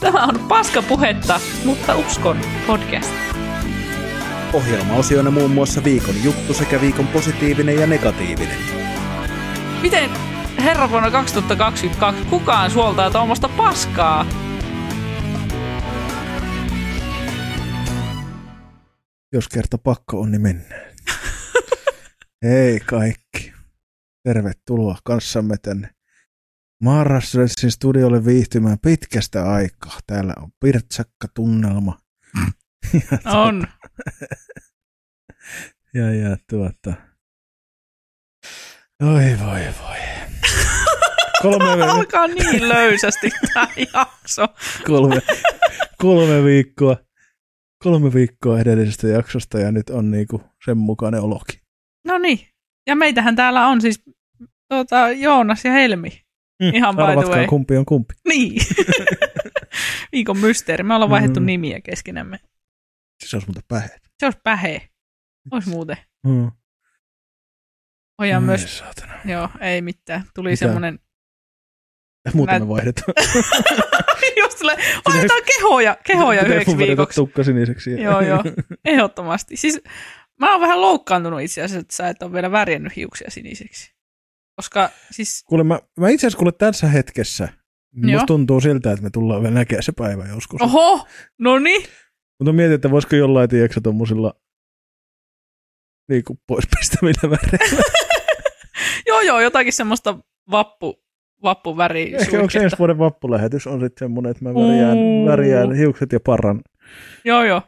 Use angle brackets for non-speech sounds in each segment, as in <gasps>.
Tämä on paskapuhetta, mutta uskon podcast. Ohjelmaosioina muun muassa viikon juttu sekä viikon positiivinen ja negatiivinen. Miten herra vuonna 2022 kukaan suoltaa tuommoista paskaa? Jos kerta pakko on, niin mennään. <laughs> Hei kaikki. Tervetuloa kanssamme tänne Marrasredsin studiolle viihtymään pitkästä aikaa. Täällä on pirtsakka tunnelma. Ja <laughs> On. <laughs> Ja, ja tuota... Oi voi voi. Kolme, <laughs> Alkaa niin löysästi tämä jakso. kolme, kolme viikkoa. Kolme viikkoa edellisestä jaksosta ja nyt on niinku sen mukainen olokin. No niin. Ja meitähän täällä on siis tuota, Joonas ja Helmi. Ihan by the way. kumpi on kumpi. Niin. <laughs> Viikon mysteeri. Me ollaan vaihdettu Mm. nimiä keskenämme. Se olisi muuten pähe. Se olisi pähe. Olisi muuten. Hmm. Ojaa Ai myös. Saatana. Joo, ei mitään. Tuli Mitä? semmoinen... Muuten me vaihdetaan. <laughs> Just tulee, vaihdetaan kehoja, kehoja yhdeksi viikoksi. tukka siniseksi. Joo, joo. <laughs> Ehdottomasti. Siis mä oon vähän loukkaantunut itse asiassa, että sä et ole vielä värjännyt hiuksia siniseksi. Koska siis, Kuule, mä, mä itse asiassa kuule tässä hetkessä, niin musta tuntuu siltä, että me tullaan vielä näkemään se päivä joskus. oho, no niin. Mutta mietin, että voisiko jollain, tiedätkö, tommosilla niinku pois pistämillä väreillä. <laughs> Joo, joo, jotakin semmoista vappu, vappuväriä. Ehkä onko ensi vuoden vappulähetys on sitten semmoinen, että mä värjään, Mm. värjään hiukset ja parran Joo, joo,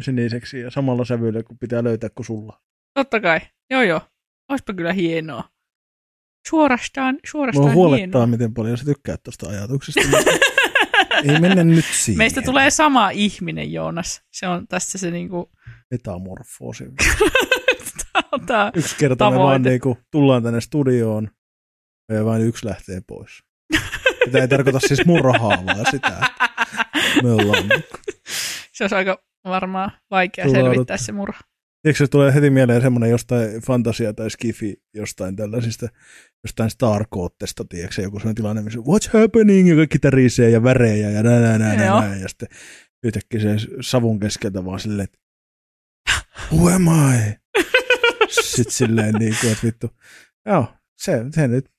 siniseksi ja samalla sävyllä, kun pitää löytää kuin sulla. totta kai. Joo, joo. Olisipa kyllä hienoa. Suorastaan, Mua suorastaan huolettaa, hienoa. miten paljon sä tykkäät tuosta ajatuksesta. <laughs> Ei mennä nyt siihen. Meistä tulee sama ihminen, Joonas. Se on tässä se niinku, <laughs> Metamorfoosi. on. Yksi kerta me Tavoite. vaan niinku tullaan tänne studioon ja vain yksi lähtee pois. Sitä ei tarkoita siis murhaa, vaan sitä, että me ollaan <laughs> Se olisi aika varmaan vaikea Sulaudut. selvittää se murha. Tiedätkö, se tulee heti mieleen semmoinen jostain fantasia tai skifi jostain tällaisista, jostain Starcoattesta, tiedätkö, joku sellainen tilanne, missä what's happening, ja kaikki tärisee ja värejä ja näin, näin, näin, näin, ja sitten yhtäkkiä se savun keskeltä vaan silleen, että who am I? <laughs> Sitten silleen niin kuin, että vittu, joo, se, se nyt,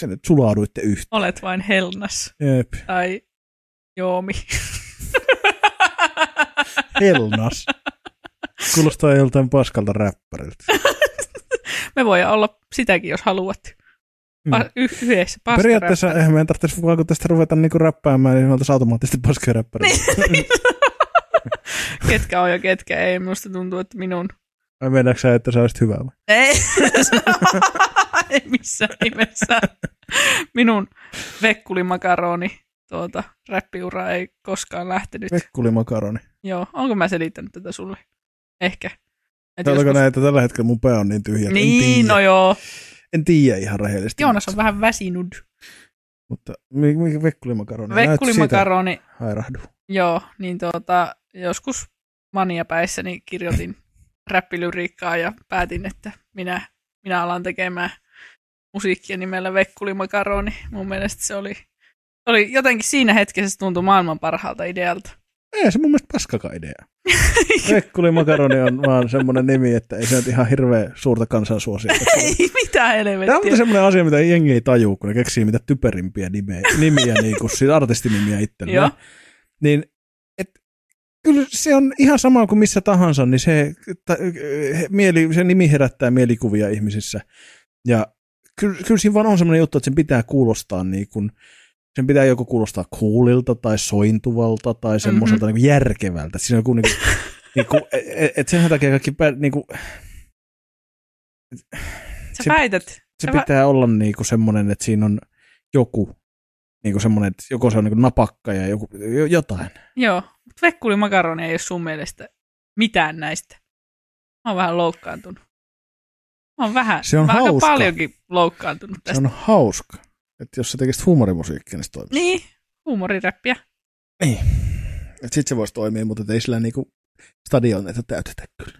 se nyt sulauduitte yhteen. Olet vain helnas Jep. tai joomi. Helnas. Kuulostaa joltain paskalta räppäriltä. <laughs> Me voidaan olla sitäkin, jos haluat. Mm. Pa- y- yhdessä Periaatteessa paskaräppärä. eihän meidän tarvitsisi vaan kun tästä ruveta niinku räppäämään, niin me oltaisiin automaattisesti paskeräppäri. Niin. <laughs> ketkä on ja ketkä ei. Minusta tuntuu, että minun... Vai mennäänkö sä, että sä olisit hyvä vai? Ei, <laughs> ei missään nimessä. Minun vekkulimakaroni tuota, räppiura ei koskaan lähtenyt. Vekkulimakaroni. Joo, onko mä selittänyt tätä sulle? Ehkä. Et Oletko joskus- näin, että tällä hetkellä mun pää on niin tyhjä, Niin, no joo. En tiedä ihan rehellisesti. Joonas on vähän väsinud. Mutta mi- mi- vekkulimakaroni. Vekkulimakaroni, hairahdu. joo, niin tuota, joskus maniapäissäni kirjoitin <laughs> räppilyriikkaa ja päätin, että minä, minä alan tekemään musiikkia nimellä Vekkulimakaroni. Mun mielestä se oli, oli jotenkin siinä hetkessä se tuntui maailman parhaalta idealta. Ei se mun mielestä paskakaan idea. <laughs> Vekkulimakaroni on vaan semmoinen nimi, että ei se nyt ihan hirveän suurta kansansuosiota. <laughs> ei mitään Tämä on helvettiä. muuten semmoinen asia, mitä jengi ei tajuu, kun ne keksii mitä typerimpiä nimiä, nimiä niin kuin siis artistinimiä itselleen. Niin, et, kyllä se on ihan sama kuin missä tahansa, niin se, ta, mieli, se nimi herättää mielikuvia ihmisissä. Ja kyllä, kyllä siinä vaan on semmoinen juttu, että sen pitää kuulostaa niin kuin, sen pitää joko kuulostaa coolilta tai sointuvalta tai semmoiselta mm-hmm. niin järkevältä. Siinä on joku niin kuin, <laughs> niin kuin, et, et sen takia kaikki pää, niin kuin, Sä se- väität. se Sä vä- pitää olla niinku semmoinen, että siinä on joku, niinku semmoinen, että joko se on niinku napakka ja joku, jo- jotain. Joo, mutta vekkulimakaroni ei ole sun mielestä mitään näistä. Mä oon vähän loukkaantunut. Mä oon vähän, Se on mä hauska. paljonkin loukkaantunut Se tästä. on hauska. Että jos sä tekisit huumorimusiikkia, niin se toimisi. Niin, huumoriräppiä. Niin. Et sit se voisi toimia, mutta ei sillä niinku stadioneita täytetä kyllä.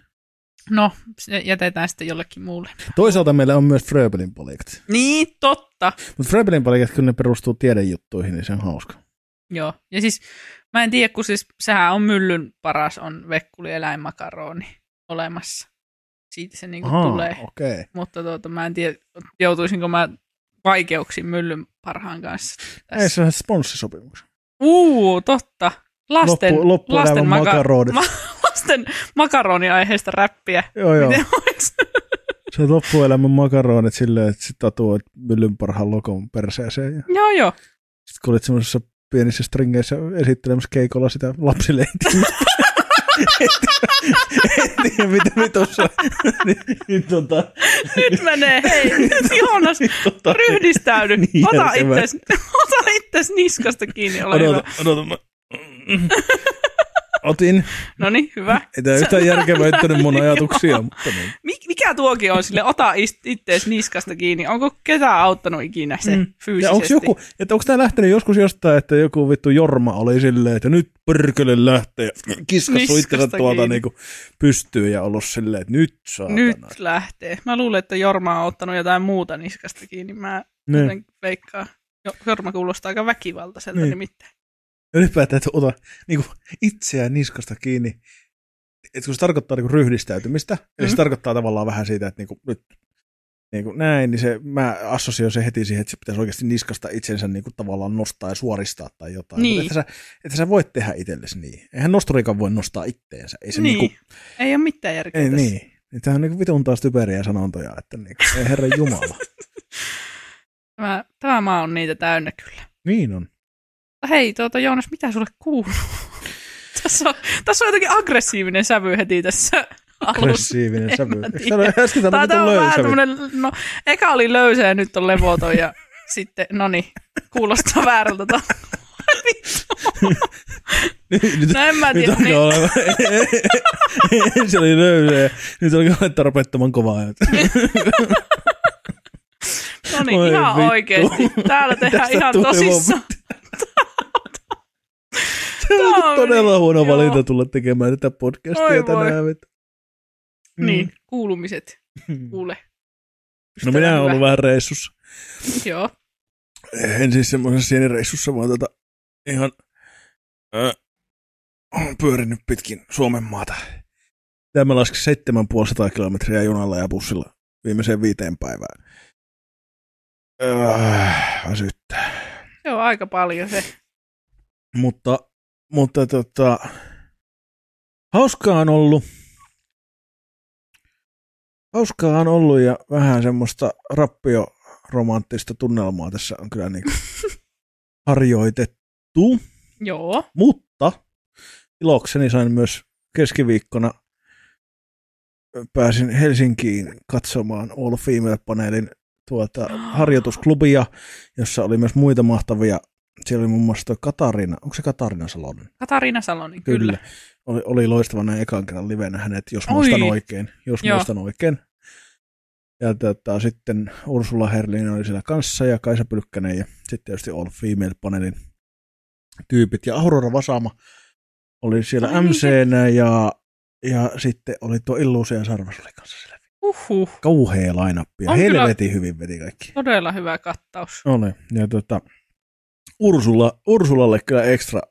No, se jätetään sitten jollekin muulle. Toisaalta meillä on myös Fröbelin palikat. Niin, totta. Mutta Fröbelin palikat, kun ne perustuu tiedejuttuihin, niin se on hauska. Joo. Ja siis mä en tiedä, kun siis sehän on myllyn paras on vekkuli eläinmakaroni olemassa. Siitä se niinku Ahaa, tulee. Okay. Mutta tuota, mä en tiedä, joutuisinko mä vaikeuksiin myllyn parhaan kanssa. Ei se on sponssisopimus. Uu, totta. Lasten, Loppu, loppuelämän lasten, maka- ma- <laughs> lasten makaroniaiheesta räppiä. joo, joo. Miten? <laughs> Se on loppuelämän makaronit silleen, että sit tatuoit myllyn parhaan logon perseeseen. Ja joo, joo. sit kun olit semmoisessa pienissä stringeissä esittelemässä keikolla sitä lapsille. <laughs> en tiedä, mitä me tuossa... Nyt, tota... Nyt menee, hei, nyt Joonas, nyt tota ryhdistäydy. Niin ota, itses, ota itses niskasta kiinni, ole hyvä. Odota, odota. Mä... Otin. No niin, hyvä. Ei tämä yhtään järkevöittänyt mun <laughs> ajatuksia, mutta niin. Mik- Mikä tuokin on sille, ota ittees niskasta kiinni? Onko ketään auttanut ikinä se Mm. mm. Ja fyysisesti? onko joku, että onko tämä lähtenyt joskus jostain, että joku vittu Jorma oli silleen, että nyt pörkölle lähtee ja kiskassu itsensä tuolta niinku pystyyn ja ollut silleen, että nyt saatana. Nyt lähtee. Mä luulen, että Jorma on ottanut jotain muuta niskasta kiinni. Mä Niin. veikkaan. Jo- Jorma kuulostaa aika väkivaltaiselta Niin. nimittäin. Ylipäätään, että ota niinku itseään niskasta kiinni. Et kun se tarkoittaa niinku ryhdistäytymistä, mm. eli se Mhm. tarkoittaa tavallaan vähän siitä, että niinku, nyt niinku näin, niin se, mä assosioin se heti siihen, että se pitäisi oikeasti niskasta itsensä niinku tavallaan nostaa ja suoristaa tai jotain. Niin. Mutta että, sä, että sä voit tehdä itsellesi niin. Eihän nosturikaan voi nostaa itteensä. Ei se niin. niinku, Ei ole mitään järkeä ei tässä. niin. Niin Tämä on niinku vitun taas typeriä sanontoja, että niinku, ei herra jumala. <laughs> Tämä, tämä maa on niitä täynnä kyllä. niin on. Hei, tuota Joonas, mitä sulle kuuluu? Tässä, on, tässä on jotenkin aggressiivinen sävy heti tässä. Aggressiivinen En sävy. äsken Tämä, on vähän tämmönen, no, eka oli löysä ja nyt on levoton ja sitten, no niin, kuulostaa väärältä. To- Nyt, nyt, no en mä nyt tiedä. alkaa Niin, olla, <laughs> ensin oli löysä ja nyt alkaa olla tarpeettoman kovaa. no niin, Oi ihan vittu. oikeesti. Täällä tehdään Tästä ihan tosissaan. <laughs> Se on Tämä on todella niin, huono joo. valinta tulla tekemään tätä podcastia Oi voi. tänään. vittu. Niin, kuulumiset. Kuule. No minä olen ollut vähän reissussa. Joo. En siis semmoisessa sienireissussa, vaan tota ihan äh, pyörinyt pitkin Suomen maata. Tämä laski 7500 kilometriä junalla ja bussilla viimeiseen viiteen päivään. Äh, väsyttää. Joo, aika paljon se. Mutta, mutta tota, hauskaa on ollut. Hauskaa on ollut ja vähän semmoista rappioromanttista tunnelmaa tässä on kyllä niin <laughs> harjoitettu. Joo. Mutta ilokseni sain myös keskiviikkona pääsin Helsinkiin katsomaan All Female-paneelin tuota, harjoitusklubia, jossa oli myös muita mahtavia. Siellä oli muun muassa toi Katarina, onko se Katarina Salonen? Katariina Salonen, kyllä. kyllä. Oli, oli loistava näin ekan kerran livenä hänet, jos Oi. muistan oikein. Jos Joo. muistan oikein. Ja tota, sitten Ursula Herlin oli siellä kanssa ja Kaisa Pylkkänen ja sitten tietysti All Female Panelin tyypit. Ja Aurora Vasama oli siellä Ai niin, MCnä ja, ja sitten oli tuo Illuusia Sarvas oli kanssa siellä. Uhuh. Kauhea lainappi ja helvetin hyvin veti kaikki. Todella hyvä kattaus. Oli. Ja tota, Ursula, Ursulalle kyllä ekstra,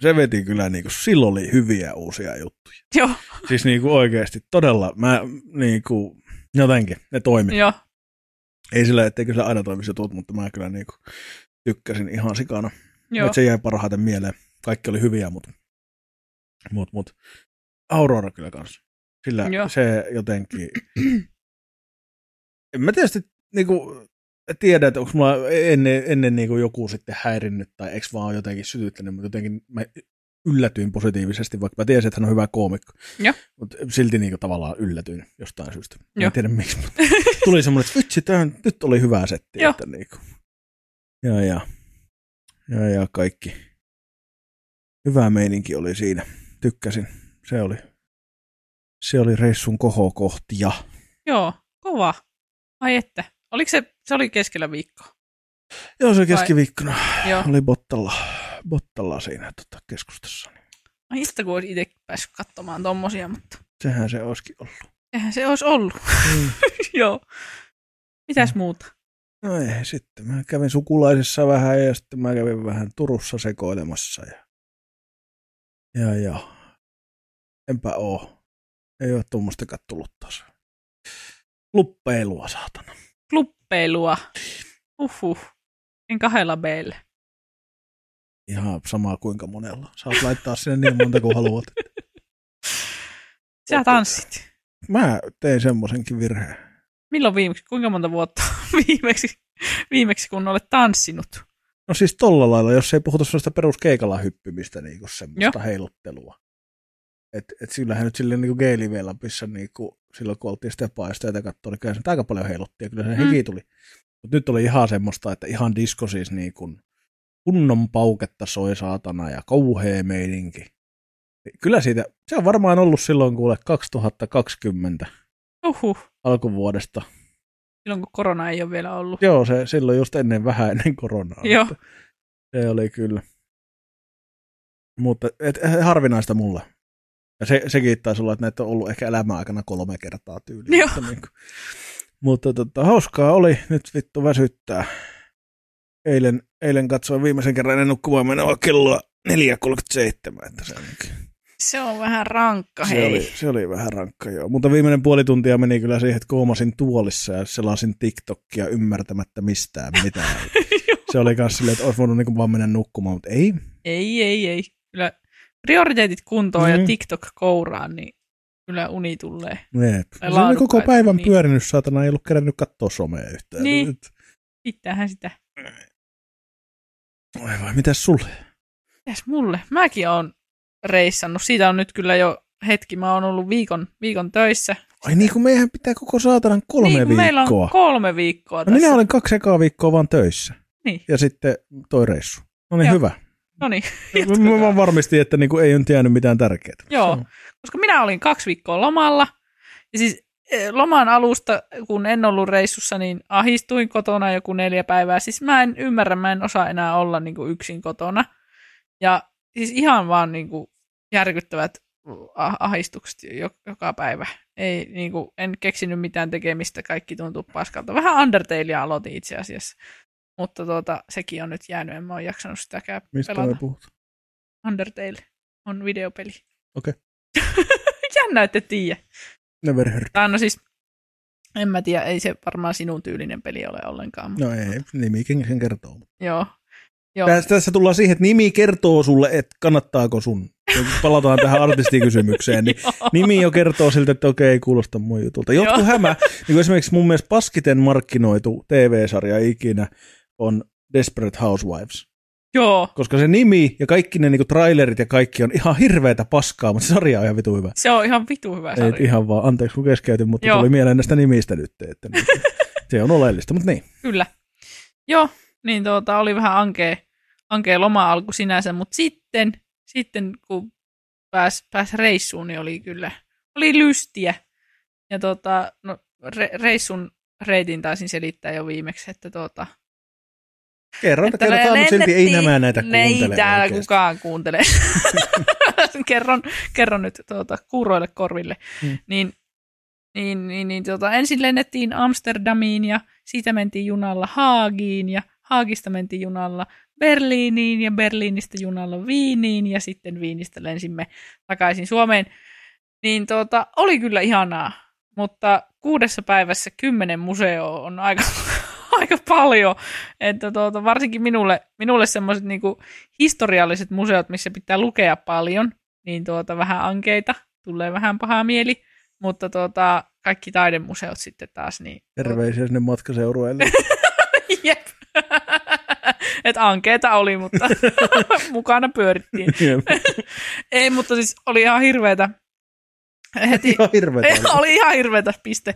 se veti kyllä niinku, silloin oli hyviä uusia juttuja. Joo, Siis niinku oikeasti todella, mä niinku, jotenkin, ne toimi. joo. Ei sillä, etteikö se aina toimisi jutut, mutta mä kyllä niinku tykkäsin ihan sikana. Joo. Et se jäi parhaiten mieleen. Kaikki oli hyviä, mutta mut, mut. Aurora kyllä kanssa. Sillä Joo. se jotenkin, en mä tietysti niinku, tiedä, että onko mulla ennen, ennen niinku joku sitten häirinnyt tai eikö vaan jotenkin sytyttänyt, mutta jotenkin mä yllätyin positiivisesti, vaikka mä tiesin, että hän on hyvä koomikko. Mutta silti niinku tavallaan yllätyin jostain syystä. Joo. en tiedä miksi, mutta tuli semmoinen, että vitsi, tämän, nyt oli hyvä setti. Joo. Että niinku. Ja, ja, ja, ja kaikki. Hyvä meininki oli siinä. Tykkäsin. Se oli, se oli reissun kohokohtia. Joo, kova. Ai että. Oliko se, se oli keskellä viikkoa? Joo, se Vai- keskiviikkona Joo. oli Bottalla, Bottalla siinä tota, keskustassa. Ai itse kun olisi itse päässyt katsomaan tommosia, mutta Sehän se olisikin ollut. eihän se olisi ollut. Mm. <laughs> Joo. Mitäs muuta? No ei, sitten mä kävin sukulaisissa vähän ja sitten mä kävin vähän Turussa sekoilemassa. Ja, ja, ja. enpä oo. Ei ole tuommoista tullut taas. Luppeilua, saatana. Kluppeilua. Uhuh. En kahdella B:llä. Ihan samaa kuinka monella. Saat laittaa sinne niin monta kuin haluat. <laughs> Sä tanssit. Mä tein semmoisenkin virheen. Milloin viimeksi? Kuinka monta vuotta <laughs> viimeksi, viimeksi kun olet tanssinut? No siis tolla lailla, jos ei puhuta sellaista peruskeikalla hyppymistä, niin kuin semmoista Joo. heiluttelua. Et, et sillähän nyt silleen niin G-Live-lapissa, niin kuin silloin kun oltiin Stepaa ja katsoa, niin kyllä se aika paljon heilutti ja kyllä se mm. heki tuli. Mutta nyt oli ihan semmoista, että ihan disko siis niin kuin kunnon pauketta soi saatana ja kauhea meininki. Kyllä siitä, se on varmaan ollut silloin kuule 2020 Uhuh. alkuvuodesta. Silloin kun korona ei ole vielä ollut. Joo, se silloin just ennen vähän ennen koronaa. Joo. Se oli kyllä. Mutta et, harvinaista mulle. Ja se, sekin taisi olla, että näitä on ollut ehkä elämäaikana kolme kertaa tyyliin. Joo. Niin kuin. Mutta tota, hauskaa oli, nyt vittu väsyttää. Eilen, eilen katsoin viimeisen kerran ennen nukkumaan menoa kelloa 4.37. Että se, on, se on vähän rankka, se hei. oli, se oli vähän rankka, joo. Mutta viimeinen puoli tuntia meni kyllä siihen, että koomasin tuolissa ja selasin TikTokia ymmärtämättä mistään mitään. <laughs> se oli myös silleen, että olisi voinut niin vaan mennä nukkumaan, mutta ei. Ei, ei, ei. Kyllä prioriteetit kuntoon mm. ja TikTok kouraan, niin kyllä uni tulee. Se oli koko päivän niin. pyörinyt, saatana, ei ollut kerännyt katsoa somea yhtään. Niin, Nyt. pitäähän sitä. Oi vai, mitäs sulle? Mitäs mulle? Mäkin on reissannut. Siitä on nyt kyllä jo hetki. Mä oon ollut viikon, viikon töissä. Ai niin kuin meidän pitää koko saatanan kolme niin, viikkoa. meillä on kolme viikkoa no tässä. minä olen kaksi ekaa viikkoa vaan töissä. Niin. Ja sitten toi reissu. No niin, Joo. hyvä. No niin, <laughs> Mä vaan varmistin, että niinku ei nyt jäänyt mitään tärkeää. Joo, koska minä olin kaksi viikkoa lomalla. Ja siis eh, loman alusta, kun en ollut reissussa, niin ahistuin kotona joku neljä päivää. Siis mä en ymmärrä, mä en osaa enää olla niin kuin yksin kotona. Ja siis ihan vaan niin kuin järkyttävät ah- ahistukset jo- joka päivä. Ei, niin kuin, en keksinyt mitään tekemistä, kaikki tuntuu paskalta. Vähän Undertalea aloitin itse asiassa. Mutta tuota, sekin on nyt jäänyt, en mä ole jaksanut sitäkään Mistä pelata. puhut? Undertale on videopeli. Okei. <laughs> Jännä, että tiedä. Never heard. Tai no siis, en mä tiedä, ei se varmaan sinun tyylinen peli ole ollenkaan. Mutta No ei, nimikin sen kertoo. Joo. Joo. Tässä, tässä tullaan siihen, että nimi kertoo sulle, että kannattaako sun. Kun Palataan tähän artistikysymykseen, niin <laughs> nimi jo kertoo siltä, että okei, ei kuulosta mun jutulta. Jotkut hämä, niin kuin esimerkiksi mun mielestä paskiten markkinoitu TV-sarja ikinä on Desperate Housewives. Joo. Koska se nimi ja kaikki ne niinku trailerit ja kaikki on ihan hirveätä paskaa, mutta se sarja on ihan vitu hyvä. Se on ihan vitu hyvä Ei, sarja. ihan vaan, anteeksi kun keskeytin, mutta Joo. tuli mieleen näistä nimistä nyt, että niinku, <laughs> se on oleellista, mutta niin. Kyllä. Joo, niin tuota, oli vähän ankea, ankea loma alku sinänsä, mutta sitten, sitten kun pääs, pääs reissuun, niin oli kyllä, oli lystiä. Ja tuota, no, re, reissun reitin taisin selittää jo viimeksi, että tuota, Kerran, Että kerrotaan, mutta silti ei nämä näitä ne Ei kuuntele täällä oikeasti. kukaan kuuntele. <laughs> kerron, kerron nyt tuota, kuuroille korville. Hmm. Niin, niin, niin, niin tuota, ensin lennettiin Amsterdamiin ja siitä mentiin junalla Haagiin ja Haagista mentiin junalla Berliiniin ja Berliinistä junalla Viiniin ja sitten Viinistä lensimme takaisin Suomeen. Niin tuota, oli kyllä ihanaa, mutta kuudessa päivässä kymmenen museoa on aika, aika paljon. Että tuota, varsinkin minulle, minulle semmoiset niinku historialliset museot, missä pitää lukea paljon, niin tuota, vähän ankeita, tulee vähän paha mieli. Mutta tuota, kaikki taidemuseot sitten taas, niin Terveisiä sinne matkaseurueelle. <laughs> Jep. <laughs> Et ankeeta oli, mutta <laughs> mukana pyörittiin. Ei, mutta siis oli ihan hirveetä. Heti, Ihan hirveetä. oli ihan hirveetä, piste.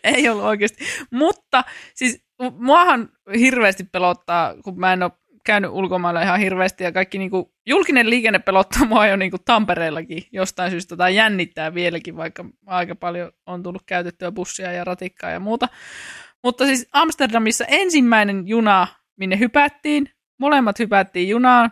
<laughs> ei ollut oikeasti. Mutta siis mu- muahan hirveästi pelottaa, kun mä en ole käynyt ulkomailla ihan hirveästi ja kaikki niinku, julkinen liikenne pelottaa mua jo niinku Tampereellakin jostain syystä tai jännittää vieläkin, vaikka aika paljon on tullut käytettyä bussia ja ratikkaa ja muuta. Mutta siis Amsterdamissa ensimmäinen juna, minne hypättiin, molemmat hypättiin junaan,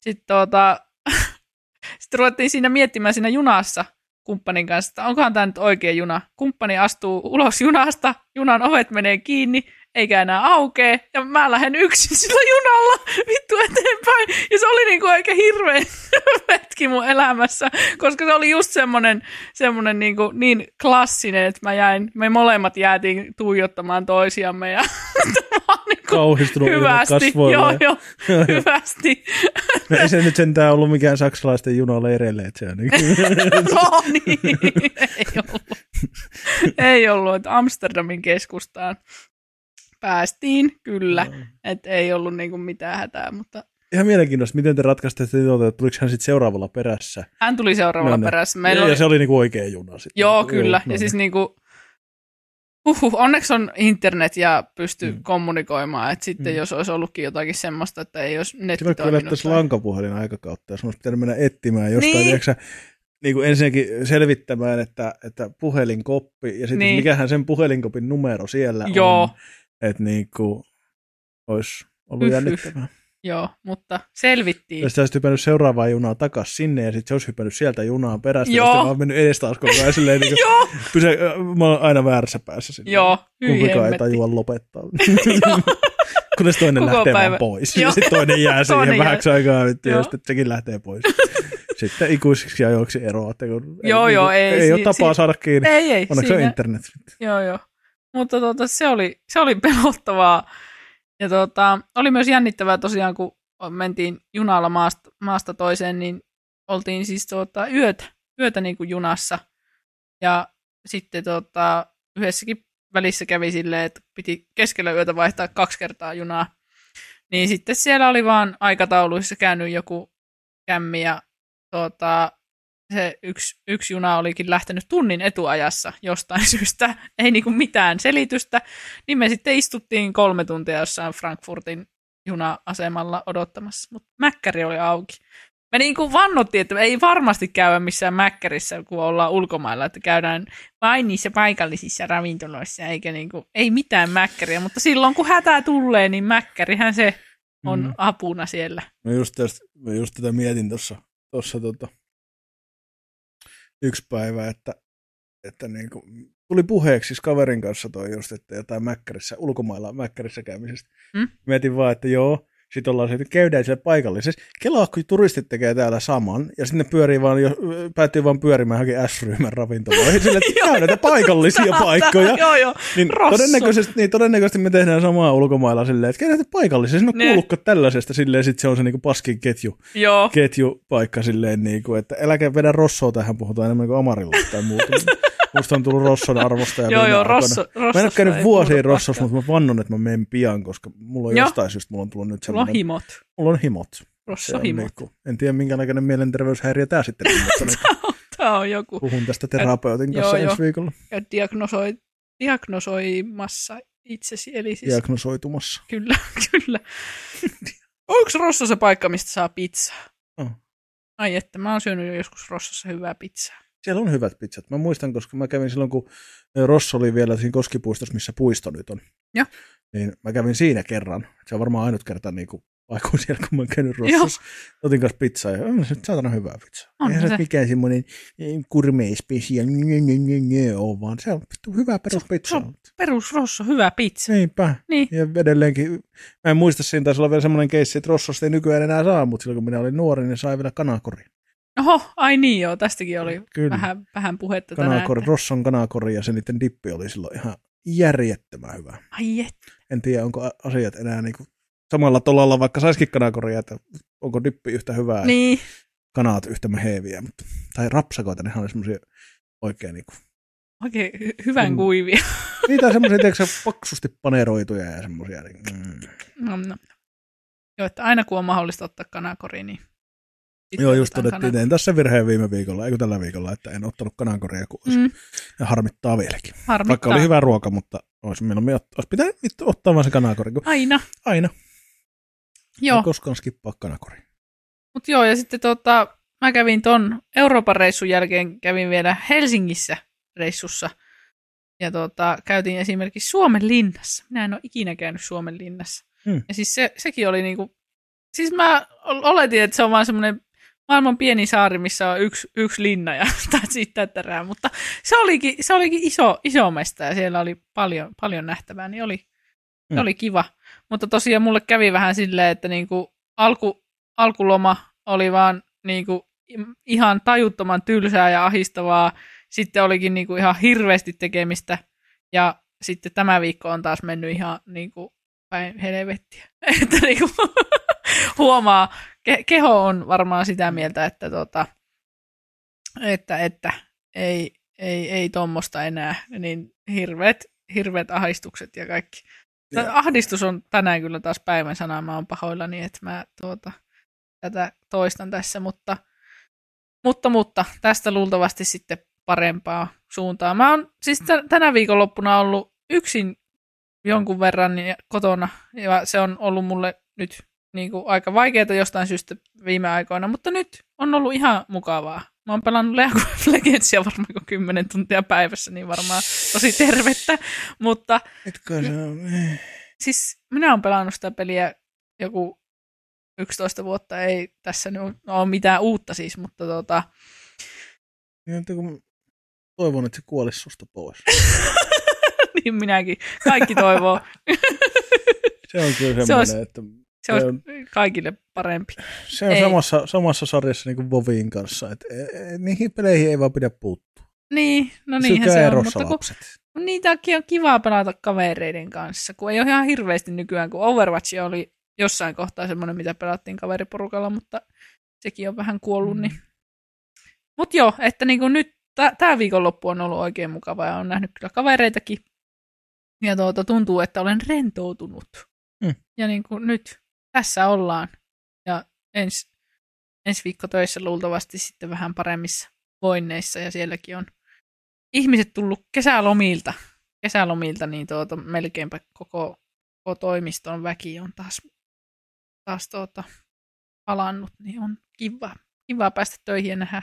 sitten tuota, <laughs> sitten ruvettiin siinä miettimään siinä junassa, kumppanin kanssa, että onkohan tämä nyt oikea juna. Kumppani astuu ulos junasta, junan ovet menee kiinni, eikä enää aukee, ja mä lähden yksin sillä junalla vittu eteenpäin. Ja se oli niinku aika hirveä <laughs> hetki mun elämässä, koska se oli just semmonen, semmonen niinku niin klassinen, että mä jäin, me molemmat jäätiin tuijottamaan toisiamme ja <laughs> Kauhistunut hyvästi, kasvoilla. joo, joo, Joo, <laughs> joo. hyvästi. No ei se nyt sentään ollut mikään saksalaisten junaleireille, että se on niin <laughs> No niin, ei ollut. Ei ollut, että Amsterdamin keskustaan päästiin, kyllä. Että ei ollut niinku mitään hätää, mutta Ihan mielenkiintoista, miten te ratkaisitte tilannetta, että tuliko hän sitten seuraavalla perässä. hän tuli seuraavalla No, no. perässä. Meillä ja, oli, ja se oli niinku oikea juna sitten. Joo, kyllä. no ja siis niin. niinku, huhhuh, onneksi on internet ja pystyy Mm. mm. kommunikoimaan. Että sitten Mm. jos olisi ollutkin jotakin semmoista, että ei olisi netti toiminut. yllättäisi tai- lankapuhelin aikakautta, jos olisi pitänyt mennä etsimään jostain, Niin. niin. niin kuin ensinnäkin selvittämään, että, että puhelinkoppi, ja sitten Niin. mikähän sen puhelinkopin numero siellä Joo. on. Että niin kuin olisi ollut hyh. jännittävää. Joo, mutta selvittiin. Ja sitten olisi hypännyt seuraavaa junaa takaisin sinne, ja sitten se olisi hypännyt sieltä junaan perästä, Joo. ja sitten vaan mennyt edes taas koko ajan silleen, niin kuin, <laughs> Joo, pysä, mä oon aina väärässä päässä sinne. joo, hyi Kumpikaan ei tajua lopettaa. <laughs> Kunnes toinen Koko lähtee päivä. vaan pois. Joo. <laughs> Ja sitten toinen jää siihen Toinen jää. vähäksi aikaa, vittu, ja Joo. sitten sekin lähtee pois. Sitten ikuisiksi ajoiksi eroatte, kun Joo, joo, ei, ei ole si- tapaa si- saada kiinni. Ei, ei. Onneksi on siinä- internet. Joo, joo. Mutta tota, se, oli, se oli pelottavaa. Ja tota, oli myös jännittävää tosiaan, kun mentiin junalla maasta, maasta toiseen, niin oltiin siis tota, yötä, yötä niin kuin junassa. Ja sitten tota, yhdessäkin välissä kävi silleen, että piti keskellä yötä vaihtaa kaksi kertaa junaa. Niin sitten siellä oli vaan aikatauluissa käynyt joku kämmi ja tota, se yksi, yksi juna olikin lähtenyt tunnin etuajassa jostain <laughs> syystä, ei niinku mitään selitystä, niin me sitten istuttiin kolme tuntia jossain Frankfurtin juna-asemalla odottamassa, mutta mäkkäri oli auki. Me niinku vannottiin, että ei varmasti käydä missään mäkkärissä, kun ollaan ulkomailla, että käydään vain niissä paikallisissa ravintoloissa, eikä niinku, ei mitään mäkkäriä, mutta silloin kun hätä tulee, niin mäkkärihän se on Mm. apuna siellä. Mä just, tästä, mä just tätä mietin tuossa tossa, tota, yksi päivä, että, että niin kuin, tuli puheeksi siis kaverin kanssa toi just, että jotain mäkkärissä, ulkomailla mäkkärissä käymisestä. Mm. Mietin vaan, että joo, sitten ollaan että käydään siellä paikallisessa. Kelaa, kun turistit tekee täällä saman, ja sitten ne pyörii vaan, jo, päätyy vaan pyörimään johonkin S-ryhmän ravintoloihin, sille, että <laughs> näitä paikallisia <laughs> paikkoja. joo, joo. Niin Rosso. todennäköisesti, niin todennäköisesti me tehdään samaa ulkomailla silleen, että käydään on Ne. kuullutkaan tällaisesta silleen, sit se on se niinku paskin ketju, Joo. ketjupaikka silleen, niinku, että äläkä vedä Rossoa tähän, puhutaan enemmän kuin Amarilla tai muuta. <laughs> Musta on tullut Rosson arvosta. Joo, joo, Rosso, Mä en ole käynyt vuosiin Rossossa, mutta mä vannon, että mä menen pian, koska mulla on Joo. jostain syystä, mulla on tullut nyt on himot. mulla on himot. Rosso on himot. niinku, en tiedä minkä näköinen mielenterveyshäiriö tää sitten on, <laughs> Tämä on joku. puhun tästä terapeutin kanssa Joo, joo. ensi viikolla Ja diagnosoi, diagnosoimassa itsesi, eli siis diagnosoitumassa. kyllä, <laughs> kyllä. Onko Rosso se paikka, mistä saa pizzaa? On. Ai että, mä oon syönyt jo joskus Rossossa hyvää pizzaa. Siellä on hyvät pizzat. Mä muistan, koska mä kävin silloin, kun Rosso oli vielä siinä koskipuistossa, missä puisto nyt on. Joo. Niin mä kävin siinä kerran. Se on varmaan ainut kerta niin kuin aikuisella, kun mä oon käynyt Rossossa. Otin kanssa pizzaa ja on se saatana hyvää pizzaa. On Eihän se se. mikään semmoinen njö, njö, ole, vaan se on vittu hyvä peruspizza. se on- Perus Rosso, hyvä pizza. Niinpä. Niin. Ja edelleenkin, mä en muista, siinä taisi olla vielä semmoinen keissi, että Rossosta ei nykyään enää saa, mutta silloin kun minä olin nuori, niin sai vielä kanakori. Oho, ai niin joo, tästäkin oli Kyllä. vähän, vähän puhetta tänään. Kanakori, että- Rosson kanakori ja se niiden dippi oli silloin ihan järjettömän hyvä. Ai et. En tiedä, onko asiat enää niin kuin samalla tolalla, vaikka saisikin kanakoria, että onko dippi yhtä hyvää, niin. Kanaat yhtä meheviä, mutta, tai rapsakoita, nehän oli semmoisia oikein niin kuin, oikein hy- hyvän Mm. kuivia. niitä on semmoisia, tiedätkö, <laughs> paksusti paneroituja ja semmoisia, niin, mm. Nom, nom. Joo, että aina kun on mahdollista ottaa kanakori, niin... sitten Joo, just todettiin, tein tässä virheen viime viikolla, eikö tällä viikolla, että en ottanut kanakoria, kun olisi, mm. Mm, ja harmittaa vieläkin. harmittaa. Vaikka oli hyvä ruoka, mutta olisi, mieluummin, ot- olisi pitänyt vittu ottaa vaan se kanakori, kun Aina, aina. joo. En koskaan skippaa kanakori. Mutta joo, ja sitten tota, mä kävin ton Euroopan reissun jälkeen, kävin vielä Helsingissä reissussa. Ja tota, käytiin esimerkiksi Suomen linnassa. Minä en ole ikinä käynyt Suomen linnassa. Hmm. Ja siis se, sekin oli niinku, siis mä ol- oletin, että se on vaan semmoinen maailman pieni saari, missä on yksi, yksi linna ja <laughs> siitä terää, mutta se olikin, se olikin iso, iso mesta ja siellä oli paljon, paljon nähtävää, niin oli, mm. se oli kiva. Mutta tosiaan mulle kävi vähän silleen, että niinku alku, alkuloma oli vaan niinku ihan tajuttoman tylsää ja ahistavaa. Sitten olikin niinku ihan hirveästi tekemistä ja sitten tämä viikko on taas mennyt ihan niinku päin helvettiä. <laughs> Että niinku, <laughs> huomaa, ke- keho on varmaan sitä mieltä, että, tota, että, että ei, ei, ei tuommoista enää, niin hirveät, hirveät ahdistukset ja kaikki. Ja. Ahdistus on tänään kyllä taas päivän sana, mä oon pahoillani, että mä tuota, tätä toistan tässä, mutta, mutta, mutta tästä luultavasti sitten parempaa suuntaa. Mä oon siis t- tänä viikonloppuna ollut yksin jonkun verran kotona, ja se on ollut mulle nyt niin kuin aika vaikeaa jostain syystä viime aikoina, mutta nyt on ollut ihan mukavaa. Mä oon pelannut League of <laughs> Legendsia varmaan 10 tuntia päivässä, niin varmaan tosi tervettä, mutta... Etkö se on... Siis minä oon pelannut sitä peliä joku 11 vuotta, ei tässä nyt ole mitään uutta siis, mutta tota... Niin, toivon, että se kuolisi susta pois. <laughs> niin minäkin. Kaikki toivoo. se on kyllä semmoinen, se olisi, että se on, kaikille parempi. Se on samassa, samassa sarjassa niin kuin Vovin kanssa, että e, e, niihin peleihin ei vaan pidä puuttua. Niin, no niinhän se on, mutta kun, kun niitäkin on kivaa pelata kavereiden kanssa, kun ei ole ihan hirveästi nykyään, kun Overwatch oli jossain kohtaa semmoinen, mitä pelattiin kaveriporukalla, mutta sekin on vähän kuollut. Mm. Niin. Mutta joo, että niin kuin nyt tämä viikonloppu on ollut oikein mukava ja on nähnyt kyllä kavereitakin. Ja tuota, tuntuu, että olen rentoutunut. Mm. Ja niin kuin nyt tässä ollaan. Ja ensi, ensi viikko töissä luultavasti sitten vähän paremmissa voinneissa ja sielläkin on ihmiset tullut kesälomilta. Kesälomilta, niin tuota, melkeinpä koko, koko toimiston väki on taas, taas tuota, palannut, niin on kiva, kiva päästä töihin ja nähdä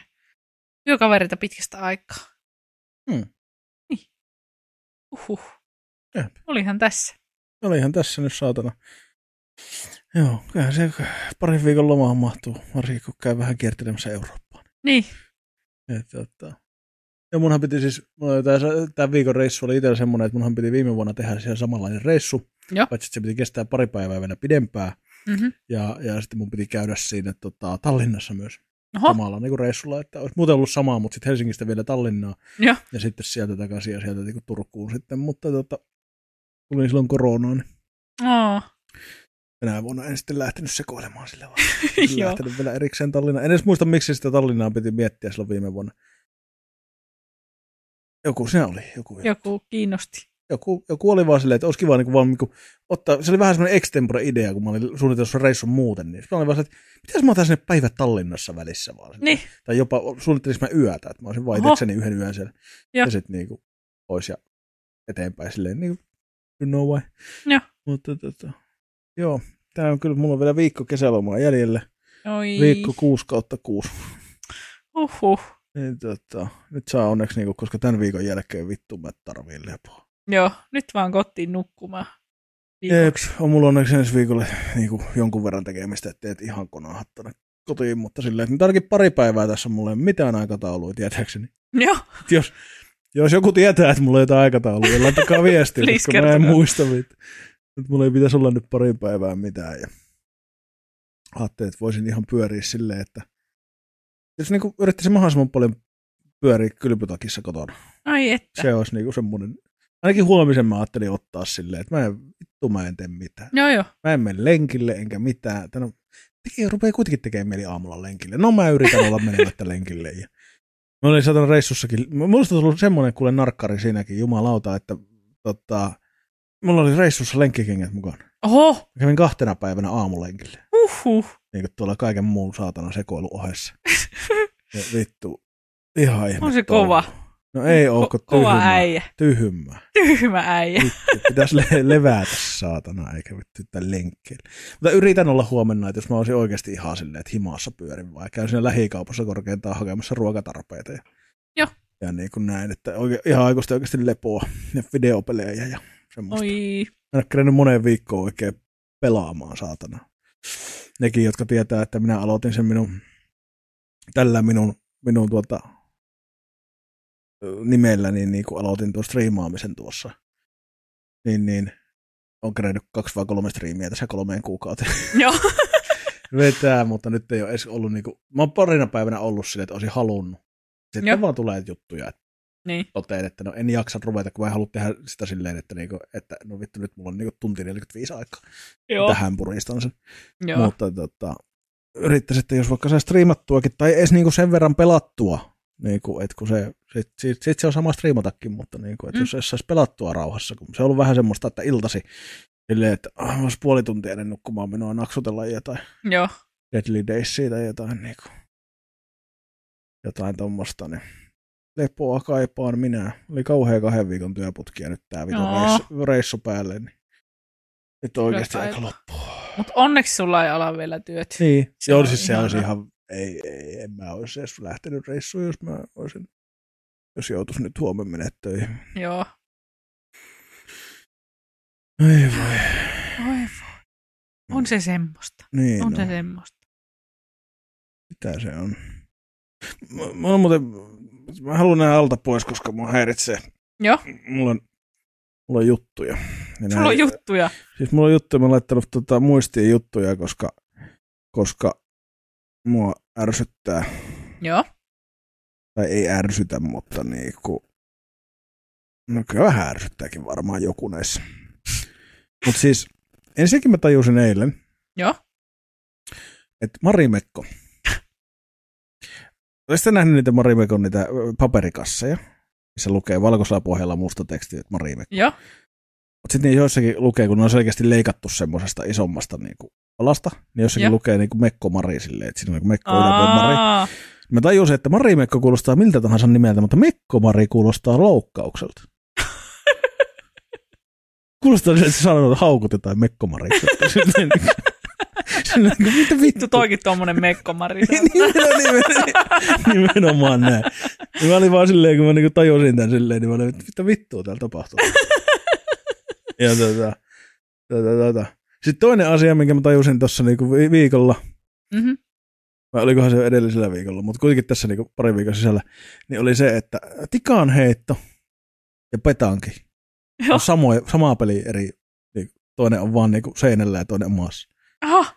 työkavereita pitkästä aikaa. Hmm. Niin. Uhuh. Olihan tässä. Olihan tässä nyt saatana. Joo, kyllähän se parin viikon lomaan mahtuu, varsinkin kun käy vähän kiertelemässä Eurooppaan. Niin. Et, tota. Ja munhan piti siis, tämä viikon reissu oli itsellä semmoinen, että munhan piti viime vuonna tehdä siellä samanlainen reissu, Joo. paitsi että se piti kestää pari päivää vielä pidempään. Mm-hmm. Ja, ja sitten mun piti käydä siinä tota, Tallinnassa myös Oho. samalla niin reissulla, että olisi muuten ollut samaa, mutta sitten Helsingistä vielä Tallinnaa. Joo. Ja sitten sieltä takaisin ja sieltä niin Turkuun sitten, mutta tota, tuli silloin koronaan. Niin. Oh. Tänä vuonna en sitten lähtenyt sekoilemaan sille vaan. <laughs> En lähtenyt vielä erikseen Tallinnaan. En edes muista, miksi sitä Tallinnaa piti miettiä silloin viime vuonna. Joku se oli. Joku, joku kiinnosti. Joku, joku oli vaan silleen, että olisi kiva niin kuin vaan niin kuin, ottaa, se oli vähän semmoinen extempore idea, kun mä olin suunnitellut reissun muuten, niin mä olin vaan että pitäis mä ottaa sinne päivät Tallinnassa välissä vaan. Niin. Tai jopa suunnittelis mä yötä, että mä olisin vaan itsekseni yhden yön siellä. Ja, ja sitten niin kuin, pois ja eteenpäin silleen, niin kuin, you know why. Joo. Mutta tota, joo, tää on kyllä, mulla on vielä viikko kesälomaa jäljellä. Oi. Viikko 6 kautta 6. Uhuh. Niin, tota, nyt saa onneksi, niinku, koska tämän viikon jälkeen vittu mä tarviin lepoa. Joo, nyt vaan kotiin nukkumaan. Jep, on mulla onneksi ensi viikolle niinku, jonkun verran tekemistä, että teet ihan konahat tonne kotiin, mutta silleen, että ainakin pari päivää tässä mulle mitään aikataulua, tietääkseni. Joo. Jos, jos joku tietää, että mulla on jotain aikataulua, niin laittakaa viestiä, koska mä en muista mitään. Nyt mulla ei pitäisi olla nyt pari päivää mitään. Ja ajattelin, että voisin ihan pyöriä silleen, että jos niin yrittäisin mahdollisimman paljon pyöriä kylpytakissa kotona. Ai että. Se olisi niin semmoinen, ainakin huomisen mä ajattelin ottaa silleen, että mä en, vittu mä en tee mitään. Joo joo. Mä en mene lenkille enkä mitään. Tänä, tekee, rupeaa kuitenkin tekemään mieli aamulla lenkille. No mä yritän olla menemättä lenkille. Ja mä olin satana reissussakin, mulla on tullut semmoinen kuule narkkari siinäkin, jumalauta, että tota, mulla oli reissussa lenkkikengät mukaan. Oho! Mä kävin kahtena päivänä aamulenkille. Uhuh. Niin kuin tuolla kaiken muun saatana sekoilu ohessa. <laughs> ja vittu, ihan ihme. On se kova. No ei oo, Ko- kova tyhmä. äijä. Tyhmä. Tyhmä äijä. Vittu, pitäisi le- levätä saatana, eikä vittu tämän lenkkeellä. Mutta yritän olla huomenna, että jos mä olisin oikeasti ihan silleen, että himassa pyörin vai käyn siinä lähikaupassa korkeintaan hakemassa ruokatarpeita. Ja, Joo. ja niin kuin näin, että oike, ihan aikuisesti oikeasti lepoa ja videopelejä ja semmoista. Oi. Mä en ole kerennyt moneen viikkoon oikein pelaamaan, saatana. Nekin, jotka tietää, että minä aloitin sen minun tällä minun, minun tuota, nimellä, niin, niin kun aloitin tuon striimaamisen tuossa, niin, niin on kerennyt kaksi vai kolme striimiä tässä kolmeen kuukauteen. <laughs> Joo. <laughs> vetää, mutta nyt ei ole edes ollut niinku, mä oon parina päivänä ollut silleen, että olisin halunnut. Sitten Joo. vaan tulee juttuja, että niin. totean, että no en jaksa ruveta, kun mä en halua tehdä sitä silleen, että, niinku, että no vittu nyt mulla on niinku tunti 45 aikaa. Joo. Tähän puristan sen. Joo. Mutta tota, yrittäisin, että jos vaikka se striimattuakin tai edes niinku sen verran pelattua, niinku, että kun se, sit, sit, sit se on sama striimatakin, mutta niinku, että Mm. jos se saisi pelattua rauhassa, kun se on ollut vähän semmoista, että iltasi silleen, että ah, olisi puoli tuntia ennen nukkumaan minua naksutella jotain. Joo. Deadly Daysia tai jotain, niin kuin, jotain tuommoista, niin lepoa kaipaan minä. Oli kauhea kahden viikon työputki ja nyt tää vitun reissu, reissu, päälle, niin nyt oikeasti aika kaipaa. loppu. Mutta onneksi sulla ei ala vielä työt. Niin, Se on siis se olisi ihan, ei, ei, en mä olisi edes lähtenyt reissuun, jos mä olisin, jos joutuisi nyt huomenna mennä töihin. Joo. Ei voi. Oi voi. On se semmoista. Niin, On no, se semmoista. mitä se on. Mä, mä, on muuten, mä haluan nähdä alta pois, koska mua häiritsee. Joo. Mulla on, mulla on juttuja. Ja Sulla on juttuja. Siis mulla on juttuja, mä oon laittanut tota, muistiin juttuja, koska, koska mua ärsyttää, Joo. tai ei ärsytä, mutta niinku, no kyllä vähän ärsyttääkin varmaan joku näissä. Mutta siis ensinnäkin mä tajusin eilen, Joo. että Marimekko, Olisitte nähnyt niitä Marimekon niitä paperikasseja, missä lukee valkoisella pohjalla musta teksti, että Marimekko. Joo. Mutta sitten niin joissakin lukee, kun ne on selkeästi leikattu semmoisesta isommasta niinku alasta, niin jossakin Joo. lukee niinku Mekko Mari silleen, että siinä on niinku Mekko yläpuolella Mari. Mä tajusin, että Mari Mekko kuulostaa miltä tahansa nimeltä, mutta Mekko Mari kuulostaa loukkaukselta. <laughs> kuulostaa että se sanoo, että haukutetaan Mekko Mari. <laughs> Mitä vittu? toikin tommonen mekkomari. <laughs> nimenomaan, nimenomaan, nimenomaan näin. Ja mä olin vaan silleen, kun mä niinku tajusin tämän silleen, niin mä olin, mitä vittua täällä tapahtuu. <laughs> ja tota, tota, tota. Sitten toinen asia, minkä mä tajusin tuossa niinku vi- viikolla, mm-hmm. vai olikohan se edellisellä viikolla, mutta kuitenkin tässä niinku pari viikon sisällä, niin oli se, että tikaan heitto ja petanki Joo. on samoja, samaa peliä eri, niin toinen on vaan niinku seinällä ja toinen on maassa. Aha.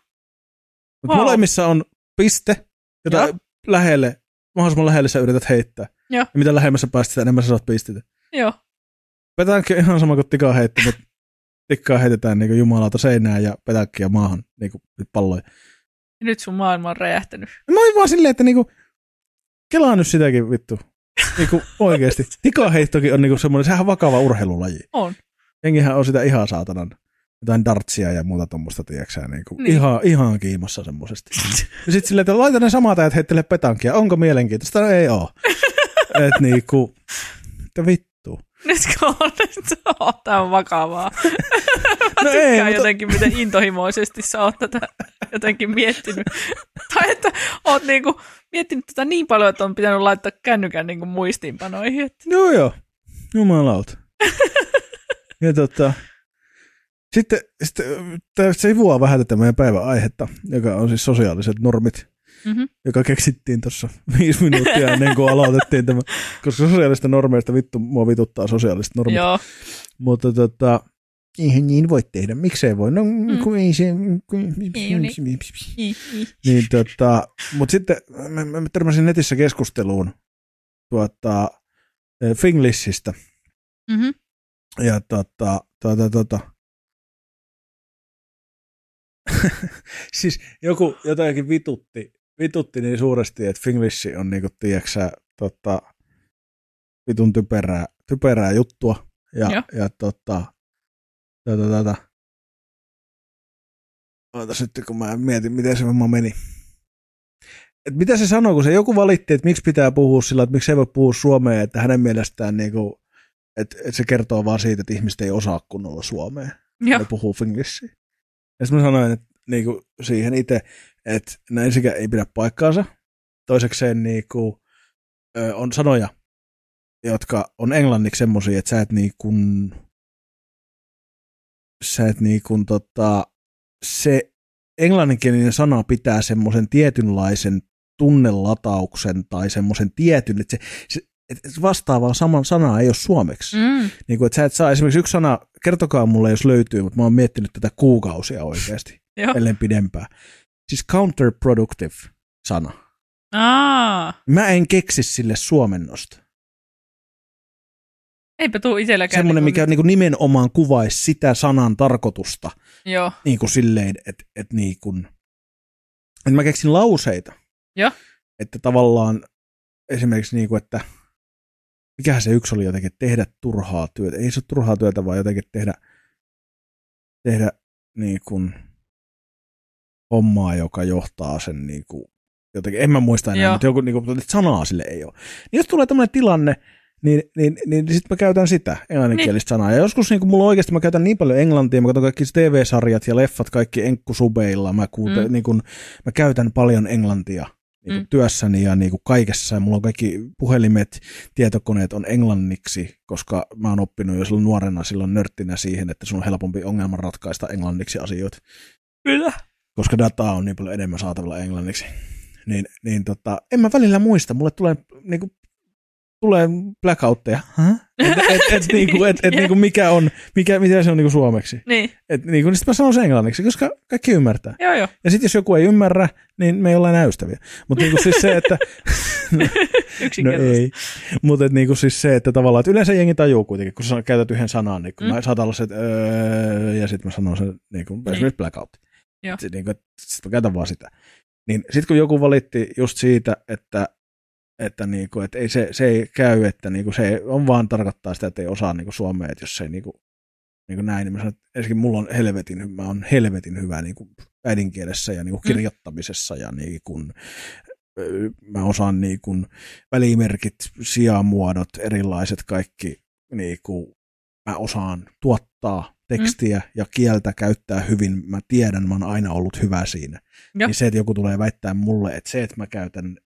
Mutta Wow. molemmissa on piste, jota Joo. lähelle, mahdollisimman lähelle sä yrität heittää. Joo. Ja mitä lähemmässä päästä, sitä enemmän sä saat pisteitä. Joo. Petänkki on ihan sama kuin tikaa heitto, mutta tikkaa heitetään niin jumalauta seinään ja petänkkiä maahan niin kuin palloja. Ja nyt sun maailma on räjähtänyt. Ja Mä olin vaan silleen, että niinku, kelaan nyt sitäkin vittu. Niinku oikeesti. <laughs> Tikaheittokin on niinku semmoinen, sehän on vakava urheilulaji. On. Jengihän on sitä ihan saatanan jotain dartsia ja muuta tuommoista, tiedäksä, niinku, Niin. niin. ihan, ihan kiimassa semmoisesti. Ja sitten silleen, että laita ne samat ajat heittelee petankia, onko mielenkiintoista? No ei oo. <laughs> Et niinku, että vittu. Nytkö on, <laughs> nyt on, tää on vakavaa. <laughs> Mä No tykkään ei, mutta- jotenkin, miten intohimoisesti sä oot tätä jotenkin miettinyt. tai että oot niinku miettinyt tätä niin paljon, että on pitänyt laittaa kännykän niinku muistiinpanoihin. Että... Joo joo, jumalauta. ja tota, sitten, sitten tää sivuaa vähän tätä meidän päivän aihetta, joka on siis sosiaaliset normit, Mm-hmm. joka keksittiin tuossa viisi minuuttia ennen kuin aloitettiin tämä, koska sosiaalista normeista vittu mua vituttaa sosiaaliset normit. Joo. Mutta tota, eihän niin voi tehdä, miksei voi, no Mm. kun ei se, ole niin. I, i. niin tota, mutta sitten mä, mä mä törmäsin netissä keskusteluun tuota, eh, Finglishistä, Mm-hmm. ja tota, tota, tota. <laughs> siis joku jotakin vitutti, vitutti niin suuresti, että Finglish on niinku, tiedäksä, tota, vitun typerää, typerää juttua. Ja, Joo. ja tota, tota, tota. Ootas nyt, kun mä mietin, miten se homma meni. Et mitä se sanoo, kun se joku valitti, että miksi pitää puhua sillä, että miksi ei voi puhua suomea, että hänen mielestään niinku, että et se kertoo vaan siitä, että ihmiset ei osaa kunnolla suomea. Joo. Ne puhuu finglishia. Ja sitten mä sanoin että, niinku, siihen itse, että no ensinnäkään ei pidä paikkaansa. Toisekseen niinku, ö, on sanoja, jotka on englanniksi semmosia, että sä et niinku, sä et niinku, tota, se englanninkielinen sana pitää semmoisen tietynlaisen tunnelatauksen tai semmoisen tietyn, että se, se että vastaavaa saman sanaa ei ole suomeksi. Mm. Niin kuin, että sä et saa esimerkiksi yksi sana, kertokaa mulle jos löytyy, mutta mä oon miettinyt tätä kuukausia oikeasti, <laughs> Joo. ellen pidempään. Siis counterproductive sana. Aa, Mä en keksi sille suomennosta. eipä tuu itselläkään. Semmoinen, niinku- mikä niin kuin nimenomaan kuvaisi sitä sanan tarkoitusta Joo, niin kuin silleen, että, että, niin kuin, että mä keksin lauseita. Joo. Että tavallaan esimerkiksi niin kuin, että mikähän se yksi oli jotenkin, tehdä turhaa työtä. Ei se ole turhaa työtä, vaan jotenkin tehdä, tehdä niin kuin hommaa, joka johtaa sen niin kuin, jotenkin, en mä muista enää, Joo. mutta joku niin kuin, sanaa sille ei ole. Niin jos tulee tämmöinen tilanne, niin, niin, niin, niin sitten mä käytän sitä englanninkielistä sanaa. Ja joskus niin kuin mulla oikeasti mä käytän niin paljon englantia, mä katson kaikki TV-sarjat ja leffat kaikki enkkusubeilla, mä, kuute, Mm. niin kuin, mä käytän paljon englantia niin kuin Mm. työssäni ja niin kuin kaikessa. Ja mulla on kaikki puhelimet, tietokoneet on englanniksi, koska mä oon oppinut jo silloin nuorena silloin nörttinä siihen, että sun on helpompi ongelman ratkaista englanniksi asioita kyllä. koska dataa on niin paljon enemmän saatavilla englanniksi. Niin, niin tota, en mä välillä muista, mulle tulee niinku, tulee blackoutteja. Huh? Et, et, et, <laughs> niinku, et, et, niinku, mikä on, mikä, mitä se on niinku suomeksi. Niin, Et, niinku, niin sit mä sanon sen englanniksi, koska kaikki ymmärtää. joo joo. Ja sitten jos joku ei ymmärrä, niin me ei olla enää ystäviä. Mutta niinku siis se, että... <laughs> no Yksinkertaisesti. ei. Mutta niinku siis se, että tavallaan, että yleensä jengi tajuu kuitenkin, kun sä käytät yhden sanan, niin kun Mm. mä saatan olla se, että öö, ja sitten mä sanon sen, niin kuin, Niin. esimerkiksi blackout. Joo. Sitten niin sit mä käytän vaan sitä. Niin sitten kun joku valitti just siitä, että että, niinku, että ei se, se ei käy, että niinku se on vaan tarkoittaa sitä, että ei osaa niinku suomea, että jos se ei niinku, niinku näin, niin mä sanon, että ensinnäkin mulla on helvetin, mä on helvetin hyvä niinku äidinkielessä ja niinku Mm. kirjoittamisessa ja niinku, ö, mä osaan niinku välimerkit, sijamuodot, erilaiset kaikki, niinku, mä osaan tuottaa tekstiä ja kieltä käyttää hyvin, mä tiedän, mä oon aina ollut hyvä siinä. Joo. Niin se, että joku tulee väittää mulle, että se, että mä käytän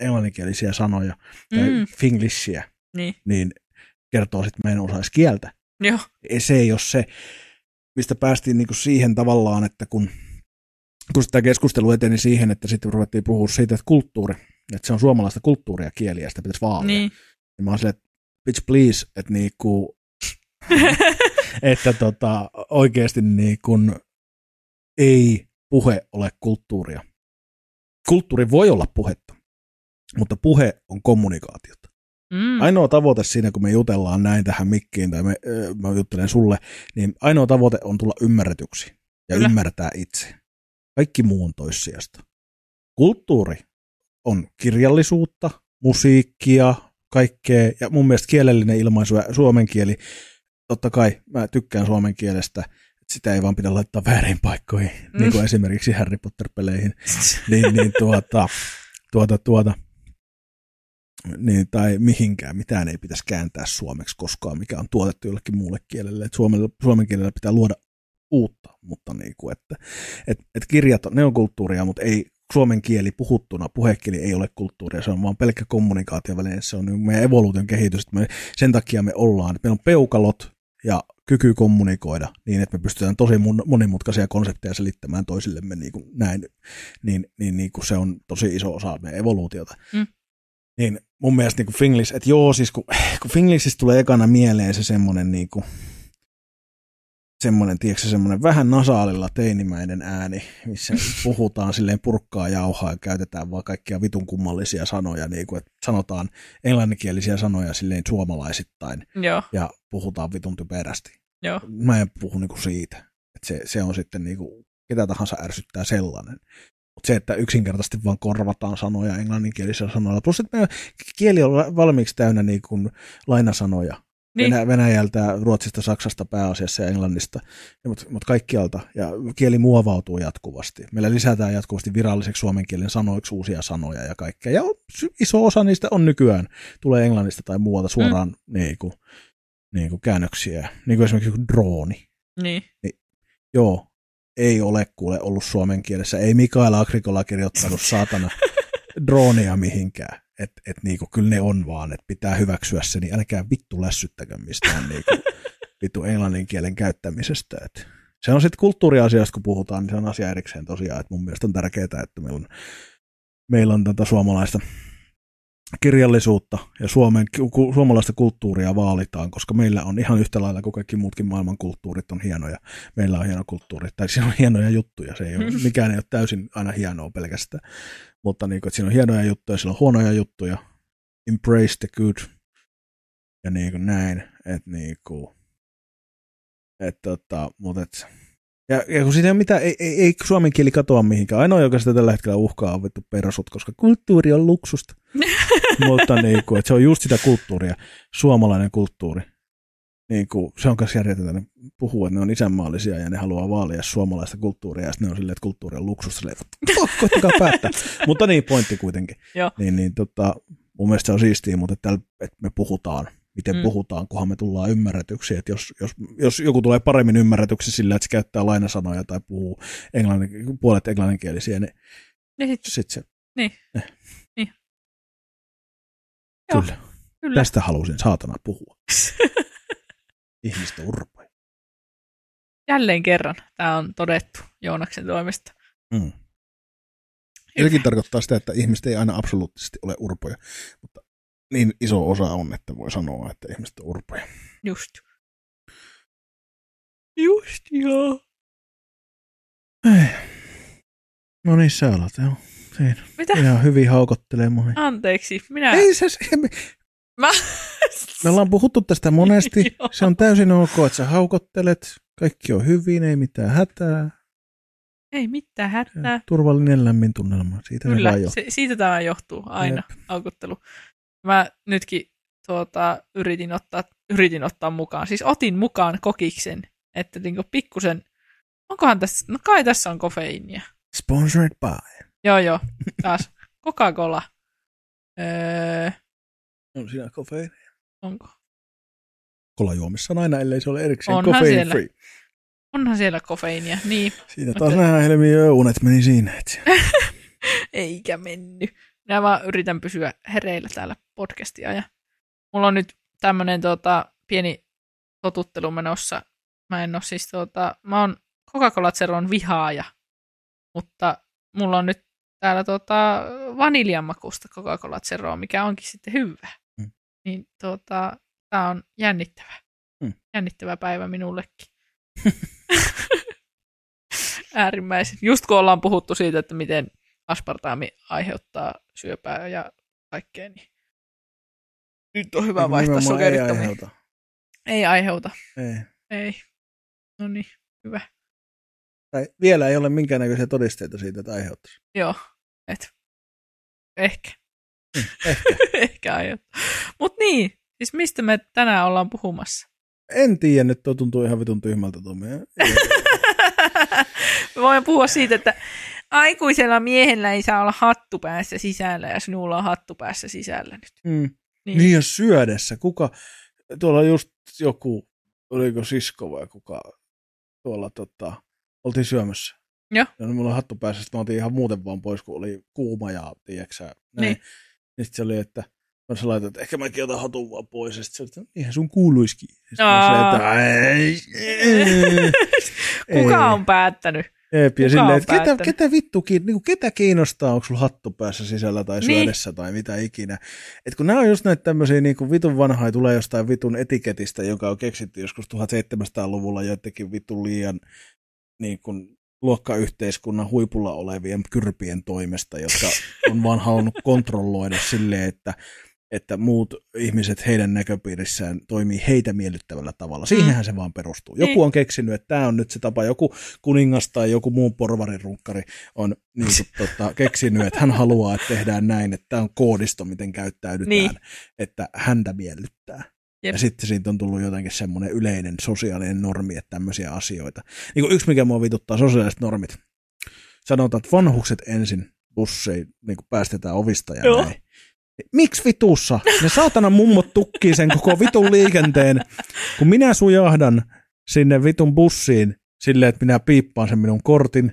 englanninkielisiä sanoja Mm. finglishia, Niin, niin kertoo, että mä en osaisi kieltä. joo. Se ei ole se, mistä päästiin niinku siihen tavallaan, että kun, kun sitä keskustelu eteni siihen, että sitten ruvettiin puhua siitä, että kulttuuri, että se on suomalaista kulttuuria kieliä ja sitä pitäisi vaalia. Niin. Niin mä oon silleen, että bitch please, että niinku, <laughs> että tota, oikeasti niin kun ei puhe ole kulttuuria. Kulttuuri voi olla puhetta, mutta puhe on kommunikaatiota. Mm. Ainoa tavoite siinä, kun me jutellaan näin tähän mikkiin tai me, mä juttelen sulle, niin ainoa tavoite on tulla ymmärretyksi ja Kyllä. ymmärtää itse. Kaikki muu on toissijasta. Kulttuuri on kirjallisuutta, musiikkia, kaikkea, ja mun mielestä kielellinen ilmaisu ja suomen kieli, totta kai mä tykkään suomen kielestä, että sitä ei vaan pidä laittaa väärin paikkoihin, mm. niin kuin esimerkiksi Harry Potter-peleihin, niin, niin tuota, tuota, tuota, niin, tai mihinkään, mitään ei pitäisi kääntää suomeksi koskaan, mikä on tuotettu jollekin muulle kielelle, että suomen, suomen kielellä pitää luoda uutta, mutta niin kuin, että et, et kirjat, on- ne on kulttuuria, mutta ei suomen kieli puhuttuna, puhekieli ei ole kulttuuria, se on vaan pelkkä kommunikaatioväline, se on niin meidän evoluution kehitys, että me, sen takia me ollaan, että meillä on peukalot ja kyky kommunikoida niin, että me pystytään tosi mon- monimutkaisia konsepteja selittämään toisillemme niin kuin näin, niin, niin, niin kuin se on tosi iso osa meidän evoluutiota. Mm. Niin mun mielestä niin kuin Finglish, että joo, siis kun, kun Finglishistä tulee ekana mieleen se semmoinen niin kuin, semmoinen, tiedätkö, semmoinen vähän nasaalilla teinimäinen ääni, missä <laughs> puhutaan silleen purkkaa jauhaa ja käytetään vaan kaikkia vitun kummallisia sanoja, niin kuin, että sanotaan englanninkielisiä sanoja silleen suomalaisittain Joo, ja puhutaan vitun typerästi. joo. Mä en puhu niinku siitä. että se, se on sitten niinku, ketä tahansa ärsyttää sellainen. Mutta se, että yksinkertaisesti vaan korvataan sanoja englanninkielisillä sanoilla, plus että meidän kieli on va- valmiiksi täynnä niinku lainasanoja. Niin. Venä- Venäjältä, Ruotsista, Saksasta pääasiassa ja Englannista, mutta mut kaikkialta. Ja kieli muovautuu jatkuvasti. Meillä lisätään jatkuvasti viralliseksi suomen kielen sanoiksi uusia sanoja ja kaikkea. Ja iso osa niistä on nykyään, tulee englannista tai muualta suoraan mm. niinku, niinku käännöksiä. Niin kuin esimerkiksi joku drooni. Niin. Joo, ei ole kuule ollut suomen kielessä. Ei Mikael Agrikola kirjoittanut saatana droonia mihinkään. Että et niinku, kyllä ne on vaan, että pitää hyväksyä se, niin älkää vittu lässyttäkö mistään niinku, vittu englannin kielen käyttämisestä. Et se on sitten kulttuuriasiasta, kun puhutaan, niin se on asia erikseen tosiaan, että mun mielestä on tärkeää, että meillä on meillä on tätä suomalaista kirjallisuutta ja Suomen, suomalaista kulttuuria vaalitaan, koska meillä on ihan yhtä lailla kuin kaikki muutkin maailman kulttuurit on hienoja. Meillä on hieno kulttuuri, tai siinä on hienoja juttuja, se ei ole, <laughs> mikään ei ole täysin aina hienoa pelkästään, mutta niin kuin, että siinä on hienoja juttuja, siellä on huonoja juttuja, embrace the good, ja niin kuin näin, että niin kuin, että tota, mutta et, ja, ja kun siinä ei ole mitään, ei, ei, ei suomen kieli katoa mihinkään. Ainoa, joka sitä tällä hetkellä uhkaa, on vittu persut, koska kulttuuri on luksusta. <laughs> Mutta niin kuin, että se on just sitä kulttuuria, suomalainen kulttuuri. Niin kuin, se on myös järjetöntä, ne puhuu, että ne on isänmaallisia ja ne haluaa vaalia suomalaista kulttuuria, ja sitten ne on silleen, että kulttuuri on luksusta. Oh, koittakaa <laughs> päättää. mutta niin, pointti kuitenkin. Joo. Niin, niin tota, mun mielestä se on siistiä, mutta että, että me puhutaan miten mm. puhutaan, kunhan me tullaan ymmärretyksi. Että jos, jos, jos joku tulee paremmin ymmärretyksi sillä, että se käyttää lainasanoja tai puhuu englannin, puolet englanninkielisiä, niin, niin sit, sit se... Niin. Ne. Kyllä. Kyllä. Tästä halusin saatana puhua. <laughs> Ihmisten urpoja. Jälleen kerran tämä on todettu Joonaksen toimesta. Mm. Sekin tarkoittaa sitä, että ihmiset ei aina absoluuttisesti ole urpoja, mutta niin iso osa on, että voi sanoa, että ihmiset on urpoja. Just. Just joo. Ei. No niin, sä alat, joo. Siinä. Mitä? Ihan hyvin haukottelee mua. Anteeksi, minä... Ei se, me, Mä... me ollaan puhuttu tästä monesti. <laughs> Se on täysin ok, että sä haukottelet. Kaikki on hyvin, ei mitään hätää. Ei mitään hätää. Turvallinen lämmin tunnelma. Siitä Kyllä, se siitä tämä johtuu aina, aukottelu. Mä nytkin tuota, yritin, ottaa, yritin ottaa mukaan, siis otin mukaan kokiksen, että niinku pikkusen, onkohan tässä, no kai tässä on kofeiinia. Sponsored by. Joo joo, taas Coca-Cola. Öö, On siinä kofeiini. onko? Kolajuomissa on aina, ellei se ole erikseen Onhan kofeiini siellä. free. Onhan siellä kofeiinia, niin. Siinä Mutta- taas nähdään helmi unet meni siinä. <laughs> Eikä mennyt. Minä vaan yritän pysyä hereillä täällä podcastia. Ja mulla on nyt tämmöinen tota, pieni totuttelu menossa. Mä en ole siis tota, mä oon Coca-Cola Zeron vihaaja, mutta mulla on nyt täällä tota, vaniljan makusta Coca-Cola Zeroa, mikä onkin sitten hyvä. Mm. Niin tota, tää on jännittävä. Mm. Jännittävä päivä minullekin. <laughs> Äärimmäisen. Just kun ollaan puhuttu siitä, että miten aspartaami aiheuttaa syöpää ja kaikkea, niin nyt on hyvä vaihtaa sokerittomia. Ei, aiheuta. ei aiheuta. Ei. Ei. No niin, hyvä. Tai vielä ei ole minkäännäköisiä todisteita siitä, että aiheuttaisi. Joo, et. Ehkä. <laughs> Ehkä. Ehkä aiheuttaa. Mut niin, siis mistä me tänään ollaan puhumassa? En tiedä, nyt tuo tuntuu ihan vitun tyhmältä tuo meidän- Me <laughs> voimme puhua siitä, että aikuisella miehellä ei saa olla hattu päässä sisällä, ja sinulla on hattu päässä sisällä nyt. Mm. Niin. Niin. niin ja syödessä. Kuka, tuolla just joku, oliko sisko vai kuka, tuolla tota, oltiin syömässä. Joo. Ja mulla on hattu päässä, sitten mä otin ihan muuten vaan pois, kun oli kuuma ja tiedätkö näin. Niin. Niin sitten se oli, että mä sä laitan, että ehkä mäkin otan hatun vaan pois. Ja sitten se oli, että eihän sun kuuluisikin. Ja olin silleen, että, <laughs> ei, Kuka ei. on päättänyt? Jep, ja Kuka silleen, että ketä, ketä vittu niin ketä kiinnostaa, onko sulla hattu päässä sisällä tai Niin. syödessä tai mitä ikinä. Et kun nämä on just näitä tämmöisiä niin kuin vitun vanhaa, tulee jostain vitun etiketistä, joka on keksitty joskus 1700-luvulla joidenkin vitun liian niin kuin, luokkayhteiskunnan huipulla olevien kyrpien toimesta, jotka on vaan halunnut kontrolloida silleen, että että muut ihmiset heidän näköpiirissään toimii heitä miellyttävällä tavalla. Siihenhän se vaan perustuu. Joku Niin. on keksinyt, että tämä on nyt se tapa. Joku kuningas tai joku muu porvarinrunkkari on niin kuin, tota, keksinyt, että hän haluaa, että tehdään näin, että tämä on koodisto, miten käyttäydytään, Niin. että häntä miellyttää. Jep. Ja sitten siitä on tullut jotenkin semmoinen yleinen sosiaalinen normi, että tämmöisiä asioita. Niin kuin yksi, mikä mua vituttaa, sosiaaliset normit. Sanotaan, että vanhukset ensin busseihin niin kuin päästetään ovista ja Joo. näin. Miksi vitussa? Ne saatana mummot tukkii sen koko vitun liikenteen, kun minä sujahdan sinne vitun bussiin silleen, että minä piippaan sen minun kortin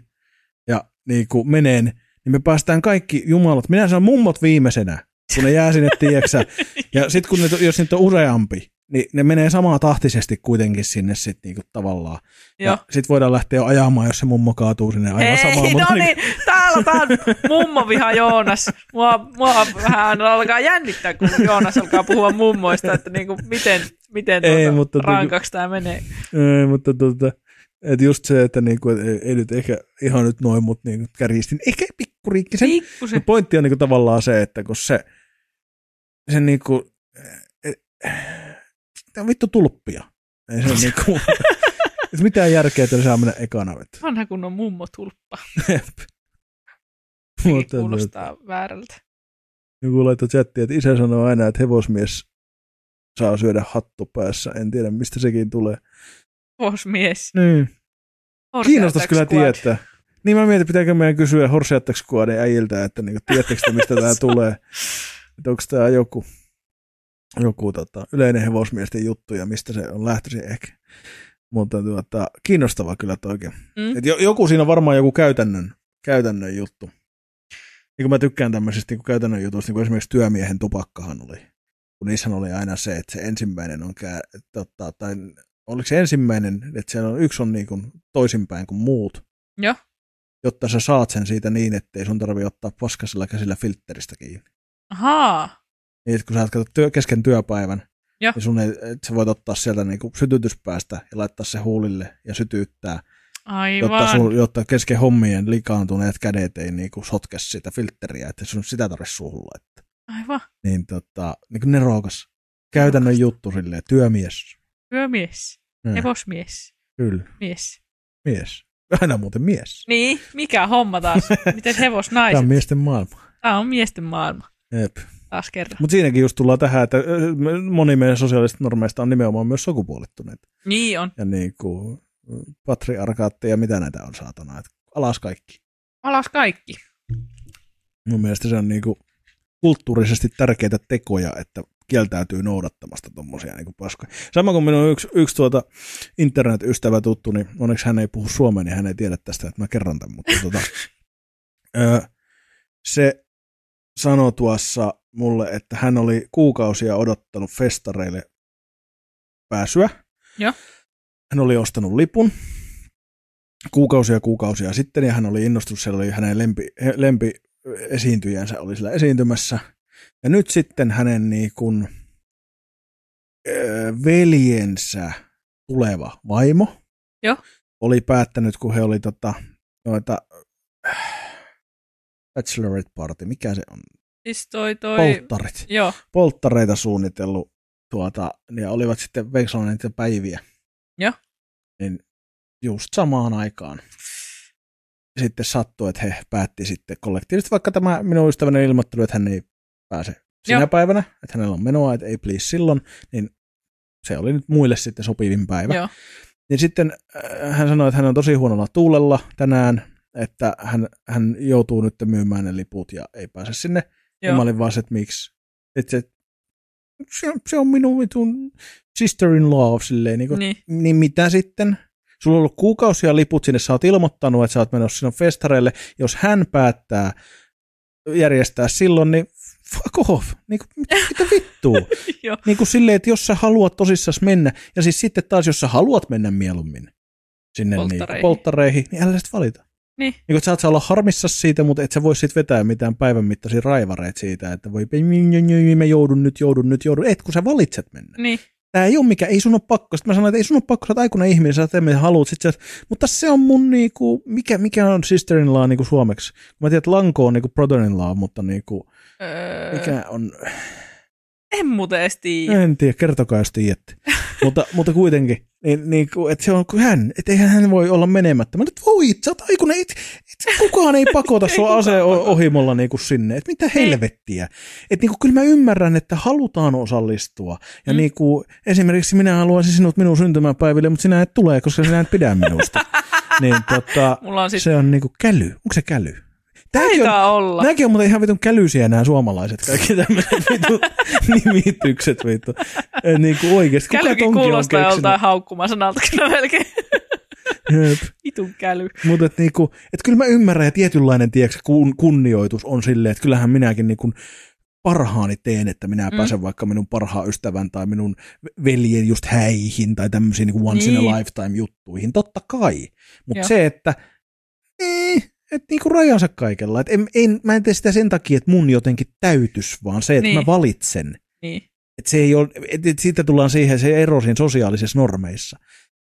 ja niin kuin meneen, niin me päästään kaikki jumalat. Minä sanon mummot viimeisenä, kun ne jää sinne, tieksä. Ja sitten kun ne, jos niitä on useampi, niin ne menee samaa tahtisesti kuitenkin sinne sitten niinku tavallaan. Joo. Ja sit voidaan lähteä jo ajamaan, jos se mummo kaatuu sinne aivan Ei, samaan. no mutta niin, täällä tää on mummo viha Joonas. Mua, mua vähän alkaa jännittää, kun Joonas alkaa puhua mummoista, että niinku, miten, miten Ei, tuota, mutta niinku- rankaksi tämä menee. Ei, mutta tota, et just se, että niinku, et ei, ei, nyt ehkä ihan nyt noin, mutta niinku kärjistin. Ehkä pikkuriikki. Sen, Pikkusen. se pointti on niinku tavallaan se, että kun se, se niinku, eh, tämä on vittu tulppia. Ei se <laughs> niinku, et mitään järkeä, että saa mennä ekana. Vettä. Vanha kun on mummo tulppa. Mutta Kuulostaa väärältä. joku laittoi chattiin, että isä sanoo aina, että hevosmies saa syödä hattu päässä. En tiedä, mistä sekin tulee. Vosmies. Niin. Kiinnostaisi kyllä tietää. Niin mä mietin, pitääkö meidän kysyä Horse Attack Squadin äijiltä, että niinku, tiedättekö te, mistä tämä <laughs> tulee. Että onko tämä joku, joku tota, yleinen hevosmiesten juttu ja mistä se on lähtöisin ehkä. Mutta tuota, kiinnostavaa kyllä toikin. Mm. Et jo, joku siinä on varmaan joku käytännön, käytännön juttu. Niin kuin mä tykkään tämmöisistä niin käytännön jutuista, niin kuin esimerkiksi työmiehen tupakkahan oli. Kun niissähän oli aina se, että se ensimmäinen on, kää, tota, tai oliko se ensimmäinen, että siellä on, yksi on niin kuin toisinpäin kuin muut. Joo. Jotta sä saat sen siitä niin, ettei sun tarvi ottaa paskasella käsillä filtteristä kiinni. Ahaa. Niin, että kun sä oot työ, kesken työpäivän, Joo. niin sun ei, että sä voit ottaa sieltä niin kuin sytytyspäästä ja laittaa se huulille ja sytyttää, jotta, Aivan. sun, jotta kesken hommien likaantuneet kädet ei niin kuin sotke sitä filtteriä, että sun sitä tarvitse suuhun laittaa. Aivan. Niin, tota, niin kuin nerokas. Käytännön juttu silleen, työmies. Työmies. Näin, Hevosmies. Kyllä, Mies. mies. Aina muuten mies. Niin, mikä homma taas? <laughs> Miten Tämä hevosnaiset? on miesten maailma. Tämä on miesten maailma. Jep. Taas kerran. Mutta siinäkin just tullaan tähän, että moni meidän sosiaalisista normeista on nimenomaan myös sukupuolittuneita. Niin on. Ja niin kuin patriarkaatteja, mitä näitä on saatana. Et alas kaikki. Alas kaikki. Mun mielestä se on niin kuin kulttuurisesti tärkeitä tekoja, että kieltäytyy noudattamasta tuommoisia niin paskoja. Sama kuin minun yksi, yksi tuota internet-ystävä tuttu, niin onneksi hän ei puhu suomea, niin hän ei tiedä tästä, että mä kerron tämän, mutta tuota, <laughs> ö, se sanoi tuossa mulle, että hän oli kuukausia odottanut festareille pääsyä. Joo. Hän oli ostanut lipun kuukausia kuukausia sitten ja hän oli innostunut, siellä oli hänen lempi, lempi esiintyjänsä oli siellä esiintymässä. Ja nyt sitten hänen niin kuin, veljensä tuleva vaimo Joo. oli päättänyt, kun he oli tota, noita bachelorette party, mikä se on? Siis toi toi... Polttarit. Joo. Polttareita suunnitellut tuota, ja olivat sitten veiksoneet niitä päiviä. Joo. Niin just samaan aikaan sitten sattui, että he päätti sitten kollektiivisesti, vaikka tämä minun ystäväni ilmoittelu, että hän ei pääse sinä Joo. päivänä, että hänellä on menoa, että ei please silloin, niin se oli nyt muille sitten sopivin päivä. Joo. Niin sitten äh, hän sanoi, että hän on tosi huonolla tuulella tänään, että hän, hän joutuu nyt myymään ne liput ja ei pääse sinne. Ja Joo. mä olin vaan se, että miksi. Että se, se, on- se on minun vitun sister-in-law silleen, niin, kuin, Niin. niin mitä sitten? Sulla on ollut kuukausia liput sinne, sä oot ilmoittanut, että sä oot menossa sinne festareille. Jos hän päättää järjestää silloin, niin fuck off. Niin kuin, mitä, mitä vittua? <laughs> Niin kuin silleen, että jos sä haluat tosissas mennä, ja siis sitten taas, jos sä haluat mennä mieluummin sinne Polttareihin. polttareihin, niin, polttareihin niin älä sitten valita. Niin. Niin kuin, että sä oot olla harmissas siitä, mutta et sä voi sit vetää mitään päivän mittaisia raivareita siitä, että voi, mä joudun nyt, joudun nyt, joudun. Et kun sä valitset mennä. Niin. Tää ei ole mikä, ei sun ole pakko. Sitten mä sanoin, että ei sun ole pakko, sä oot aikuinen ihminen, sä teet mitä haluat. Sit sä, oot, mutta se on mun niinku, mikä, mikä on sister-in-law niinku suomeksi? Mä tiedän, että lanko on niinku brother-in-law, mutta niinku, Öö, mikä on, en muuten edes tiedä. en tiedä, kertokaa jos tiedätte. mutta, mutta kuitenkin, niin, niin että se on kuin hän, että eihän hän voi olla menemättä. Mä nyt voi, sä oot aikuinen, et, et, kukaan ei pakota <laughs> sua pakota. ohimolla niin kuin sinne. Että mitä helvettiä. Että niin kuin, kyllä mä ymmärrän, että halutaan osallistua. Ja Mm. niin kuin, esimerkiksi minä haluaisin sinut minun syntymäpäiville, mutta sinä et tule, koska sinä et pidä minusta. <laughs> niin tota, Mulla on siis... se on niin kuin käly. Onko se käly? Tämäkin on, Taitaa olla. Nämäkin on muuten ihan vitun kälysiä nämä suomalaiset, kaikki tämmöiset <laughs> vitun nimitykset vittu. Eh, Niin kuin oikeasti. Kuka Kälykin kuulostaa joltain haukkumasanalta kyllä melkein. Jep. Vitun käly. Mutta et niinku, et kyllä mä ymmärrän, ja tietynlainen tiedätkö, kun, kunnioitus on silleen, että kyllähän minäkin niinku, parhaani teen, että minä Mm. pääsen vaikka minun parhaan ystävän tai minun veljen just häihin tai tämmöisiin niin once in Niin. a lifetime juttuihin. Totta kai. Mutta se, että eh, et niinku rajansa kaikella. Et en, en, mä en tee sitä sen takia, että mun jotenkin täytys, vaan se, että Niin. mä valitsen. Niin. Et se ei ole, et, et siitä tullaan siihen se ero siinä sosiaalisissa normeissa.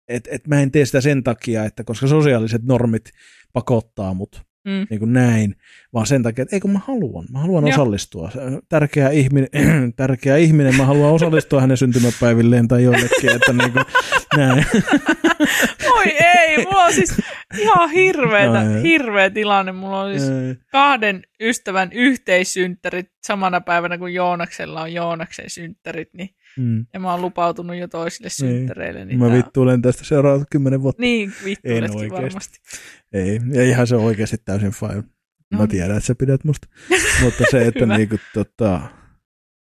Et, et mä en tee sitä sen takia, että koska sosiaaliset normit pakottaa mut Mm. niin kuin näin, vaan sen takia, että ei kun mä haluan, mä haluan Joo. osallistua. Tärkeä ihminen, <clears throat> tärkeä ihminen, mä haluan osallistua hänen syntymäpäivilleen tai jollekin, että niin kuin, <laughs> näin. Oi ei, mulla on siis ihan hirveetä, No, hirveä tilanne. Mulla on siis Ei. kahden ystävän yhteissynttärit samana päivänä, kun Joonaksella on Joonaksen synttärit, niin Mm. ja mä oon lupautunut jo toisille synttäreille. Niin Mä tää- vittuilen tästä seuraavat kymmenen vuotta. Niin, vittuiletkin varmasti. Ei, ja ihan se on oikeasti täysin fine. No Mä niin. tiedän, että sä pidät musta. <laughs> mutta se, että niinku, tota,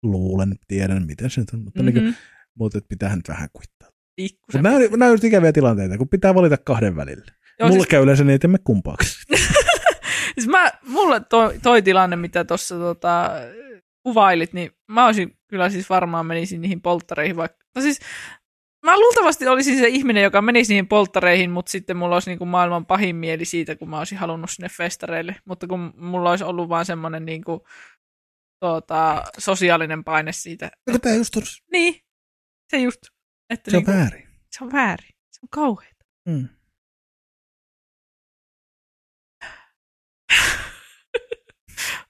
luulen, tiedän, miten se on. Mutta, mm-hmm. niinku, mutta et pitää nyt vähän kuittaa. Mutta nämä, on- nämä on just ikäviä tilanteita, kun pitää valita kahden välillä. Joo, Mulla siis, käy yleensä niin, että me kumpaaksi. <laughs> siis mä, mulle toi, toi tilanne, mitä tuossa tota, kuvailit, niin mä olisin kyllä siis varmaan menisin niihin polttareihin vaikka. No siis mä luultavasti olisin se ihminen, joka menisi niihin polttareihin, mutta sitten mulla olisi niinku maailman pahin mieli siitä, kun mä olisin halunnut sinne festareille. Mutta kun mulla olisi ollut vaan semmoinen niinku, tota, sosiaalinen paine siitä. Eikö tää just Niin, se just. Että se on niinku, väärin. se on väärin. Se on kauheata. Mm.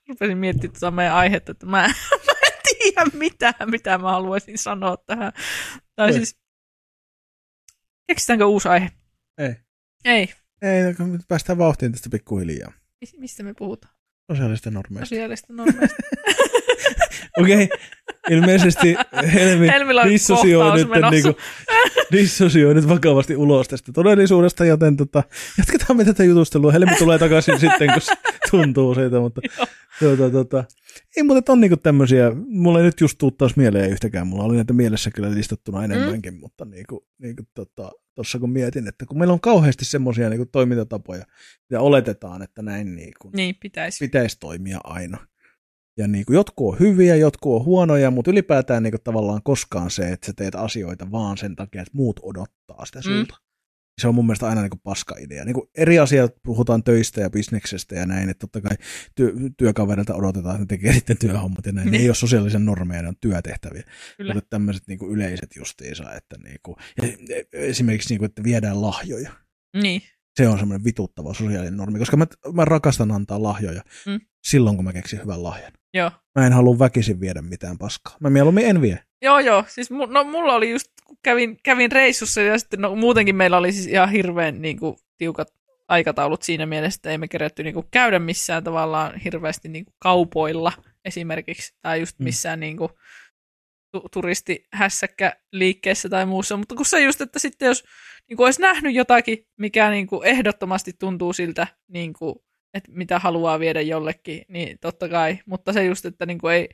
Rupesin miettimään tuota meidän aihetta, että mä, <laughs> mä en tiedä mitään, mitä mä haluaisin sanoa tähän. Tai siis, keksitäänkö uusi aihe? Ei. Ei. Ei, nyt päästään vauhtiin tästä pikkuhiljaa. Mis- Mistä me puhutaan? Sosiaalisten normeista. Sosiaalista normeista. <laughs> Okei, okay. ilmeisesti Helmi dissosioi nyt, niinku, dissosioi nyt vakavasti ulos tästä todellisuudesta, joten tota, jatketaan me tätä jutustelua. Helmi tulee takaisin sitten, kun tuntuu siitä, mutta tuota, tuota, ei mutta on niinku tämmöisiä, mulla ei nyt just tuu taas mieleen yhtäkään, mulla oli näitä mielessä kyllä listattuna enemmänkin, mm. mutta niinku, niinku tota, tuossa kun mietin, että kun meillä on kauheasti semmoisia niinku toimintatapoja, ja oletetaan, että näin niinku, niin, pitäisi. pitäisi toimia aina. Ja niin kuin jotkut on hyviä, jotkut on huonoja, mutta ylipäätään niin kuin tavallaan koskaan se, että sä teet asioita vaan sen takia, että muut odottaa sitä sulta. Mm. Se on mun mielestä aina niin kuin paska idea. Niin kuin eri asiat, puhutaan töistä ja bisneksestä ja näin, että totta kai työ, työkaverilta odotetaan, että ne tekee sitten työhommat ja näin. Ne Niin. ei ole sosiaalisen normeja, ne on työtehtäviä. Kyllä. Mutta tämmöiset niin kuin yleiset justiinsa, että niin kuin, esimerkiksi niin kuin, että viedään lahjoja Niin, se on semmoinen vituttava sosiaalinen normi, koska mä, mä rakastan antaa lahjoja Mm. mm. silloin, kun mä keksin hyvän lahjan. Joo. Mä en halua väkisin viedä mitään paskaa. Mä mieluummin en vie. Joo, joo. Siis mu- no, mulla oli just, kun kävin, kävin reissussa ja sitten no, muutenkin meillä oli siis ihan hirveän niin kuin, tiukat aikataulut siinä mielessä, että ei me kerätty niin kuin, käydä missään tavallaan hirveästi niin kuin, kaupoilla esimerkiksi, tai just Mm. missään niin kuin, tu- turistihässäkkä liikkeessä tai muussa, mutta kun se just, että sitten jos niin kuin olisi nähnyt jotakin, mikä niin kuin, ehdottomasti tuntuu siltä, niin kuin, että mitä haluaa viedä jollekin, niin totta kai, mutta se just, että niin kuin, ei,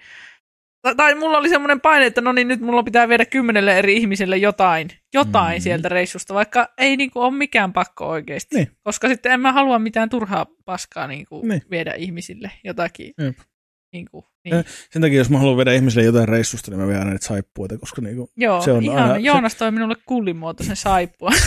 tai, mulla oli semmoinen paine, että no niin, nyt mulla pitää viedä kymmenelle eri ihmiselle jotain, jotain Mm. mm. sieltä reissusta, vaikka ei niinku ole mikään pakko oikeasti. Niin. Koska sitten en mä halua mitään turhaa paskaa niinku Niin. viedä ihmisille jotakin. Jep. Niinku, niin. Sen takia, jos mä haluan viedä ihmisille jotain reissusta, niin mä vien näitä saippuita, koska niinku, Joo, se on ihan, aina- Joonas toi minulle kullimuotoisen saippua. <laughs>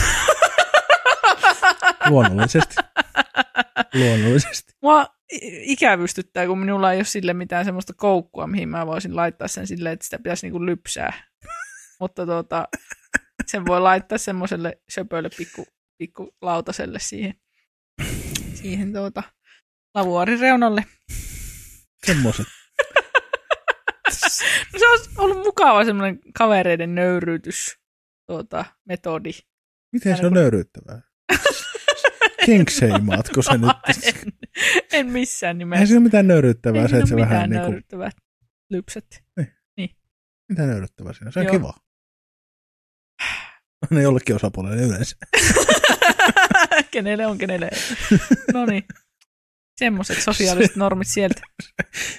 luonnollisesti. <laughs> luonnollisesti. Mua ikävystyttää, kun minulla ei ole sille mitään semmoista koukkua, mihin mä voisin laittaa sen silleen, että sitä pitäisi niinku lypsää. <laughs> Mutta tuota, sen voi laittaa semmoiselle söpölle pikku, pikku lautaselle siihen, siihen tuota, lavuaarin reunalle. Semmoiset. <laughs> No, se olisi ollut mukava semmoinen kavereiden nöyryytys tuota, metodi. Miten se on nöyryyttävää? Kinkseimaatko se <laughs> nyt? en, en missään nimessä. siinä ole mitään nöyryyttävää Ei se, että se siinä ole vähän mitään niinku, nöyryyttävää lypset. mitä nöyryyttävää siinä? Se on Joo. kiva. <sighs> Ne jollekin osapuolelle yleensä. <laughs> kenelle on, kenelle ei. No niin. Semmoiset sosiaaliset normit sieltä.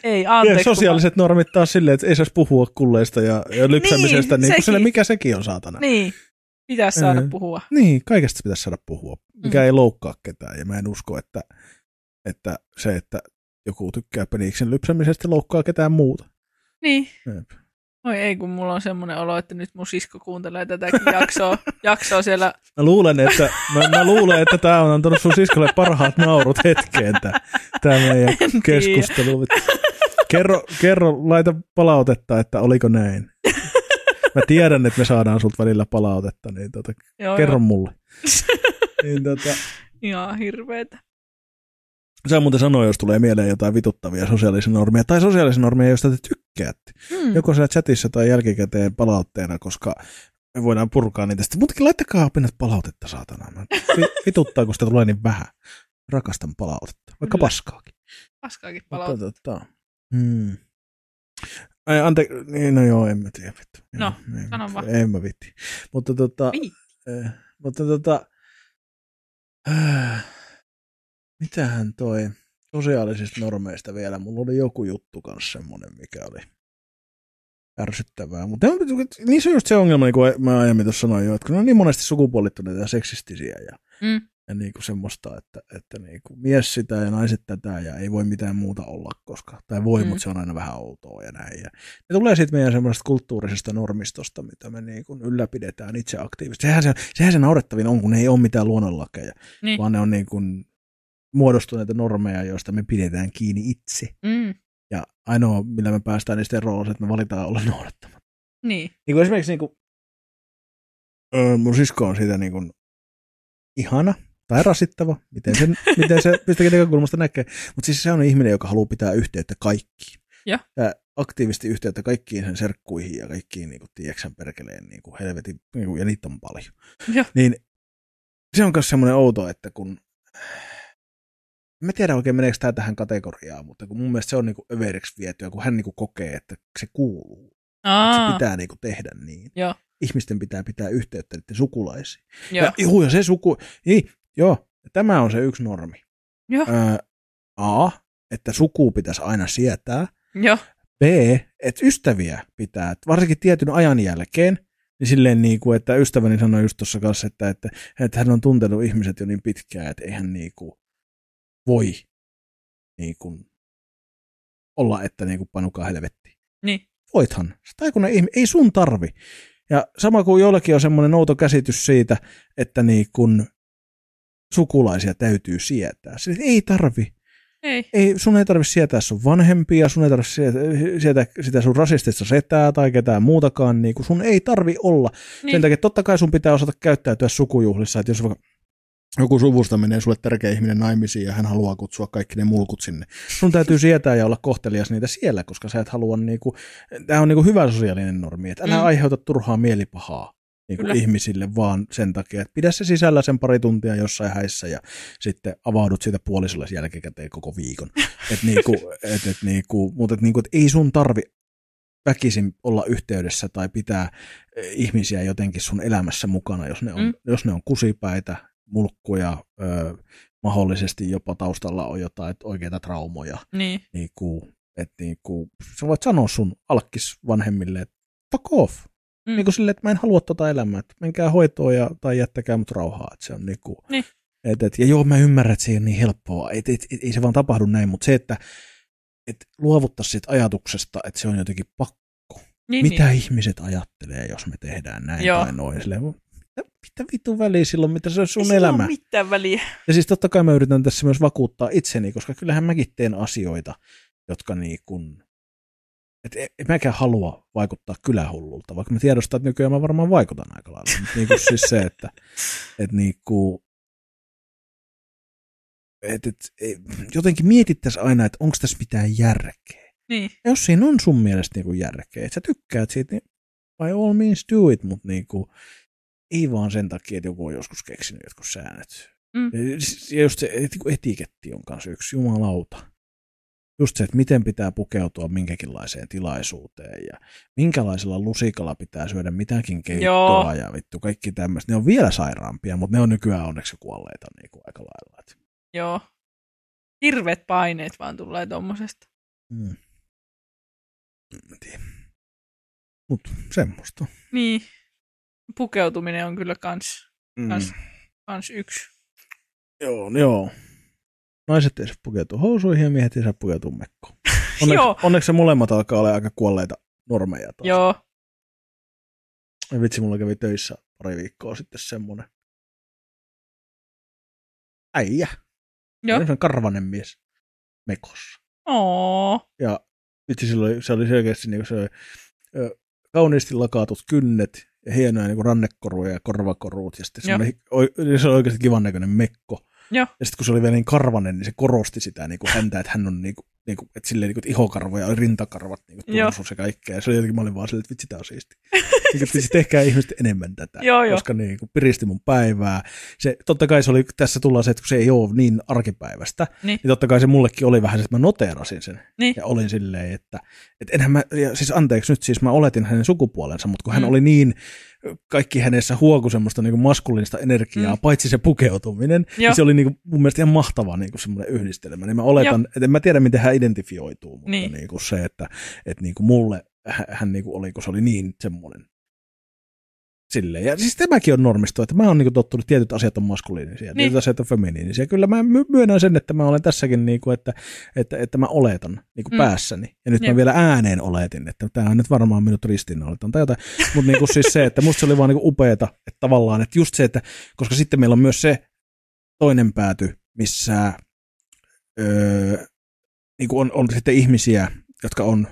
Ei, anteeksi. kun sosiaaliset normit taas silleen, että ei saisi puhua kulleista ja, ja lypsämisestä, Niin, niin, niin sille sekin. mikä sekin on saatana. Niin, pitäisi saada Mm. puhua. Niin, kaikesta pitäisi saada puhua, mikä Mm. ei loukkaa ketään. Ja mä en usko, että, että se, että joku tykkää peniksen lypsämisestä, loukkaa ketään muuta. Niin. Jep. Oi ei, kun mulla on semmoinen olo, että nyt mun sisko kuuntelee tätäkin jaksoa, <laughs> jaksoa siellä. Mä luulen, että, mä, mä luulen, että tää on antanut sun siskolle parhaat naurut hetkeen, tää meidän keskustelu. Kerro, kerro, laita palautetta, että oliko näin. Mä tiedän, että me saadaan sulta välillä palautetta, niin tota, Joo, kerro joo. mulle. <laughs> Niin, tota, Ihan hirveetä. sä muuten sanoi, jos tulee mieleen jotain vituttavia sosiaalisia normeja, tai sosiaalisia normeja, joista te tykkäätte. Hmm. Joko siellä chatissa tai jälkikäteen palautteena, koska me voidaan purkaa niitä. Sitten muutenkin laittakaa pinnat palautetta, saatana. Mä vi- <laughs> vituttaa, kun sitä tulee niin vähän. Rakastan palautetta, vaikka Kyllä. paskaakin. Paskaakin Mutta, palautetta. tota, hmm. Ai, ante, niin, no joo, en mä tiedä. Vittu. No, en, sano vaan. En mä vitti. Mutta tota, Viitti. eh, mutta tota, äh, mitähän toi sosiaalisista normeista vielä. Mulla oli joku juttu kanssa semmonen, mikä oli ärsyttävää. Mutta niissä on just se ongelma, niin kuin mä aiemmin tuossa sanoin jo, että kun ne on niin monesti sukupuolittuneita ja seksistisiä ja, Mm. Ja niin kuin semmoista, että, että niin kuin mies sitä ja naiset tätä ja ei voi mitään muuta olla, koska, tai voi, Mm. mutta se on aina vähän outoa ja näin. Ja ne tulee sitten meidän semmoisesta kulttuurisesta normistosta, mitä me niin kuin ylläpidetään itse aktiivisesti. Sehän se, sehän se naurettavin on, kun ne ei ole mitään luonnonlakeja, Niin. vaan ne on niin kuin muodostuneita normeja, joista me pidetään kiinni itse. Mm. Ja ainoa, millä me päästään niistä eroon, on se, että me valitaan olla noudattamatta. Niin. Niin kuin esimerkiksi niin kuin, öö, mun sisko on siitä niin kuin ihana tai rasittava, miten, sen, <laughs> miten se mistäkin näkökulmasta näkee. Mutta siis se on ihminen, joka haluaa pitää yhteyttä kaikkiin. Ja. ja aktiivisesti yhteyttä kaikkiin sen serkkuihin ja kaikkiin niin tieksän perkeleen niin kuin helvetin, niin kuin, ja niitä on paljon. Joo. Niin se on myös semmoinen outo, että kun Mä tiedä oikein meneekö tämä tähän kategoriaan, mutta kun mun mielestä se on niinku överiksi vietyä, kun hän niinku kokee, että se kuuluu. Että se Aa, pitää niinku tehdä niin. Joo. Ihmisten pitää pitää yhteyttä niiden sukulaisiin. joo. Ja, juu, ja se suku... Niin, joo, tämä on se yksi normi. Joo. Öö, A, että suku pitäisi aina sietää. Joo. B, että ystäviä pitää, että varsinkin tietyn ajan jälkeen, niin silleen niin kuin, että ystäväni sanoi just tuossa kanssa, että, että, että hän on tuntenut ihmiset jo niin pitkään, että eihän niin kuin voi niin kuin olla, että niin kuin panukaa helvettiin. Niin. Voithan. Tai kun ihmi- ei sun tarvi. Ja sama kuin jollakin on semmoinen outo käsitys siitä, että niin kuin sukulaisia täytyy sietää. Sille, ei tarvi Ei. ei, sun ei tarvitse sietää sun vanhempia, sun ei tarvitse sietää, sietää sitä sun rasistista setää tai ketään muutakaan, niin sun ei tarvi olla. Niin. Sen takia totta kai sun pitää osata käyttäytyä sukujuhlissa, että jos vaikka joku suvusta menee sulle tärkeä ihminen naimisiin ja hän haluaa kutsua kaikki ne mulkut sinne. Sun täytyy sietää ja olla kohtelias niitä siellä, koska sä et halua, niinku, tämä on niinku hyvä sosiaalinen normi, että älä mm. aiheuta turhaa mielipahaa niinku Kyllä. ihmisille vaan sen takia, että pidä se sisällä sen pari tuntia jossain häissä ja sitten avaudut siitä puolisolle jälkikäteen koko viikon. <laughs> Et niinku, et, et niinku, mutta et niinku, et ei sun tarvi väkisin olla yhteydessä tai pitää eh, ihmisiä jotenkin sun elämässä mukana, jos ne on, Mm. jos ne on kusipäitä, mulkkuja, ö, mahdollisesti jopa taustalla on jotain oikeita traumoja. Niin. Niinku, et niinku, sä voit sanoa sun alkkis vanhemmille, että fuck off. Mm. Niin kuin silleen, että mä en halua tota elämää, että menkää hoitoon ja, tai jättäkää mut rauhaa. Että se on niinku, Niin. et, et, ja joo, mä ymmärrän, että se ei ole niin helppoa. Et, et, et, ei se vaan tapahdu näin, mutta se, että et luovuttaisi siitä ajatuksesta, että se on jotenkin pakko. Niin, Mitä niin. ihmiset ajattelee, jos me tehdään näin Joo. tai noin. Silleen, mitä, mitä vitun väliä silloin, mitä se on Ei sun sillä elämä? ole mitään väliä. Ja siis totta kai mä yritän tässä myös vakuuttaa itseni, koska kyllähän mäkin teen asioita, jotka niin kuin, et en en mäkään halua vaikuttaa kylähullulta, vaikka mä tiedostan, että nykyään mä varmaan vaikutan aika lailla. Mutta niin kuin siis se, että <laughs> et niin kuin, et, et, et, jotenkin mietittäisiin aina, että onko tässä mitään järkeä. Niin. Ja jos siinä on sun mielestä niin kuin järkeä, että sä tykkäät siitä, niin by all means do it, mutta niin kuin, ei vaan sen takia, että joku on joskus keksinyt jotkut säännöt. Mm. Ja just se etiketti on kanssa yksi, jumalauta. Just se, että miten pitää pukeutua minkäkinlaiseen tilaisuuteen ja minkälaisella lusikalla pitää syödä mitäkin keittoa Joo. ja vittu kaikki tämmöistä. Ne on vielä sairaampia, mutta ne on nykyään onneksi kuolleita niin kuin aika lailla. Joo. Hirveät paineet vaan tulee tommosesta. mm. En tiedä. Mut semmoista. Niin. Pukeutuminen on kyllä kans, Mm. kans, kans yksi. Joo, joo. Naiset ei saa pukeutua housuihin ja miehet ei saa pukeutua mekkoon. Onneksi, <laughs> Joo. onneksi se molemmat alkaa olla aika kuolleita normeja taas. Joo. Ja vitsi, mulla kävi töissä pari viikkoa sitten semmonen äijä. Joo. Semmoinen karvanen mies mekossa. Oo. Ja vitsi, sillä oli, se oli selkeästi niin se oli, ö, kauniisti lakaatut kynnet ja hienoja niin rannekoruja ja korvakorut. Ja sitten semmoinen, oi- se oli oikeasti kivan näköinen mekko. Joo. Ja sitten kun se oli vielä niin karvanen, niin se korosti sitä niin kuin häntä, että hän on niin kuin, niin kuin, että silleen niin kuin, että ihokarvoja, rintakarvat, niin kuin Joo. tursus ja kaikkea. Ja se oli jotenkin, mä olin vaan silleen, että vitsi, tää on siisti. <laughs> niin siis tehkää ihmiset enemmän tätä, Joo, joo. koska niin kuin, piristi mun päivää. Se, totta kai se oli, tässä tullaan se, että kun se ei ole niin arkipäivästä, Niin. niin totta kai se mullekin oli vähän se, että mä noteerasin sen. Niin. Ja olin silleen, että, että enhän mä, ja siis anteeksi nyt, siis mä oletin hänen sukupuolensa, mutta kun hän Mm. oli niin, kaikki hänessä huoku semmoista niin maskuliinista energiaa, Mm. paitsi se pukeutuminen, Joo. niin se oli niin kuin, mun mielestä ihan mahtava niin kuin semmoinen yhdistelmä. Niin mä oletan, että en mä tiedä, miten hän identifioituu, mutta Niin. niin. Niin kuin se, että, että niin kuin mulle hän, niin kuin oli, kun se oli niin semmoinen Silleen. Ja siis tämäkin on normisto, että mä oon niin tottunut, että tietyt asiat on maskuliinisia, niin. Niin. tietyt asiat on feminiinisiä. Kyllä mä my- myönnän sen, että mä olen tässäkin, niin kuin, että, että, että mä oletan niin kuin Mm. päässäni. Ja nyt Jep. mä vielä ääneen oletin, että tämä on nyt varmaan minut ristiinnaolitan tai jotain. Mutta niin kuin siis se, että musta se oli vaan niin upeeta, että tavallaan, että just se, että koska sitten meillä on myös se toinen pääty, missä öö, niin kuin on, on sitten ihmisiä, jotka on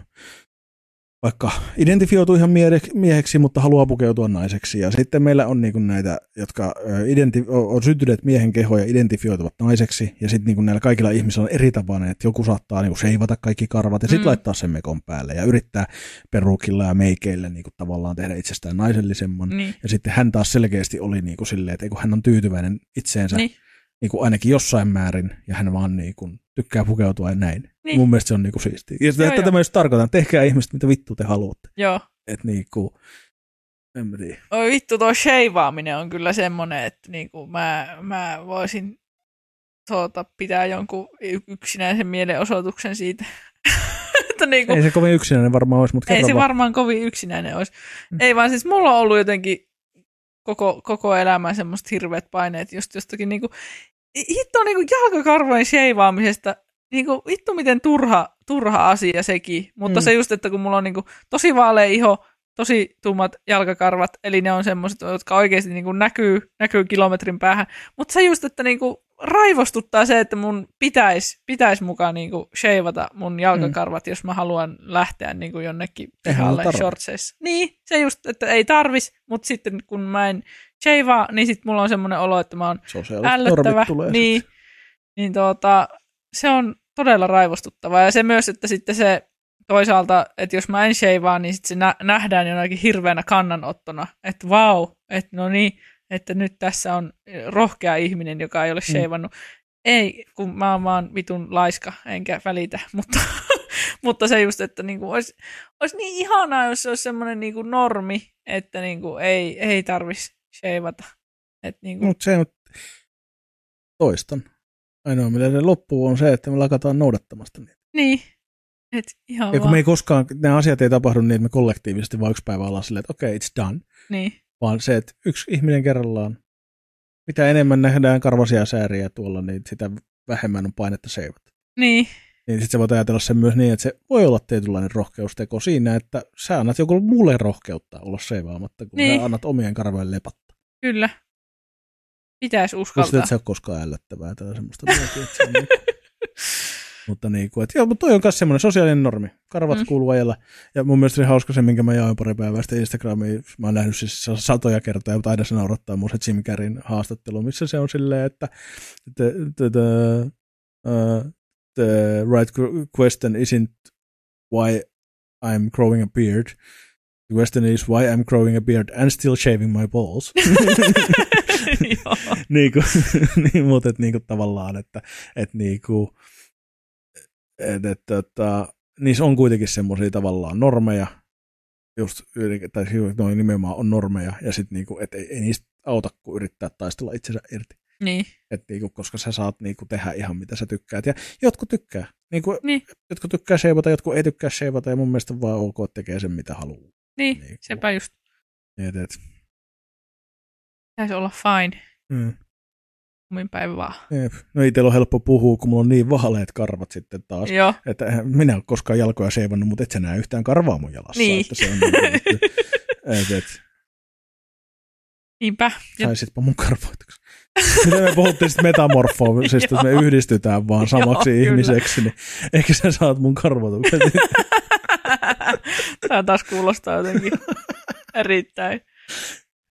vaikka identifioitu ihan mie- mieheksi, mutta haluaa pukeutua naiseksi. Ja sitten meillä on niin näitä, jotka identi- on syntyneet miehen kehoja identifioituvat naiseksi. Ja sitten niin näillä kaikilla ihmisillä on eri tapainen, että joku saattaa niin seivata kaikki karvat ja sitten Mm. laittaa sen mekon päälle ja yrittää perukilla ja meikeillä niin kuin tavallaan tehdä itsestään naisellisemman. Niin. Ja sitten hän taas selkeästi oli niin kuin silleen, että kun hän on tyytyväinen itseensä Niin. niin kuin ainakin jossain määrin, ja hän vaan niin kuin tykkää pukeutua ja näin. Niin. Mun mielestä se on niin kuin siistiä. Ja Joo, tätä joo. mä just tarkoitan, tehkää ihmiset, mitä vittu te haluatte. Joo. Että niin kuin, en mä tiedä. Oi vittu, tuo sheivaaminen on kyllä semmoinen, että niinku mä, mä voisin tuota, pitää jonkun yksinäisen mielenosoituksen siitä. <laughs> että niinku, Ei se kovin yksinäinen varmaan olisi, mutta ei se vaan. varmaan kovin yksinäinen olisi. Mm. Ei vaan siis mulla on ollut jotenkin koko, koko elämän semmoista hirveät paineet just jostakin niinku, hitto niinku jalkakarvojen sheivaamisesta, niinku vittu miten turha, turha asia sekin, mutta Mm. se just, että kun mulla on niinku tosi vaalea iho, tosi tummat jalkakarvat, eli ne on semmoiset, jotka oikeasti niinku näkyy, näkyy kilometrin päähän, mutta se just, että niinku raivostuttaa se, että mun pitäisi pitäis mukaan niinku sheivata mun jalkakarvat, mm. jos mä haluan lähteä niinku jonnekin pihalle shortseissa. Niin, se just, että ei tarvis, mutta sitten kun mä en sheivaa, niin sitten mulla on semmoinen olo, että mä oon ällöttävä. tulee Niin, sit. niin tuota, se on todella raivostuttavaa. Ja se myös, että sitten se toisaalta, että jos mä en sheivaa, niin sitten se nä- nähdään jonakin hirveänä kannanottona. Että vau, että no niin, että nyt tässä on rohkea ihminen, joka ei ole Mm. sheivannut. Ei, kun mä oon vaan vitun laiska, enkä välitä, <laughs> mutta, mutta se just, että niinku olisi, olisi niin ihanaa, jos se olisi semmoinen niinku normi, että niinku ei, ei tarvitsisi sheivata. Et niinku, Mutta se on, toistan. Ainoa, millä se loppuu, on se, että me lakataan noudattamasta niitä. Niin. Et ihan Ja kun vaan. me ei koskaan, nämä asiat ei tapahdu niin, että me kollektiivisesti vaan yksi päivä ollaan silleen, että okei, okay, it's done. Niin. Vaan se, että yksi ihminen kerrallaan, mitä enemmän nähdään karvasia sääriä tuolla, niin sitä vähemmän on painetta seivata. Niin. Niin sitten sä voit ajatella sen myös niin, että se voi olla tietynlainen rohkeusteko siinä, että sä annat joku muulle rohkeutta olla seivaamatta, kun Niin. sä annat omien karvojen lepatta. Kyllä. Pitäisi uskaltaa. et sä ole koskaan ällöttävää tai semmoista. että se on niin kuin- mutta niin kuin, että joo, mutta toi on myös semmoinen sosiaalinen normi. Karvat Mm. kuuluu ajalla. Ja mun mielestä se oli hauska se, minkä mä jaoin pari päivää sitten Instagramiin. Mä oon nähnyt siis satoja kertoja, mutta aina se naurattaa mun se Jim Carreyn haastattelu, missä se on silleen, että the, the, the, uh, the right question isn't why I'm growing a beard. The question is why I'm growing a beard and still shaving my balls. <laughs> Joo. <laughs> niin kuin, niin, mutta et, niin kuin tavallaan, että et, niin kuin, et, et, tota, niissä on kuitenkin semmoisia tavallaan normeja, just, tai siis noin nimenomaan on normeja, ja sitten niinku, et ei, ei niistä auta, kun yrittää taistella itsensä irti. Niin. Et niinku, koska sä saat niinku tehdä ihan mitä sä tykkäät. Ja jotkut tykkää. Niinku, Niin. Jotkut tykkää sheivata, jotkut ei tykkää sheivata, ja mun mielestä on vaan ok, että tekee sen mitä haluaa. Niin. Niin, Sepä just. Et, et, Pitäisi olla fine. mm. Omin päin vaan. Jep. No itsellä on helppo puhua, kun mulla on niin vaaleat karvat sitten taas. Joo. Että eihän minä en ole koskaan jalkoja seivannut, mutta et sä näe yhtään karvaa mun jalassa. Niin. Että se on niin, että, <laughs> et, et, Niinpä. Saisitpa mun karvoituksi. Mitä me puhuttiin sitten metamorfoisesta, että me <laughs> yhdistytään vaan samaksi Joo, kyllä. ihmiseksi, niin ehkä sä saat mun karvoituksen. <laughs> <laughs> Tämä taas kuulostaa jotenkin erittäin.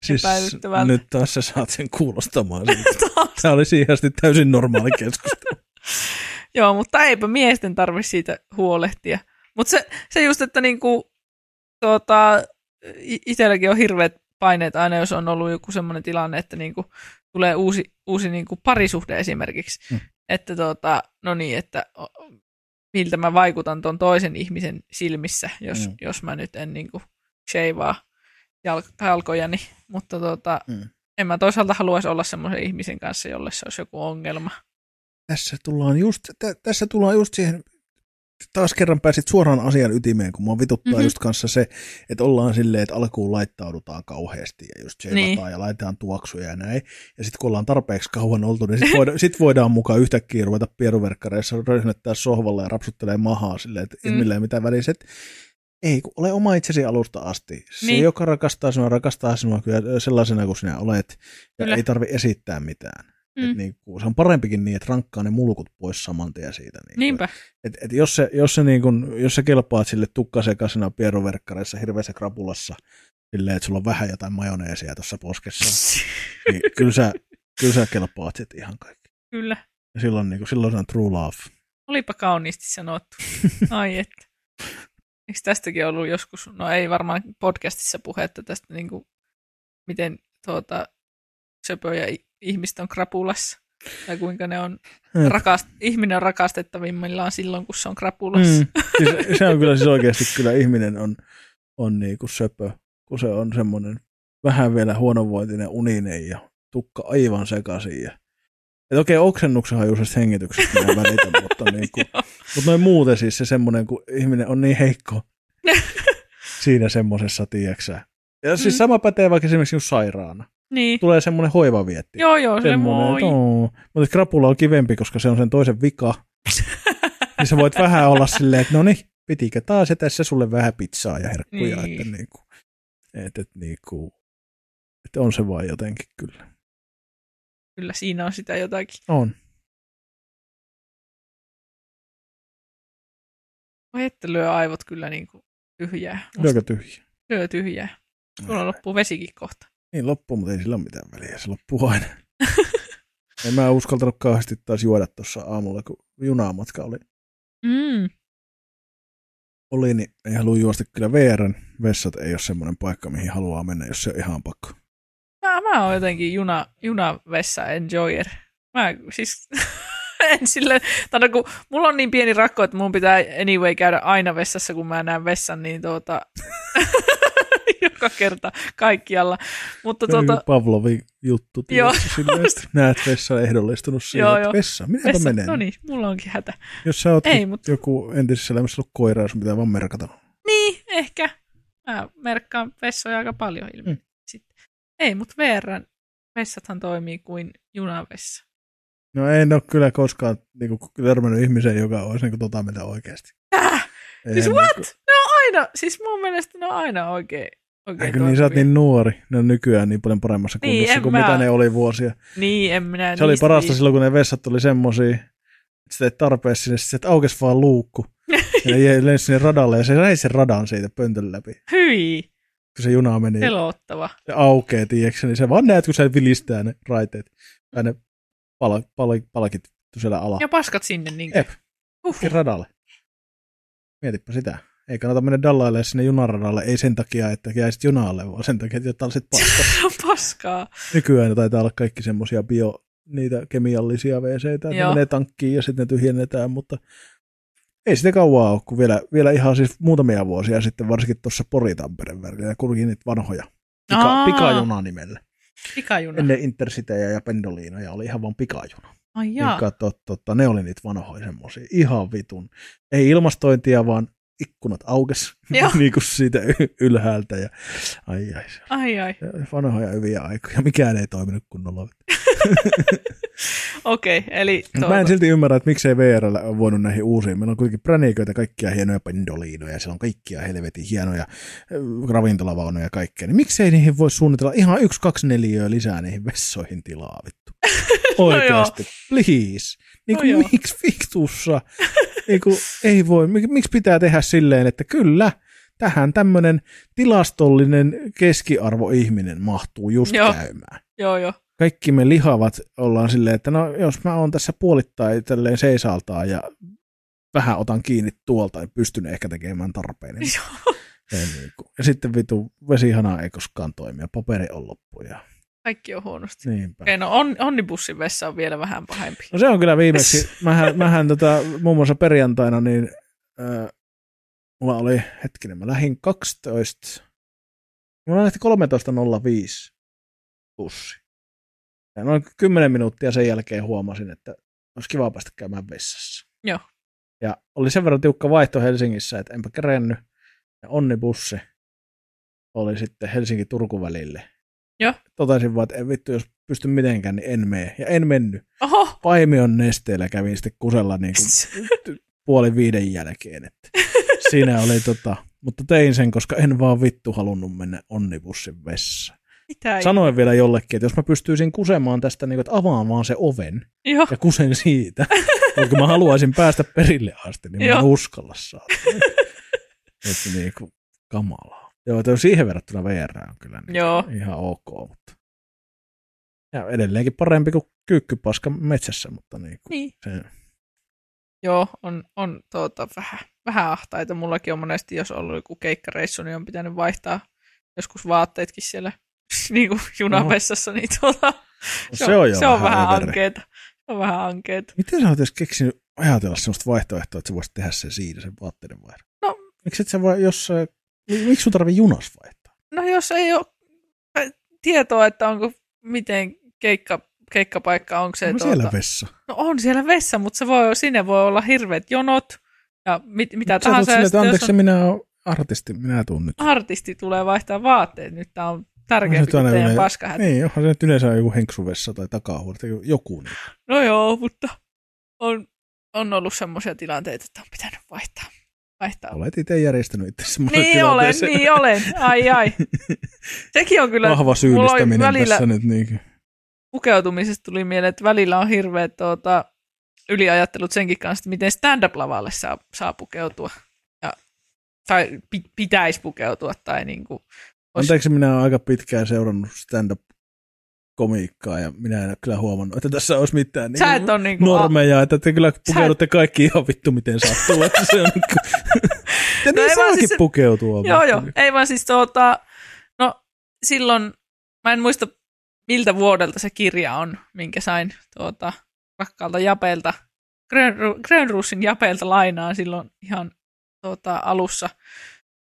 siis Epäilyttävältä. nyt taas sä saat sen kuulostamaan. <laughs> Tämä oli siihen asti täysin normaali keskustelu. <laughs> Joo, mutta eipä miesten tarvi siitä huolehtia. Mutta se, se just, että niinku, tuota, itselläkin on hirveät paineet aina, jos on ollut joku semmoinen tilanne, että niinku, tulee uusi, uusi niinku parisuhde esimerkiksi. Mm. Että tuota, no niin, että miltä mä vaikutan ton toisen ihmisen silmissä, jos, Mm. jos mä nyt en niinku sheivaa jalk- jalkojani. Mutta tuota, Mm. en mä toisaalta haluaisi olla semmoisen ihmisen kanssa, jolle se olisi joku ongelma. Tässä tullaan just, tä, tässä tullaan just siihen, taas kerran pääsit suoraan asian ytimeen, kun mua vituttaa Mhm. mm-hmm. just kanssa se, että ollaan silleen, että alkuun laittaudutaan kauheasti ja just Niin. ja laitetaan tuoksuja ja näin. Ja sitten kun ollaan tarpeeksi kauan oltu, niin sitten voida, sit voidaan mukaan yhtäkkiä ruveta pieruverkkareissa ryhmättää sohvalla ja rapsuttelee mahaa silleen, että Mm. millään mitään väliset. Ei, kun ole oma itsesi alusta asti. Se, niin. joka rakastaa sinua, rakastaa sinua kyllä sellaisena kuin sinä olet. Ja Kyllä. ei tarvi esittää mitään. Mm. Et niin kuin, se on parempikin niin, että rankkaa ne mulkut pois saman tien siitä. Niin Niinpä. et, et jos, se, jos, se niin kuin, jos sä kelpaat sille tukkasekaisena pieruverkkareissa hirveässä krapulassa, silleen, että sulla on vähän jotain majoneesia tuossa poskessa, <laughs> niin kyllä sä, kyllä sä kelpaat sit ihan kaikki. Kyllä. Ja silloin, niin kuin, silloin se on true love. Olipa kauniisti sanottu. <laughs> Ai että. Eikö tästäkin ollut joskus, no ei varmaan podcastissa puhetta tästä, niin kuin, miten tuota, söpöjä i- ihmiset on krapulassa. Tai kuinka ne on Mm. rakast, ihminen on rakastettavimmillaan silloin, kun se on krapulassa. Mm. <laughs> Siis, se on kyllä siis oikeasti, kyllä ihminen on, on niin kuin söpö, kun se on semmoinen vähän vielä huonovointinen uninen ja tukka aivan sekaisin. Ja, et okei, oksennuksenhan juuri hengityksestä minä välitän, <laughs> mutta, niin kuin, mutta noin muuten siis se semmoinen, kun ihminen on niin heikko <laughs> siinä semmoisessa, tiedäksä. Ja siis Mm. sama pätee vaikka esimerkiksi just sairaana. Niin. Tulee semmoinen hoivavietti. Joo, joo, se semmoinen, moi. että oo. Mutta krapula on kivempi, koska se on sen toisen vika. <laughs> niin sä voit vähän olla silleen, että no niin, pitikö taas ja tässä sulle vähän pizzaa ja herkkuja. Niin. Että, niinku, et, et, niinku, että on se vaan jotenkin kyllä. Kyllä siinä on sitä jotakin. On. Vai että lyö aivot kyllä niin kuin tyhjää. Lyökö tyhjä? Lyö tyhjää. Mulla loppuu vesikin kohta. Niin loppuu, mutta ei sillä ole mitään väliä. Se loppuu aina. <laughs> en mä uskaltanut kauheasti taas juoda tuossa aamulla, kun junamatka oli. Mm. oli, niin ei halua juosta kyllä VRn vessat ei ole semmoinen paikka, mihin haluaa mennä, jos se on ihan pakko. Mä, mä oon jotenkin juna, junavessa enjoyer. Mä siis <laughs> en sille, tai no, kun mulla on niin pieni rakko, että mun pitää anyway käydä aina vessassa, kun mä näen vessan, niin tuota, <laughs> <laughs> joka kerta kaikkialla. Mutta on tuota, Pavlovin juttu. <laughs> Joo. silleen, että näet vessan ehdollistunut siihen, Joo, että joo. vessa, minäpä vessa, menen. no niin, mulla onkin hätä. Jos sä oot Ei, mut- joku entisessä elämässä ollut koira, jos pitää vaan merkata. Niin, ehkä. Mä merkkaan vessoja aika paljon ilmi. Mm. Sitten. Ei, mutta VRn vessathan toimii kuin junavessa. No en ole kyllä koskaan niin törmännyt ihmiseen, joka olisi niin tota mitä oikeasti. Äh, siis what? Niinku, Ne on aina, siis mun mielestä ne on aina oikein. oikein eikö niin, sä oot niin nuori. Ne on nykyään niin paljon paremmassa Niin, kunnossa kuin mä- mitä ne oli vuosia. Niin, en minä Se oli parasta viis- silloin, kun ne vessat oli semmosia, että sitä ei tarpeeksi sinne, sitten aukesi vaan luukku. <laughs> ja jäi lensi sinne radalle ja se näi sen radan siitä pöntön läpi. Hyi, Kun se juna meni, pelottava. se aukeaa, tiedätkö, niin se vaan näet, kun se vilistää ne raiteet. Tai ne pal- pal- palkit siellä ala. Ja paskat sinne niin Jep. Uhuh. radalle. Mietipä sitä. Ei kannata mennä dallaille sinne junaradalle, ei sen takia, että jäisit junalle, vaan sen takia, että olisit <laughs> paska. Se on paskaa. Nykyään taitaa olla kaikki semmoisia bio, niitä kemiallisia wc että ne menee tankkiin ja sitten ne tyhjennetään, mutta ei sitä kauaa ole, kun vielä, vielä ihan siis muutamia vuosia sitten, varsinkin tuossa Pori-Tampereen välillä, kulki niitä vanhoja pika, pikajuna nimellä. Pikajuna. Ennen Intercityjä ja Pendoliinoja oli ihan vaan pikajuna. Ai Niin jaa. kato, tota, ne oli niitä vanhoja semmoisia, ihan vitun. Ei ilmastointia, vaan ikkunat aukes <laughs> niin kuin siitä ylhäältä. Ja, ai ai, Ai ai. vanhoja hyviä aikoja. Mikään ei toiminut kunnolla. <laughs> Okei, okay, eli... Tuota... Mä en silti ymmärrä, että miksei VR ole voinut näihin uusiin. Meillä on kuitenkin präniköitä, kaikkia hienoja pendoliinoja, siellä on kaikkia helvetin hienoja ravintolavaunuja ja kaikkea. Niin miksei niihin voi suunnitella ihan yksi, kaksi neliöä lisää niihin vessoihin tilaa, vittu. <laughs> Oikeasti, no please. Niin kuin, no miksi fiktussa? Niin kuin, ei voi. Miksi pitää tehdä silleen, että kyllä, tähän tämmöinen tilastollinen keskiarvoihminen mahtuu just joo. käymään. Joo, joo kaikki me lihavat ollaan silleen, että no jos mä oon tässä puolittain tälleen seisaltaan ja vähän otan kiinni tuolta, niin pystyn ehkä tekemään tarpeen. Niin, <laughs> niin kuin. Ja sitten vitu vesihana ei koskaan toimi ja paperi on loppu. Ja... Kaikki on huonosti. Niinpä. Ei, no on, onnibussin vessa on vielä vähän pahempi. No se on kyllä viimeksi. Mähän, mähän tota, muun muassa perjantaina, niin äh, mulla oli, hetkinen, mä lähdin 12, mulla lähti 13.05 bussi. Ja noin kymmenen minuuttia sen jälkeen huomasin, että olisi kiva päästä käymään vessassa. Joo. Ja oli sen verran tiukka vaihto Helsingissä, että enpä kerennyt. Ja onnibussi oli sitten Helsinki-Turku välille. Joo. Totesin vaan, että en vittu, jos pysty mitenkään, niin en mene. Ja en mennyt. Oho. Paimion nesteellä kävin sitten kusella niin kuin <laughs> puoli viiden jälkeen. Että siinä oli tota, mutta tein sen, koska en vaan vittu halunnut mennä onnibussin vessaan. Mitä Sanoin vielä jollekin, että jos mä pystyisin kusemaan tästä, niin kuin, että avaamaan se oven Joo. ja kusen siitä, <laughs> kun mä haluaisin päästä perille asti, niin Joo. mä en uskalla saada. että niin kuin, kamalaa. Joo, että siihen verrattuna VR on kyllä niin Joo. ihan ok, mutta ja edelleenkin parempi kuin kyykkypaska metsässä, mutta niin kuin niin. Se... Joo, on, on tuota, vähän, vähän ahtaita. Mullakin on monesti, jos on ollut joku keikkareissu, niin on pitänyt vaihtaa joskus vaatteetkin siellä <laughs> niin kuin junavessassa, niin tuota, se, se, on, se on vähän ankeeta. Se on vähän ankeeta. Miten sä oot edes keksinyt ajatella sellaista vaihtoehtoa, että sä voisit tehdä sen siinä, sen vaatteiden vaihdon? No, miksi et sä voi, jos, miksi sun tarvii junas vaihtaa? No jos ei ole äh, tietoa, että onko miten keikka, keikkapaikka, onko se... On tuota, siellä vessa. No on siellä vessa, mutta se voi, sinne voi olla hirveät jonot ja mit, mitä Mut tahansa. Sä sille, että anteeksi, on... minä olen artisti, minä tuun nyt. Artisti tulee vaihtaa vaatteet, nyt tämä on tärkeämpi kuin teidän yleensä, paskahätä. Niin, onhan se nyt yleensä joku henksuvessa tai takahuolta, joku. Niin. No joo, mutta on, on ollut semmoisia tilanteita, että on pitänyt vaihtaa. Vaihtaa. Olet itse järjestänyt itse Niin olen, niin olen. Ai ai. <laughs> Sekin on kyllä... Vahva syyllistäminen välillä, tässä nyt. Niin. Pukeutumisesta tuli mieleen, että välillä on hirveät tuota, yliajattelut senkin kanssa, että miten stand-up-lavalle saa, saa pukeutua. Ja, tai pi, pitäisi pukeutua. Tai niin kuin, Anteeksi, minä olen aika pitkään seurannut stand-up komiikkaa ja minä en ole kyllä huomannut, että tässä olisi mitään niin on niin kuin normeja, a... että te kyllä pukeudutte et... kaikki ihan vittu miten sattuu. että se on <laughs> niin kuin... ja no niin saakin siis... pukeutua. Joo, joo. Ei vaan siis tuota, no silloin, mä en muista miltä vuodelta se kirja on, minkä sain tuota, rakkaalta Japeelta, Grönruusin Japeelta lainaan silloin ihan tuota, alussa.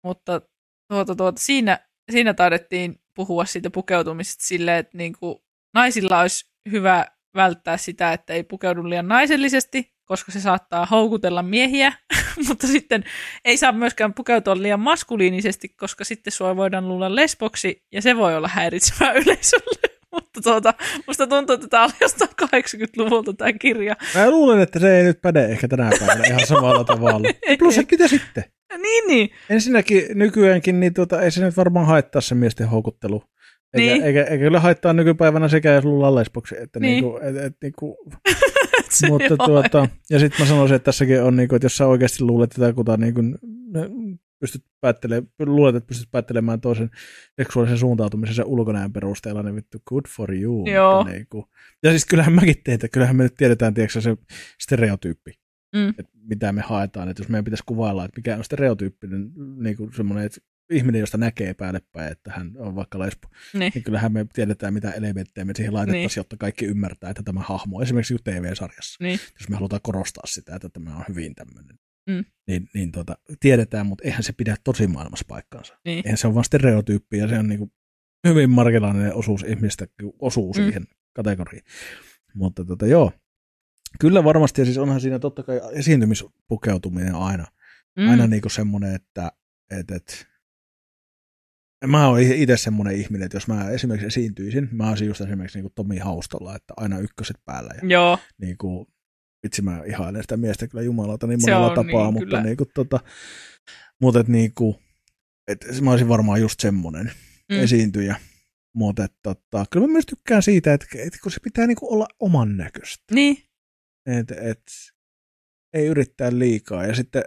Mutta tuota, tuota, siinä siinä taidettiin puhua siitä pukeutumisesta silleen, että niin kuin naisilla olisi hyvä välttää sitä, että ei pukeudu liian naisellisesti, koska se saattaa houkutella miehiä, <laughs> mutta sitten ei saa myöskään pukeutua liian maskuliinisesti, koska sitten sua voidaan luulla lesboksi, ja se voi olla häiritsevää <laughs> yleisölle. Mutta tuota, musta tuntuu, että tämä oli jostain 80-luvulta tämä kirja. Mä luulen, että se ei nyt päde ehkä tänä päivänä ihan samalla tavalla. <laughs> Plus, että mitä sitten? Niin, niin. Ensinnäkin nykyäänkin, niin tuota, ei se nyt varmaan haittaa se miesten houkuttelu. Eikä, niin. eikä, eikä kyllä haittaa nykypäivänä sekä jos luullaan lesboksi, että niin. niinku, et, et, niinku, <laughs> mutta tuota, ja sitten mä sanoisin, että tässäkin on, niinku, että jos sä oikeasti luulet, että jotain niinku, pystyt päättelemään, luulet, että pystyt päättelemään toisen seksuaalisen suuntautumisen sen ulkonäön perusteella, niin vittu, good for you. Joo. Niin kuin. Ja siis kyllähän mäkin teen, että kyllähän me nyt tiedetään, tiedätkö, se stereotyyppi, mm. että mitä me haetaan. Että jos meidän pitäisi kuvailla, että mikä on stereotyyppinen niin kuin semmoinen, että ihminen, josta näkee päälle päin, että hän on vaikka lesbo, niin, niin kyllähän me tiedetään, mitä elementtejä me siihen laitettaisiin, niin. jotta kaikki ymmärtää, että tämä hahmo, esimerkiksi TV-sarjassa, niin. jos me halutaan korostaa sitä, että tämä on hyvin tämmöinen mm. niin, niin tuota, tiedetään, mutta eihän se pidä tosi maailmassa paikkaansa. Niin. Eihän se on vain stereotyyppi ja se on niin kuin hyvin marginaalinen osuus ihmistä, osuu mm. siihen kategoriin. Mutta tota, joo, kyllä varmasti, ja siis onhan siinä totta kai esiintymispukeutuminen aina, mm. aina niin kuin semmoinen, että et, et, mä oon itse semmoinen ihminen, että jos mä esimerkiksi esiintyisin, mä olisin just esimerkiksi niin kuin Tomi Haustolla, että aina ykköset päällä. Ja Joo, niin kuin, vitsi mä ihailen sitä miestä kyllä jumalauta niin monella on tapaa, niin, mutta, kyllä. niin kuin, tota, mutta et, niin kuin, et, mä olisin varmaan just semmoinen Mm. esiintyjä. Mutta et, tota, kyllä mä myös tykkään siitä, että, että kun se pitää niin kuin olla oman näköistä. niin. Et, et, ei yrittää liikaa. Ja sitten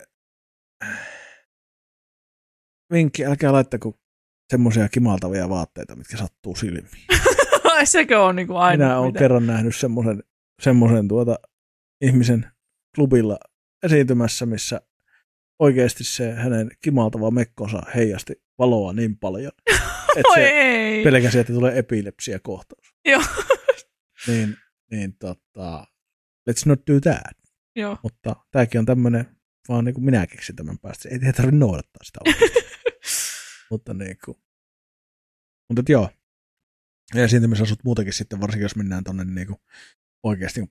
vinkki, älkää laittako semmoisia kimaltavia vaatteita, mitkä sattuu silmiin. <laughs> Sekö on niinku aina. Minä olen kerran nähnyt semmoisen, semmoisen tuota ihmisen klubilla esiintymässä, missä oikeasti se hänen kimaltava mekkonsa heijasti valoa niin paljon, <laughs> että se ei. pelkäsi, että tulee epilepsia kohtaus. Joo. <laughs> Niin, niin tota, let's not do that. Joo. Mutta tämäkin on tämmöinen, vaan niin kuin minä keksin tämän päästä. Ei tarvitse noudattaa sitä. <laughs> Mutta niin kuin. Mutta joo. Ja esiintymisasut muutenkin sitten, varsinkin jos mennään tonne niin kuin oikeasti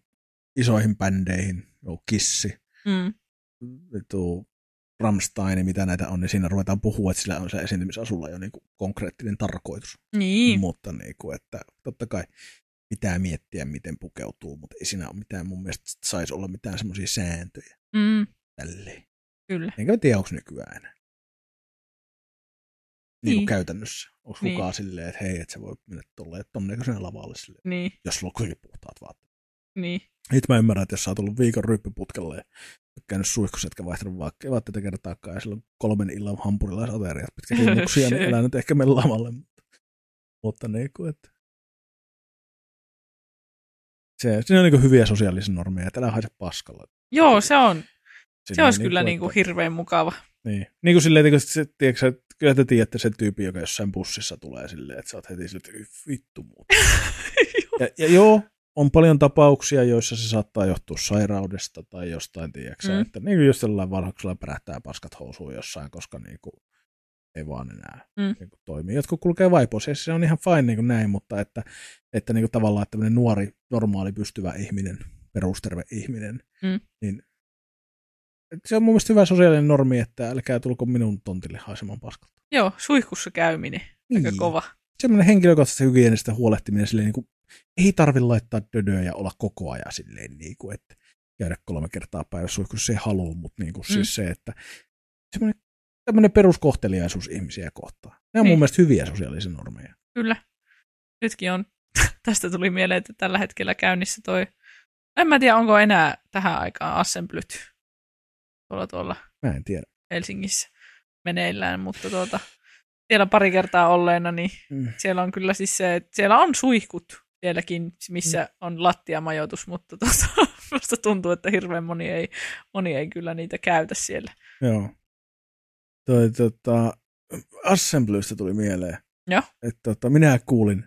isoihin bändeihin, joo, Kissi, Mm. vitu Rammstein, mitä näitä on, niin siinä ruvetaan puhua, että sillä on se esiintymisasulla jo niin kuin konkreettinen tarkoitus. Niin. Mutta niin kuin, että totta kai pitää miettiä, miten pukeutuu, mutta ei siinä ole mitään mun mielestä saisi olla mitään semmoisia sääntöjä Mm. tälleen. Kyllä. Enkä mä tiedä, onko nykyään enää. Niin, Niin. niin. käytännössä. Onko Niin. kukaan silleen, että hei, että se voi mennä tolleen tonnekoseen lavalle silleen, Niin. jos sulla on kuitenkin puhtaat vaatteet. Niin. Nyt mä ymmärrän, että jos sä oot ollut viikon ryppyputkella ja käynyt suihkussa, etkä vaihtanut vaatteita vaatteita kertaakaan, ja silloin kolmen illan hampurilaisateriat, pitkä <laughs> hinnuksia, niin elää nyt ehkä mennä lavalle. Mutta, mutta niin kuin, että se, siinä on niin hyviä sosiaalisia normeja, että älä haise paskalla. Joo, se on. Se Silleen olisi niin kyllä kuin, niinku että- hirveän mukava. Niin. Niin kuin silleen, että se, tiedätkö, sä, kyllä te tiedätte sen tyypin, joka jossain bussissa tulee silleen, että sä oot heti silleen, että "Ei vittu muuta. <laughs> ja, ja, joo, on paljon tapauksia, joissa se saattaa johtua sairaudesta tai jostain, tiedätkö, Mm. että niin just jollain vanhuksella pärähtää paskat housuun jossain, koska niin kuin, ei vaan enää Mm. niin kuin, toimii. Jotkut kulkee vaipoissa, ja se on ihan fine niin kuin näin, mutta että, että niin kuin tavallaan tämmöinen nuori, normaali, pystyvä ihminen, perusterve ihminen, Mm. niin että se on mun mielestä hyvä sosiaalinen normi, että älkää tulko minun tontille haisemaan paskalta. Joo, suihkussa käyminen. Aika Niin. kova. Semmoinen henkilökohtaisesta hygienistä huolehtiminen silleen, niin kuin, ei tarvi laittaa dödöä ja olla koko ajan silleen, niin kuin, että käydä kolme kertaa päivässä suihkussa, se ei halua, mutta niin kuin, Mm. siis se, että semmoinen tämmöinen peruskohteliaisuus ihmisiä kohtaan. Ne on Niin. mun mielestä hyviä sosiaalisia normeja. Kyllä. Nytkin on, <laughs> tästä tuli mieleen, että tällä hetkellä käynnissä toi, en mä tiedä onko enää tähän aikaan assemblyt tuolla tuolla Mä en tiedä. Helsingissä meneillään, mutta tuota, siellä pari kertaa olleena, niin Mm. siellä on kyllä siis se, että siellä on suihkut sielläkin, missä on lattiamajoitus, mutta tuota, <laughs> musta tuntuu, että hirveän moni ei, moni ei kyllä niitä käytä siellä. Joo. Toi, tota, Assemblystä tuli mieleen. Joo. Että tota, minä kuulin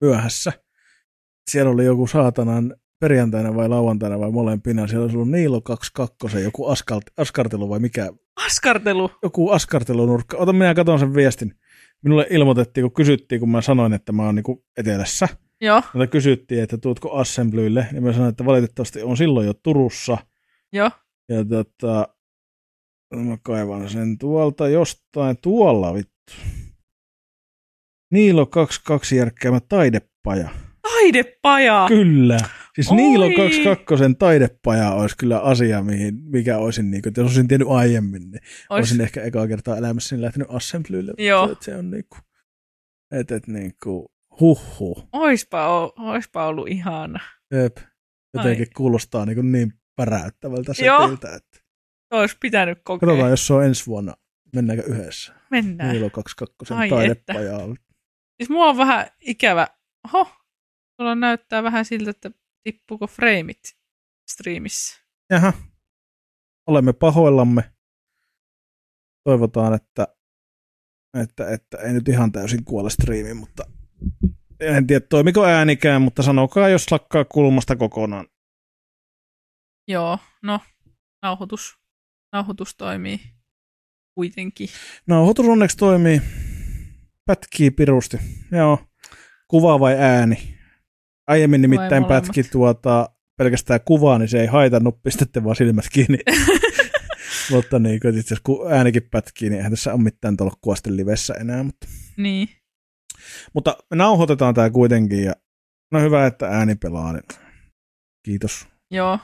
myöhässä. Siellä oli joku saatanan perjantaina vai lauantaina vai molempina. Siellä olisi ollut Niilo 22, joku askalt, askartelu vai mikä. Askartelu! Joku askartelunurkka. Ota minä katson sen viestin. Minulle ilmoitettiin, kun kysyttiin, kun mä sanoin, että mä oon niinku etelässä. Joo, Mutta kysyttiin, että tuutko Assemblylle. Ja mä sanoin, että valitettavasti on silloin jo Turussa. joo. Ja tota, mä kaivan sen tuolta jostain, tuolla vittu. Niilo 22 järkkäämä taidepaja. Taidepaja! Kyllä. Siis Oi! Niilo 22 taidepaja olisi kyllä asia, mihin, mikä olisin, niin kuin, jos olisin tiennyt aiemmin, niin Ois, olisin ehkä ekaa kertaa elämässäni lähtenyt Assemblylle. Joo. Et se on niin kuin, et, et niin kuin, huh huh. oispa, o- oispa ollut ihana. Jep. Jotenkin Ai. kuulostaa niin, kuin niin päräyttävältä setiltä, että Olisi pitänyt kokea. katsotaan, jos se on ensi vuonna, mennäänkö yhdessä. Mennään. Niilo 22 Ai taidepajaa. Siis mua on vähän ikävä. Oho, tuolla näyttää vähän siltä, että tippuuko freimit striimissä. Jaha, olemme pahoillamme. Toivotaan, että, että, että ei nyt ihan täysin kuole striimi, mutta en tiedä toimiko äänikään, mutta sanokaa, jos lakkaa kulmasta kokonaan. Joo, no, nauhoitus, nauhoitus toimii kuitenkin. Nauhoitus onneksi toimii. Pätkii pirusti. Joo. Kuva vai ääni? Aiemmin nimittäin pätki tuota pelkästään kuvaa, niin se ei haitannut, pistätte vaan silmät kiinni. <laughs> mutta niin, itse asiassa kun äänikin pätkii, niin eihän tässä ole mitään tolkkua sitten livessä enää. Mutta, Niin. Mutta me nauhoitetaan tämä kuitenkin ja no hyvä, että ääni pelaa. Niin kiitos. Joo.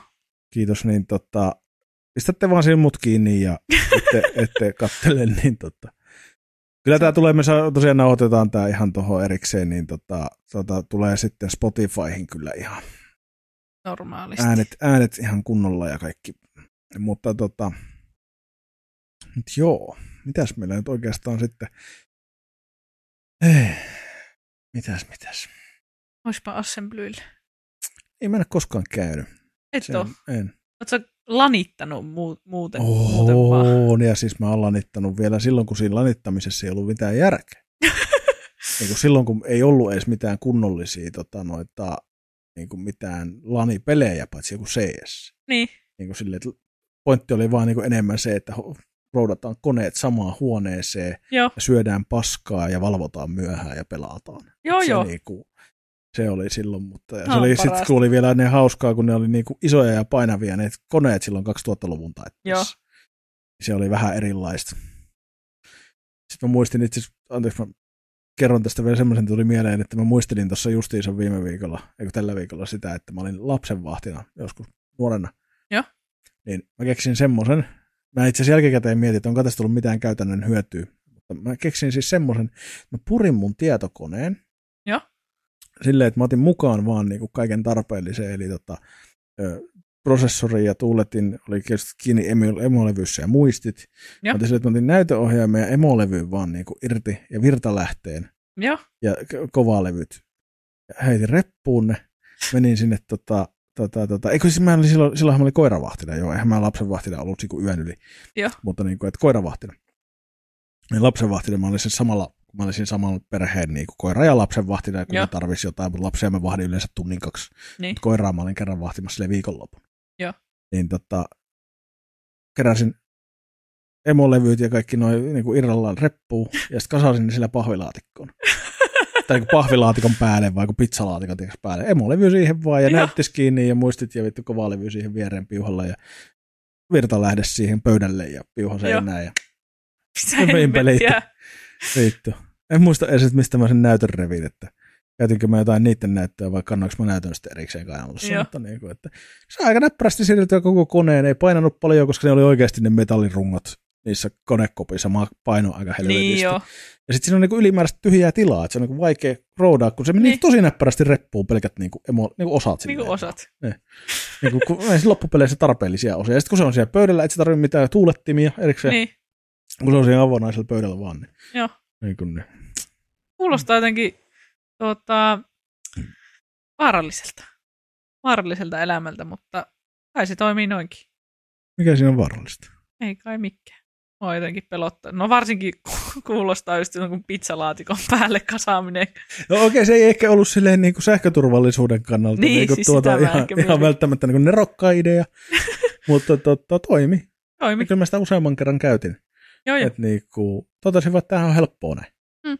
Kiitos, niin tota, pistätte vaan silmut kiinni ja <laughs> ette, ette kattele, niin tota. Kyllä tämä tulee, me tosiaan nauhoitetaan tämä ihan tuohon erikseen, niin tota, tota, tulee sitten Spotifyhin kyllä ihan Normaalisti. äänet, äänet ihan kunnolla ja kaikki. Mutta tota, nyt joo, mitäs meillä nyt oikeastaan sitten, ei, mitäs, mitäs. Oispa assemblyillä. Ei mennä koskaan käynyt. Et oo. en. Oletko lanittanut muu, muuten? Oho, ja siis mä oon lanittanut vielä silloin, kun siinä lanittamisessa ei ollut mitään järkeä. <laughs> niin kuin silloin, kun ei ollut edes mitään kunnollisia tota, noita, niin kuin mitään lanipelejä, paitsi joku CS. Niin. Niin kuin sille, että pointti oli vaan niin kuin enemmän se, että roudataan koneet samaan huoneeseen Joo, ja syödään paskaa ja valvotaan myöhään ja pelataan. joo, se, joo. Niin kuin, se oli silloin, mutta ja se No, oli parasta. kun oli vielä ne hauskaa, kun ne oli niin kuin isoja ja painavia ne koneet silloin 2000-luvun taitteessa. Se oli vähän erilaista. Sitten mä muistin itse anteeksi mä kerron tästä vielä semmoisen, tuli mieleen, että mä muistelin tuossa justiinsa viime viikolla, eikö tällä viikolla sitä, että mä olin lapsenvahtina joskus nuorena. Joo. Niin mä keksin semmoisen, mä itse asiassa jälkikäteen mietin, että onko tästä tullut mitään käytännön hyötyä, mutta mä keksin siis semmoisen, mä purin mun tietokoneen. Joo. Silleen, että mä otin mukaan vaan niinku kaiken tarpeellisen, eli tota, ö, prosessori ja tuuletin, oli kiinni emo- emolevyssä ja muistit. Joo. Mä otin sille, että mä otin näytöohjaimen ja emolevyyn vaan niinku irti ja virtalähteen Joo, ja k- kovalevyt. Ja heitin reppuun ne, menin sinne tota, tota, tota, eikö siis mä olin silloin, silloinhan mä olin koiravahtina, joo, eihän mä lapsenvahtina ollut niinku yön yli, Joo. mutta niin kuin, että koiravahtina. Niin lapsenvahtina mä olin sen samalla, kun mä olin siinä samalla perheen niin kuin koira ja lapsenvahtina, kun Joo. mä tarvisi jotain, mutta lapsia mä vahdin yleensä tunnin kaksi. niin. Mutta koiraa mä olin kerran vahtimassa sille viikonlopun. Joo. Niin tota, keräsin emolevyt ja kaikki noin niin kuin irrallaan reppuun, ja sitten kasasin ne sillä pahvilaatikkoon. <laughs> tai niin kuin pahvilaatikon päälle vai kuin pizzalaatikon tiiäks, päälle. Emolevy siihen vaan ja Joo. näyttis kiinni ja muistit ja vittu kovalevy siihen viereen piuhalla ja virtalähde siihen pöydälle ja piuha Joo. seinään ja Mitä vittu. En muista edes, mistä mä sen näytön revin, että käytinkö mä jotain niiden näyttöä vai kannoinko mä näytön sitten erikseen kainalossa. Mutta niin kuin, että se aika näppärästi siirryttyä koko koneen, ei painanut paljon, koska ne oli oikeasti ne metallirungot niissä konekopissa, paino aika helvetisti. Niin. Ja sitten siinä on niinku ylimääräistä tyhjää tilaa, että se on niinku vaikea roudaa, kun se meni Niin. niin. tosi näppärästi reppuun pelkät niinku, emo, niinku osat Niin kuin silleen. osat. Niinku, kun ei se loppupeleissä tarpeellisia osia. Ja sitten kun se on siellä pöydällä, et sä tarvitse mitään tuulettimia erikseen, niin. Niin. kun se on siellä avonaisella pöydällä vaan. Niin, Joo. niin kuin, niin. Kuulostaa jotenkin tuota, vaaralliselta. Vaaralliselta elämältä, mutta kai se toimii noinkin. Mikä siinä on vaarallista? Ei kai mikään. Mua jotenkin pelottaa. No varsinkin ku- kuulostaa just jonkun pizzalaatikon päälle kasaaminen. No okei, okay, se ei ehkä ollut silleen niin kuin sähköturvallisuuden kannalta Niin, niin kuin siis tuota, ihan, ehkä ihan välttämättä niin kuin nerokka idea, <laughs> mutta tota, toimi. Toimi. Kyllä mä sitä useamman kerran käytin. Joo, joo. Että niinku, totesin vaan, että tämähän on helppoa näin. Mm.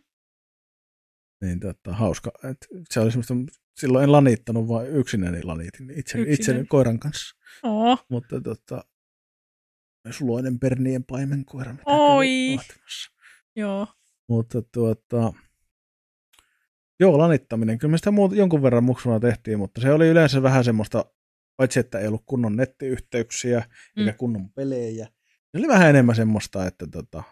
Niin tota, hauska. Et se oli semmoista, silloin en lanittanut, vaan yksinäni lanitin itse, itseni koiran kanssa. Oo. Mutta tota, suloinen pernien paimenkoira, mitä Oi. Joo. Mutta tuota, joo, lanittaminen. Kyllä me sitä muuta, jonkun verran muksuna tehtiin, mutta se oli yleensä vähän semmoista, paitsi että ei ollut kunnon nettiyhteyksiä Mm. eikä kunnon pelejä. Se oli vähän enemmän semmoista, että tota,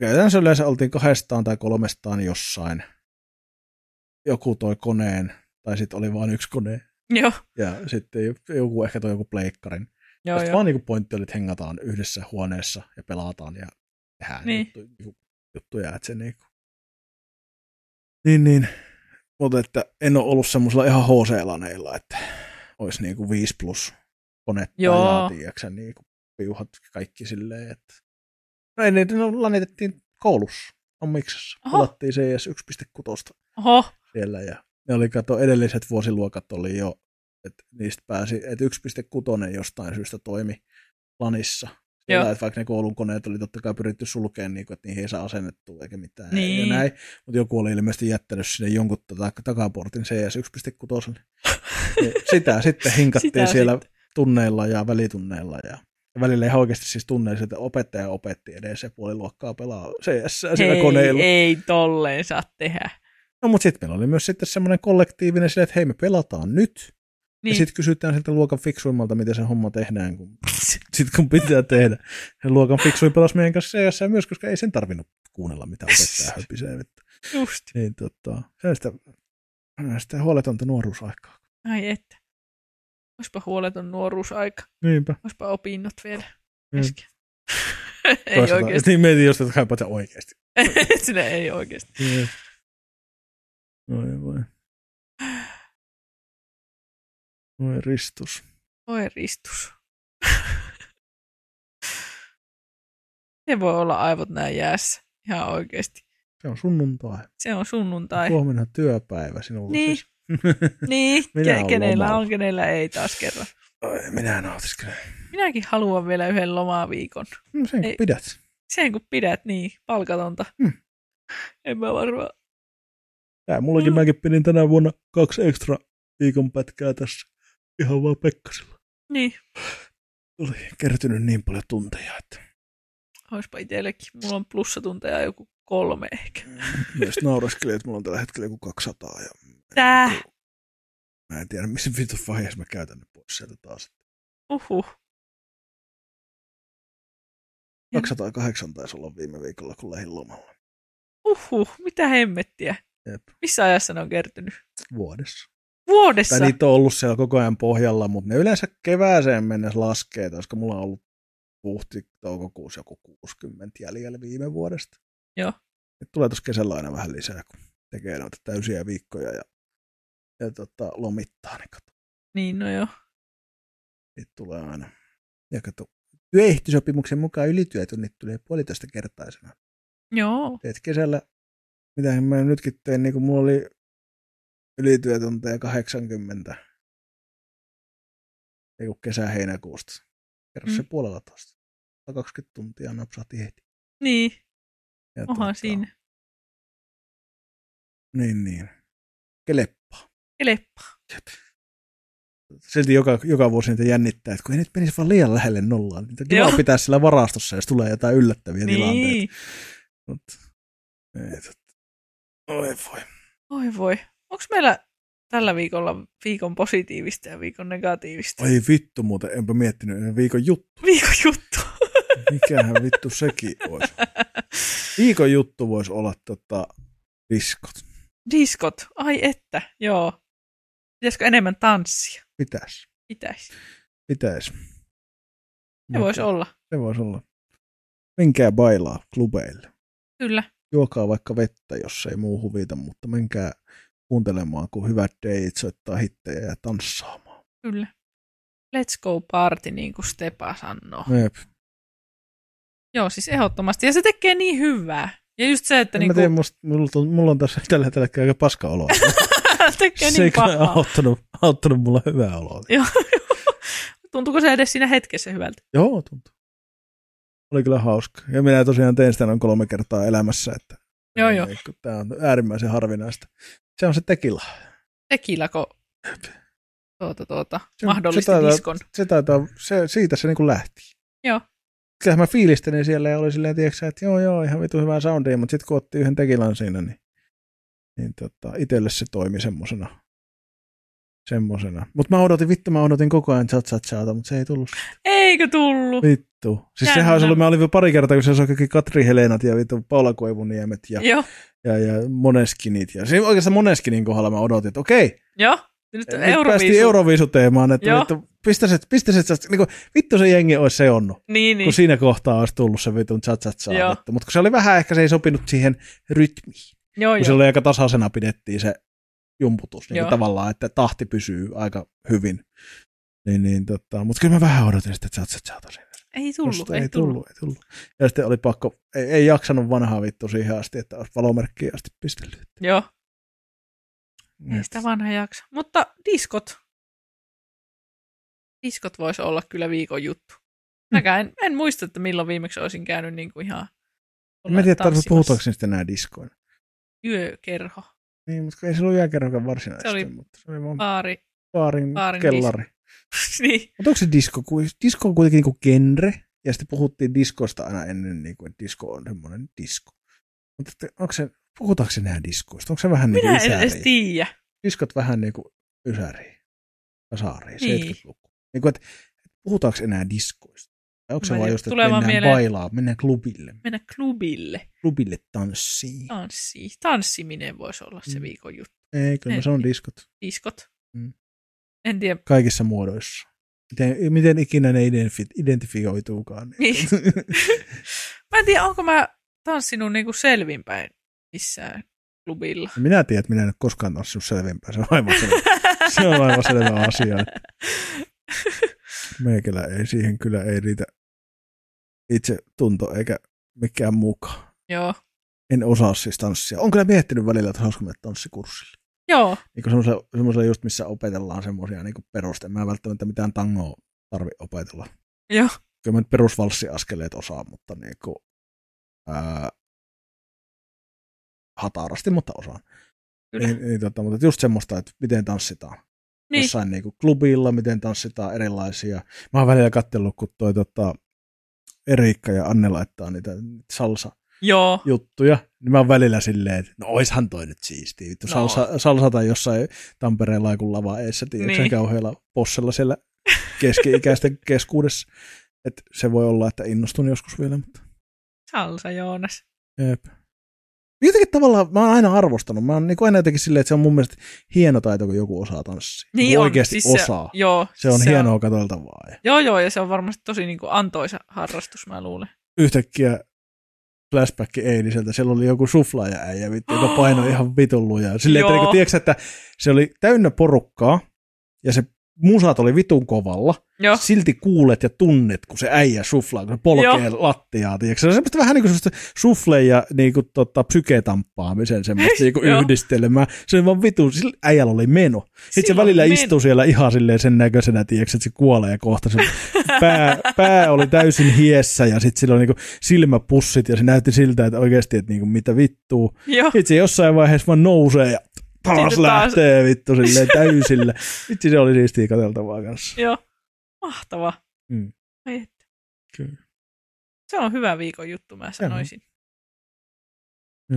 käytännössä yleensä oltiin kahdestaan tai kolmestaan jossain. Joku toi koneen, tai sitten oli vain yksi kone, Joo. ja sitten joku ehkä toi joku pleikkarin. Joo, Sitten joo. vaan niinku pointti oli, että hengataan yhdessä huoneessa ja pelataan ja tehdään Niin. juttu, juttuja, että se niinku. Niin, niin. Mutta että en ole ollut semmoisella ihan HC-laneilla, että olisi niinku 5 plus konetta Joo. ja tiiäksä, niinku piuhat kaikki silleen, että no ei niitä no, lanitettiin koulussa Ommiksessa. Oho. Pelattiin CS 1.6 Oho. siellä ja ne oli, kato, edelliset vuosiluokat oli jo, että niistä pääsi, että 1.6 jostain syystä toimi lanissa. Siellä, Joo. että vaikka ne koulun koneet oli totta kai pyritty sulkeen, niin kuin, että niihin ei saa asennettua eikä mitään. Niin. Ja näin, mutta joku oli ilmeisesti jättänyt sinne jonkun tota, takaportin CS 1.6. Niin sitä sitten hinkattiin Sitä siellä sitten. tunneilla ja välitunneilla ja välillä ihan oikeasti siis tunne, että opettaja opetti edes ja puoli luokkaa pelaa CS siellä Hei, koneilla. ei tolleen saa tehdä. No mutta sitten meillä oli myös sitten semmoinen kollektiivinen sille, että hei me pelataan nyt. Niin. Ja Niin, sitten kysytään siltä luokan fiksuimmalta, miten se homma tehdään, kun, <laughs> sit kun pitää tehdä. Ja luokan fiksuin pelasi meidän kanssa CS myös, koska ei sen tarvinnut kuunnella, mitä opettaja höpisee. Että, just. niin tota, se on sitä, sitä huoletonta nuoruusaikaa. Ai että. Olisipa huoleton nuoruusaika. Niinpä. Olisipa opinnot vielä Mm. kesken. <laughs> ei Toisaalta- oikeasti. Niin mietin just, että kaipaat sä oikeasti. <laughs> Sinne ei oikeasti. Niin. Oi voi. Oi ristus. Oi ristus. <laughs> Se voi olla aivot näin jäässä. Ihan oikeasti. Se on sunnuntai. Se on sunnuntai. Huomenna työpäivä sinulla Niin. siis. <laughs> Niin, <laughs> Minä ke- kenellä lomalla. on, kenellä ei taas kerran. Oi, minä nautiskelen. Minäkin haluan vielä yhden lomaviikon. No sen kun Ei. pidät. Sen kun pidät niin, palkatonta. Hmm. En mä varmaan. Tää mullakin Mm. mäkin pidin tänä vuonna kaksi ekstra viikon pätkää tässä. Ihan vaan Pekkasilla. Niin, Oli kertynyt niin paljon tunteja, että olisipa itsellekin. Mulla on plussatunteja joku kolme ehkä. myös nauraskelin, että mulla on tällä hetkellä joku 200. Ja Tää? Mä en tiedä, missä vitun vaiheessa mä käytän ne pois sieltä taas. Uhuh. 208 taisi olla viime viikolla, kun lähdin lomalla. Uhuh, mitä hemmettiä. Jep. Missä ajassa ne on kertynyt? Vuodessa. Vuodessa? Tai niitä on ollut siellä koko ajan pohjalla, mutta ne yleensä kevääseen mennessä laskee, koska mulla on ollut huhti toukokuussa joku 60 jäljellä viime vuodesta. Joo. Nyt tulee tuossa kesällä aina vähän lisää, kun tekee noita täysiä viikkoja ja, ja tota, lomittaa, niin kato, Niin, no joo. niitä tulee aina. Ja kato, työehtosopimuksen mukaan ylityötunnit tulee puolitoista kertaisena. Joo. Teet kesällä, mitä mä nytkin tein, niin kun mulla oli ylityötunteja 80, ei kun kesä-heinäkuusta. Kerro se Mm. puolella toista. 120 tuntia napsahti heti. Niin, Ja onhan siinä. Niin, niin. Keleppa. Eleppa. Silti joka, joka vuosi niitä jännittää, että kun ei nyt menisi vaan liian lähelle nollaan. Niitä kiva Joo. pitää siellä varastossa, jos tulee jotain yllättäviä tilanteita. Niin. Mut, ei. Oi voi. Oi voi. Onko meillä tällä viikolla viikon positiivista ja viikon negatiivista? Oi vittu muuten, enpä miettinyt viikon juttu. <laughs> Viikon juttu. <laughs> Mikähän vittu sekin olisi. Viikon juttu voisi olla tota, diskot. Diskot. Ai että, joo. Pitäisikö enemmän tanssia? Pitäisi. Pitäisi. Pitäisi. Se voisi olla. Se voisi olla. Menkää bailaa klubeille. Kyllä. Juokaa vaikka vettä, jos ei muu huvita, mutta menkää kuuntelemaan, kun hyvät deit soittaa hittejä ja tanssaamaan. Kyllä. Let's go party, niin kuin Stepa sanoo. Jep. Joo, siis ehdottomasti. Ja se tekee niin hyvää. Ja just se, että En niin mä kuin, tiedä, musta, mulla, on, mulla on tässä tällä hetkellä aika paska olo. <laughs> tekee se ei niin pahaa. auttanut, auttanut mulla hyvää oloa. Joo. <laughs> Tuntuuko se edes siinä hetkessä hyvältä? Joo, tuntuu. Oli kyllä hauska. Ja minä tosiaan tein sitä noin kolme kertaa elämässä, että Joo, joo. Tämä on äärimmäisen harvinaista. Se on se tekila. Tekilako tuota, tuota, Se- mahdollisti se taitaa- diskon? Se taitaa, se, siitä se niin lähti. Joo. Kyllähän mä fiilistelin siellä ja oli silleen, tiedätkö, että joo joo, ihan vitu hyvää soundia, mutta sitten kun otti yhden tekilan siinä, niin, niin tota, itselle se toimi semmosena. Semmosena. Mutta mä odotin, vittu mä odotin koko ajan chat chat chata, mutta se ei tullut. Eikö tullut? Vittu. Siis Jännä. sehän olisi ollut, mä olin vielä pari kertaa, kun se soi kaikki Katri Helenat ja vittu Paula Koivuniemet ja, Joo, ja, ja Moneskinit. Ja siinä oikeastaan Moneskinin kohdalla mä odotin, että okei, joo. Nyt Nyt päästiin Euroviisu. Euroviisuteemaan, että Joo. vittu, pistäiset, pistäiset, niin kuin, vittu se jengi olisi seonnut, Niin, niin. niin. kun siinä kohtaa olisi tullut se vitun chat chat. Mutta kun se oli vähän, ehkä se ei sopinut siihen rytmiin. Joo, Kun se joo. oli aika tasaisena pidettiin se jumputus, niin tavallaan, että tahti pysyy aika hyvin. Niin, niin, tota, mutta kyllä mä vähän odotin sitä chat chat chata siinä. Ei tullut, Musta ei, ei tullut. tullut, ei tullut. Ja sitten oli pakko, ei, ei jaksanut vanhaa vittu siihen asti, että olisi valomerkkiä asti pistellyt. Joo, ei sitä vanha jaksa. Mutta diskot. Diskot voisi olla kyllä viikon juttu. Mäkään en, en muista, että milloin viimeksi olisin käynyt niin kuin ihan En mä tiedä, tarvitse tanssimassa. puhutaanko niistä enää diskoina. Yökerho, Niin, mutta ei se ollut jääkerrokan varsinaisesti, Se oli mutta se oli vaan baari, baarin, baarin kellari. <laughs> niin. Mutta onko se disco? ku- Disco on kuitenkin niinku genre, ja sitten puhuttiin diskosta aina ennen, niinku, että disco on semmoinen disco. Mutta onko se, puhutaanko se enää diskoista? Onko se vähän niin Minä kuin en edes tiedä. Diskot vähän niin kuin ysäri, kasari, Niin. 70-luku. Niin kuin, että puhutaanko enää diskoista? Onko se vaan just, että mennään mieleen- bailaa, mennään klubille, Mennä klubille. klubille tanssiin. Tanssi. Tanssiminen voisi olla se Mm. viikon juttu. Ei, kyllä En sanon diskot Diskot. Mm. En tiedä. kaikissa muodoissa. Miten, miten ikinä ne identifi- identifioituukaan. Niin. <laughs> Mä en tiedä, onko mä tanssinut niinku selvinpäin missään klubilla. Minä tiedän, että minä en ole koskaan tanssinut selvinpäin. Se on aivan selvä, se on aivan selvä asia. <laughs> että Meikälä ei siihen kyllä ei riitä itse tunto eikä mikään muukaan. Joo. En osaa siis tanssia. On kyllä miettinyt välillä, että haluaisiko mennä tanssikurssille. Joo. Niin semmoisella, semmoisella just, missä opetellaan semmoisia niin peruste. Mä en välttämättä mitään tangoa tarvi opetella. Joo. Kyllä mä nyt perusvalssiaskeleet osaan, mutta niin kuin, ää, hatarasti, mutta osaan. Kyllä. Niin, niin, tota, mutta just semmoista, että miten tanssitaan. Niin. Jossain niin kuin klubilla, miten tanssitaan erilaisia. Mä oon välillä kattellut, kun toi tota, Eriikka ja Anne laittaa niitä salsa Joo. juttuja, niin mä oon välillä silleen, että no oishan toi nyt siistiä. Vittu, No. salsa, salsata jossain Tampereen laikun lava eessä, tiedätkö, Niin. niin. kauhealla possella siellä keski-ikäisten <laughs> keskuudessa. Et se voi olla, että innostun joskus vielä, mutta Salsa Joonas. jep. Jotenkin tavallaan mä oon aina arvostanut. Mä oon niin aina jotenkin silleen, että se on mun mielestä hieno taito, kun joku osaa tanssia. Niin Kun on. oikeasti Siis se- osaa. Joo. Se on se hienoa katseltavaa. Ja Joo, joo, ja se on varmasti tosi niinku antoisa harrastus, mä luulen. yhtäkkiä flashback eiliseltä, siellä oli joku suflaaja äijä, vittu, joka painoi <gasps> ihan vitun lujaa. Silleen, että, niinku, tiedätkö, että se oli täynnä porukkaa, ja se musat oli vitun kovalla, Joo. silti kuulet ja tunnet, kun se äijä suflaa, kun se polkee Joo. lattiaa, tiedätkö? Se on semmoista vähän niin kuin semmoista sufle ja niin kuin, tota, psyketamppaamisen semmoista <laughs> niin yhdistelmää. Se oli vaan vitun, sillä äijällä oli meno. Sitten se Sillä välillä oli meno. istuu siellä ihan silleen sen näköisenä, tiedätkö, että se kuolee kohta. Se pää, pää oli täysin hiessä ja sitten sillä oli niin kuin silmäpussit ja se näytti siltä, että oikeasti, että niin kuin, mitä vittua. Joo. Sitten se jossain vaiheessa vaan nousee ja taas Sitten taas- lähtee vittu silleen täysillä. <laughs> Vitsi se oli siistiä katseltavaa kanssa. Joo. Mahtava. Mm. Ai. Kyllä. Se on hyvä viikon juttu, mä sanoisin.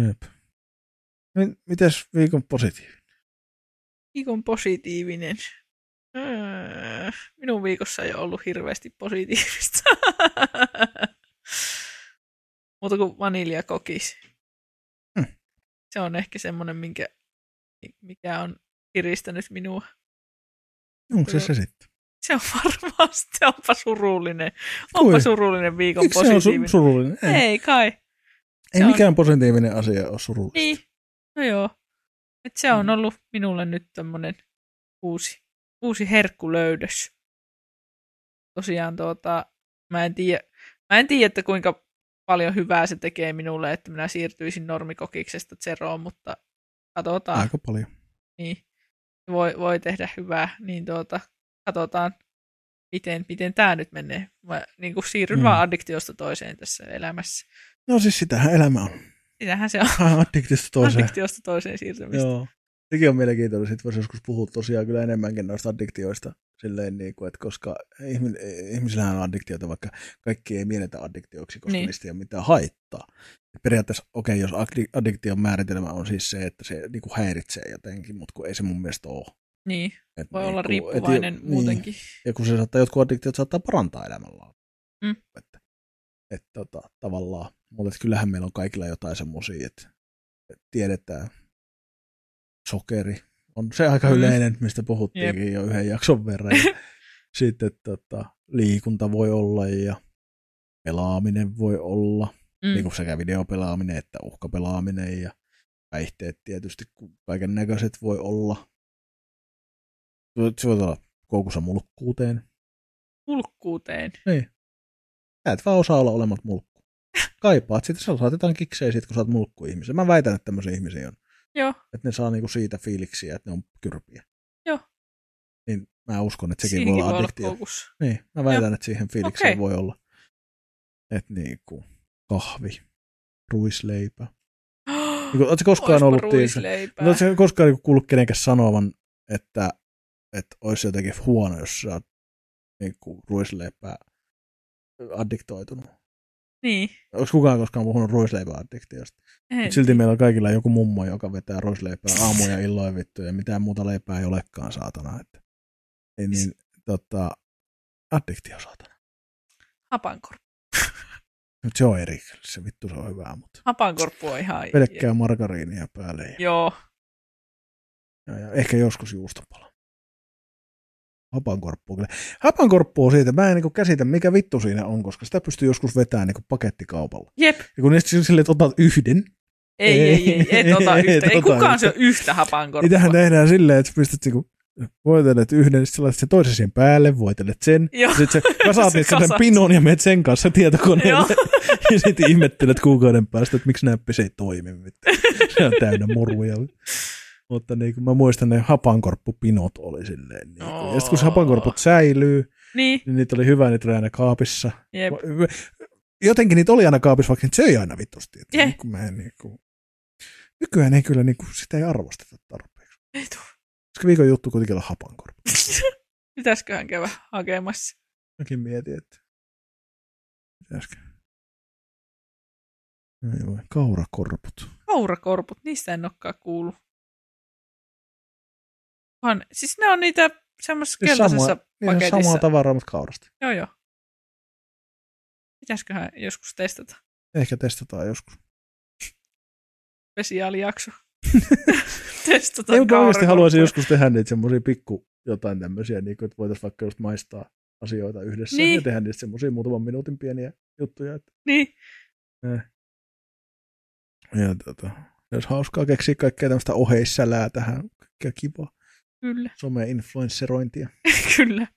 Jep. Mi- Mites viikon positiivinen? Viikon positiivinen. Öö, Minun viikossa ei ole ollut hirveästi positiivista. <laughs> Muuta kuin vaniljakokis. Hmm. Se on ehkä semmoinen, minkä, mikä on kiristänyt minua. Onko se se sitten? Se on varmasti, onpa surullinen. Kui? Onpa surullinen viikon Eikö se on su- positiivinen. surullinen? Ei, Ei kai. ei se on- mikään positiivinen asia ole surullinen. Niin. No joo. Et se on Mm. ollut minulle nyt tämmönen uusi, uusi herkkulöydös. Tosiaan tuota, mä en tiedä, mä en tiedä, että kuinka paljon hyvää se tekee minulle, että minä siirtyisin normikokiksesta zeroon, mutta katsotaan. Aika paljon. Niin, voi, voi tehdä hyvää, niin tuota, katsotaan, miten, miten tämä nyt menee. Mä niin kuin siirryn Mm. vaan addiktiosta toiseen tässä elämässä. No siis sitähän elämä on. Sitähän se on Addiktista toiseen. addiktiosta toiseen siirtymistä. Joo. Sekin on mielenkiintoista, että voisi joskus puhua tosiaan kyllä enemmänkin noista addiktioista. Silleen, niin kuin, että koska ihmi- ihmisillähän on addiktioita, vaikka kaikki ei mielletä addiktioiksi, koska niin. niistä ei ole mitään haittaa. Et periaatteessa, okei, jos addi- addiktion määritelmä on siis se, että se niin kuin häiritsee jotenkin, mutta kun ei se mun mielestä ole. Niin, Et voi niin olla riippuvainen et, muutenkin. Niin, ja kun se saattaa, jotkut addiktiot saattaa parantaa elämänlaatua. Mm. Että, että tota, tavallaan, mutta että kyllähän meillä on kaikilla jotain semmoisia, että, että tiedetään sokeri. On se aika Mm. yleinen, mistä puhuttiinkin jo yhden jakson verran. Ja <laughs> sitten tota, liikunta voi olla ja pelaaminen voi olla, Mm. niin kuin sekä videopelaaminen että uhkapelaaminen ja päihteet tietysti kaiken näköiset voi olla. Se voi olla koukussa mulkkuuteen. Mulkkuuteen. Niin. Sä et vaan osaa olla olemat mulkku. Kaipaat sitä, sä saat jotain kiksejä siitä, kun sä oot mulkku ihmisen. Mä väitän, että tämmöisiä ihmisiä on. Joo, Että ne saa niinku siitä fiiliksiä, että ne on kyrpiä. Joo. Niin mä uskon, että sekin siinäkin voi olla olla addiktio. koukussa. niin, mä väitän, että siihen fiilikseen Okei. voi olla. Että niinku kahvi, ruisleipä. <gasps> Niin, Oletko koskaan Oispa ollut, ruisleipää. Oletko koskaan niinku kuullut kenenkään sanovan, että, että olisi jotenkin huono, jos sä oot niin kuin ruisleipää addiktoitunut. Niin. Onko kukaan koskaan puhunut ruisleipäaddiktiosta? Mut silti meillä on kaikilla joku mummo, joka vetää ruisleipää aamuja illoin vittu ja mitään muuta leipää ei olekaan saatana. Että, ei niin, tota, addiktio saatana. Hapankorppu. Mutta se on eri, se vittu se on hyvää, mutta Hapankorppu on ihan... pelkkää margariinia päälle. Ja, Joo. ja, ja, ehkä joskus juustopala. Hapankorppu kyllä. Hapankorppu on siitä, mä en niin käsitä mikä vittu siinä on, koska sitä pystyy joskus vetämään niin pakettikaupalla. Jep. Ja kun niistä että otat yhden, Ei, ei, ei, et ota Ei, yhtä. Ei et ota kukaan syö yhtä hapankorppua. Niitähän tehdään silleen, että pistät niinku, voitelet yhden, sitten laitat sen toisen siihen päälle, voitelet sen, Joo. ja sitten sä <laughs> kasaat Se sen pinon ja menet sen kanssa tietokoneelle, <laughs> ja sitten ihmettelet kuukauden päästä, että miksi näppis ei toimi. Se on täynnä muruja. Mutta niin kuin mä muistan, ne hapankorppupinot oli silleen. Niin kuin. Ja sitten kun se hapankorput säilyy, Niin, niin niitä oli hyvä, niitä oli aina kaapissa. jep. Jotenkin niitä oli aina kaapissa, vaikka niitä söi aina vitusti. Että Je. niin mä en, niin kuin... Nykyään ei kyllä, niin kuin, sitä ei arvosteta tarpeeksi. Ei tuu. Koska viikon juttu kuitenkin on hapankorppu. <laughs> Pitäisiköhän käydä hakemassa? Mäkin mietin, että pitäisikö. Ei voi, kaurakorput. Kaurakorput, niistä en olekaan kuullut. Vaan, siis ne on niitä semmoisessa Siis keltaisessa on paketissa. samaa tavaraa, mutta kaurasta. Joo, joo. Pitäisiköhän joskus testata? Ehkä testataan joskus. Spesiaalijakso. <laughs> testata Ei, kaurakorppuja. haluaisin joskus tehdä niitä semmoisia pikku jotain tämmöisiä, niin kuin, että voitaisiin vaikka just maistaa asioita yhdessä Niin. ja tehdä niistä semmoisia muutaman minuutin pieniä juttuja. Että, Niin, ja tota, olisi hauskaa keksiä kaikkea tämmöistä oheissälää tähän, kaikkea kivaa kyllä, some-influensserointia. <laughs> kyllä.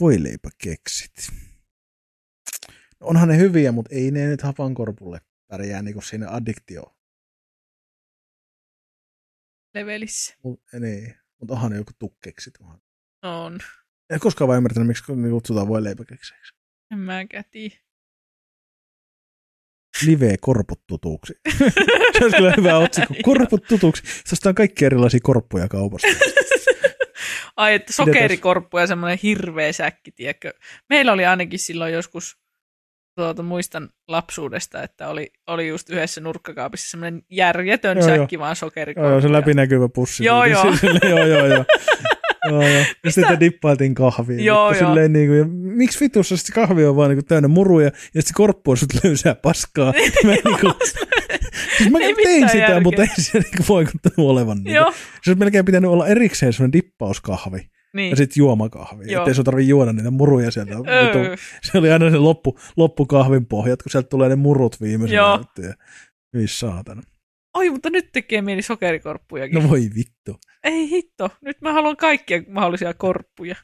Voi leipä keksit. No onhan ne hyviä, mutta ei ne nyt hapankorpulle pärjää niin kuin siinä addiktio. Levelissä. Mut, niin. Mutta onhan ne joku tukkeksit. Onhan. On. En koskaan vaan ymmärtänyt, miksi me kutsutaan voi leipäkekseiksi. En mäkään tiedä. Live korput tutuksi. <laughs> se olisi kyllä hyvä otsikko. Korput tutuksi. Se on kaikki erilaisia korppuja kaupasta. Ai, että sokerikorppu ja semmoinen hirveä säkki, tiedätkö? Meillä oli ainakin silloin joskus, tuota, muistan lapsuudesta, että oli, oli just yhdessä nurkkakaapissa semmoinen järjetön Joo, joo. säkki vaan Joo, sokerikorppuja. joo, se läpinäkyvä pussi. Joo, Niin joo. Sille, joo, joo, joo. <laughs> joo, joo. Ja Mistä- sitten dippailtiin kahviin. Joo, joo. Silleen, niin kuin, ja miksi vitussa se kahvi on vaan niin kuin, täynnä muruja, ja sitten korppu on sut löysää paskaa. mä, niin kuin, <laughs> siis mä Ei tein sitä, järkeä. mutta ei se niin kuin, vaikuttanut olevan. Niin Joo, Se olisi melkein pitänyt olla erikseen sellainen dippauskahvi niin. ja sitten juomakahvi. Joo. Ettei sun tarvitse juoda niitä muruja sieltä. Öö. Se oli aina se loppu, loppukahvin pohjat, kun sieltä tulee ne murut viimeisenä. Joo. hyi saatana. Oi, mutta nyt tekee mieli sokerikorppujakin. No voi vittu. Ei hitto, nyt mä haluan kaikkia mahdollisia korppuja.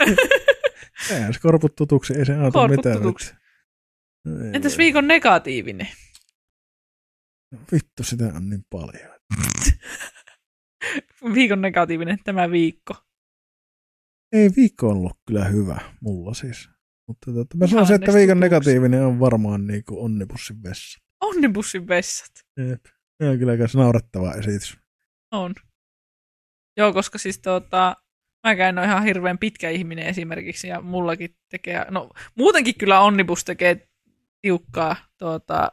<laughs> Eihän se korput tutuksi, ei se auta mitään. tutuksi. Ei Entäs voi. viikon negatiivinen? Vittu, sitä on niin paljon. <laughs> Viikon negatiivinen tämä viikko. Ei viikko on ollut kyllä hyvä, mulla siis. Mutta tota, mä sanoisin, että viikon negatiivinen on varmaan niin kuin onnibussin vessa. Onnibussin vessat. Jep. Se on kyllä myös naurettava esitys. On. Joo, koska siis tota, mäkään en ole ihan hirveän pitkä ihminen esimerkiksi, ja mullakin tekee, no muutenkin kyllä Onnibus tekee tiukkaa tuota,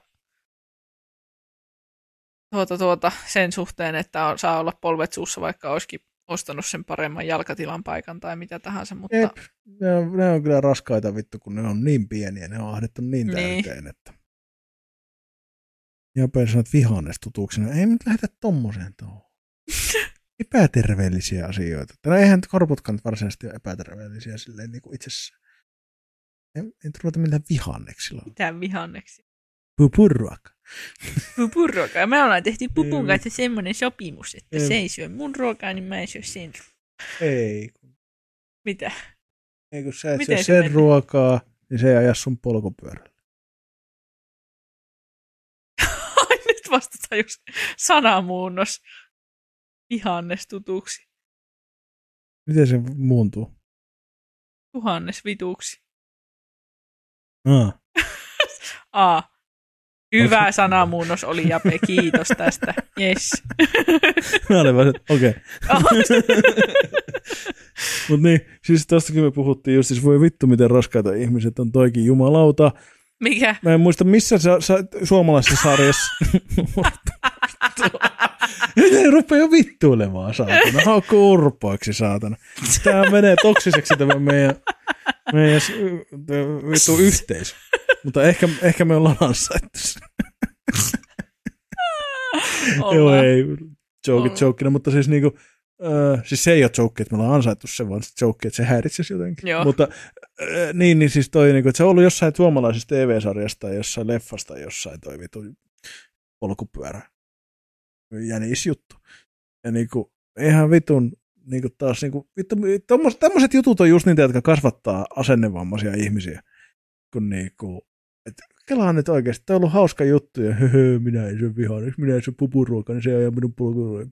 tuota, tuota, sen suhteen, että on, saa olla polvet suussa, vaikka olisikin ostanut sen paremman jalkatilan paikan tai mitä tahansa, mutta Jep. Ne on, ne on kyllä raskaita vittu, kun ne on niin pieniä, ne on ahdettu niin Niin. täyteen, että... Ja sanot vihannestutuksena, ei nyt lähetä tommoseen tuohon. <laughs> epäterveellisiä asioita. No eihän korputkaan varsinaisesti ole epäterveellisiä silleen niin kuin itsessään. Ei, ei ruveta millään vihanneksilla. mitään vihanneksi. Pupurruaka. Pupun ruokaa. Me ollaan tehty pupun kanssa semmoinen sopimus, että Jep. se ei syö mun ruokaa, niin mä en syö sen. Ei, kun- Mitä? ei kun sä et Miten syö se sen meni? ruokaa, niin se ei aja sun polkupyörällä. <laughs> Nyt vasta tajus sanamuunnos vihannes tutuksi. Miten se muuntuu? Tuhannes vituksi. Ah. <laughs> A. Hyvä sanamuunnos oli, Jape. Kiitos tästä. Yes. <laughs> Mä olin vaan, okei. <laughs> Mutta niin, siis tostakin me puhuttiin just, siis voi vittu miten raskaita ihmiset on toikin jumalauta. Mikä? Mä en muista missä sä, sä suomalaisessa sarjassa. <laughs> Nyt ei rupea jo vittuilemaan, saatana. Haukku urpoiksi, saatana. Tämä menee toksiseksi tämä meidän, meidän vittu yhteisö. Mutta ehkä, ehkä me ollaan ansaittu sen. <laughs> Joo, ei, joke, jokina, mutta siis niinku, äh, siis se ei ole joke, että me ollaan ansaittu sen, vaan se joke, että se häiritsisi jotenkin. Joo. Mutta äh, niin, niin siis toi, niinku, että se on ollut jossain suomalaisessa TV-sarjasta, jossain leffasta, jossain toi vitu polkupyörä. Jänis juttu. Ja niinku, ihan vitun, niinku taas niinku, vittu, tommos, tämmöiset jutut on just niitä, jotka kasvattaa asennevammaisia ihmisiä. Kun niinku, et kelaan nyt oikeasti, tämä on ollut hauska juttu ja höhö, minä en syö vihanneksi, minä en syö pupuruokaa, niin se ajaa minun vittu,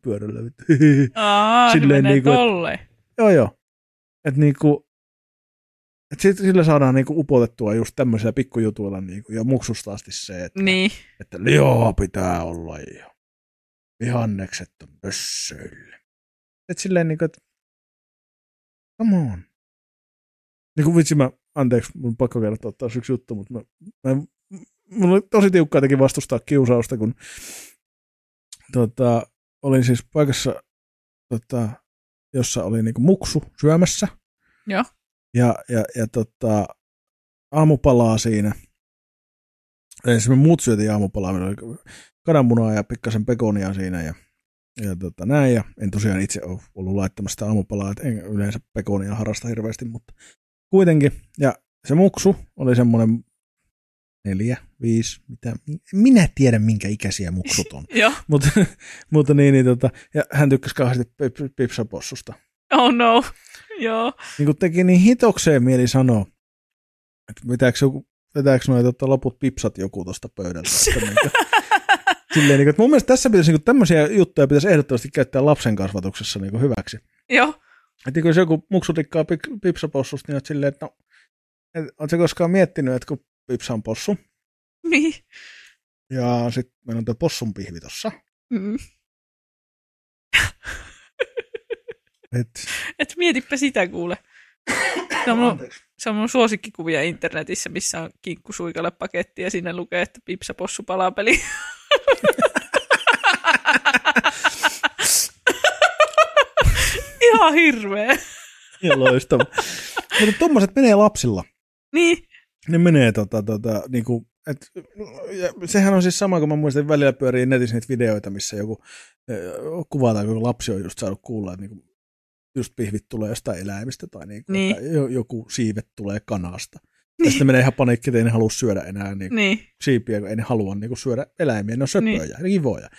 höhö. <laughs> Aa, se Silleen menee niinku, et- tolle. Joo, joo. Että niinku, et sit, sillä saadaan niinku upotettua just tämmöisillä pikkujutuilla niinku, ja muksusta asti se, että, Niin. että lihaa pitää olla ja vihannekset on pössöille. Et silleen niinku, että come on. Niinku vitsi mä, anteeksi, mun pakko kertoa taas yksi juttu, mutta mä, mä, mulla oli tosi tiukkaa teki vastustaa kiusausta, kun tota, olin siis paikassa, tota, jossa oli niinku muksu syömässä. Joo. Ja, ja, ja tota, aamupalaa siinä. Eli siis me muut syötiin aamupalaa, meillä oli kananmunaa ja pikkasen pekonia siinä ja, ja tota, näin. Ja en tosiaan itse ole ollut laittamassa sitä aamupalaa, että en yleensä pekonia harrasta hirveästi, mutta kuitenkin. Ja se muksu oli semmoinen neljä, viisi, mitä, minä tiedän minkä ikäisiä muksut on. <laughs> Joo. mutta, <laughs> mutta niin, niin tota, ja hän tykkäsi kauheasti pip- pipsapossusta. Oh no. Joo. Niin kuin teki niin hitokseen mieli sanoa, että vetääkö, joku, vetääkö noin tota, loput pipsat joku tuosta pöydältä. Että <laughs> niin kuin, silleen, niin kuin, että mun mielestä tässä pitäisi niin kuin, tämmöisiä juttuja pitäisi ehdottomasti käyttää lapsen kasvatuksessa niin kuin, hyväksi. Joo. Että jos joku muksu tikkaa pipsapossusta, niin oot silleen, että no, et, oot sä koskaan miettinyt, että kun pipsa on possu, Niin. ja sitten meillä on tuo possun pihvi tossa, Mm. että Et mietipä sitä kuule. Se on, mun, se on mun suosikkikuvia internetissä, missä on kinkkusuikalle paketti ja sinne lukee, että pipsa possu palapeli. <laughs> Ihan hirveä. <laughs> Ihan loistava. Mutta tommoset menee lapsilla. Niin. Ne menee tota, tota, niinku, et, ja sehän on siis sama, kun mä muistan, välillä pyörii netissä niitä videoita, missä joku eh, kuvataan, kun lapsi on just saanut kuulla, että niinku, just pihvit tulee jostain eläimistä tai, niinku, Niin. joku siivet tulee kanasta. Ja sitten menee ihan paniikki, että ei ne halua syödä enää niinku, Niin. siipiä, kun ei ne halua niinku, syödä eläimiä, ne on söpöjä, Niin. niin. kivoja.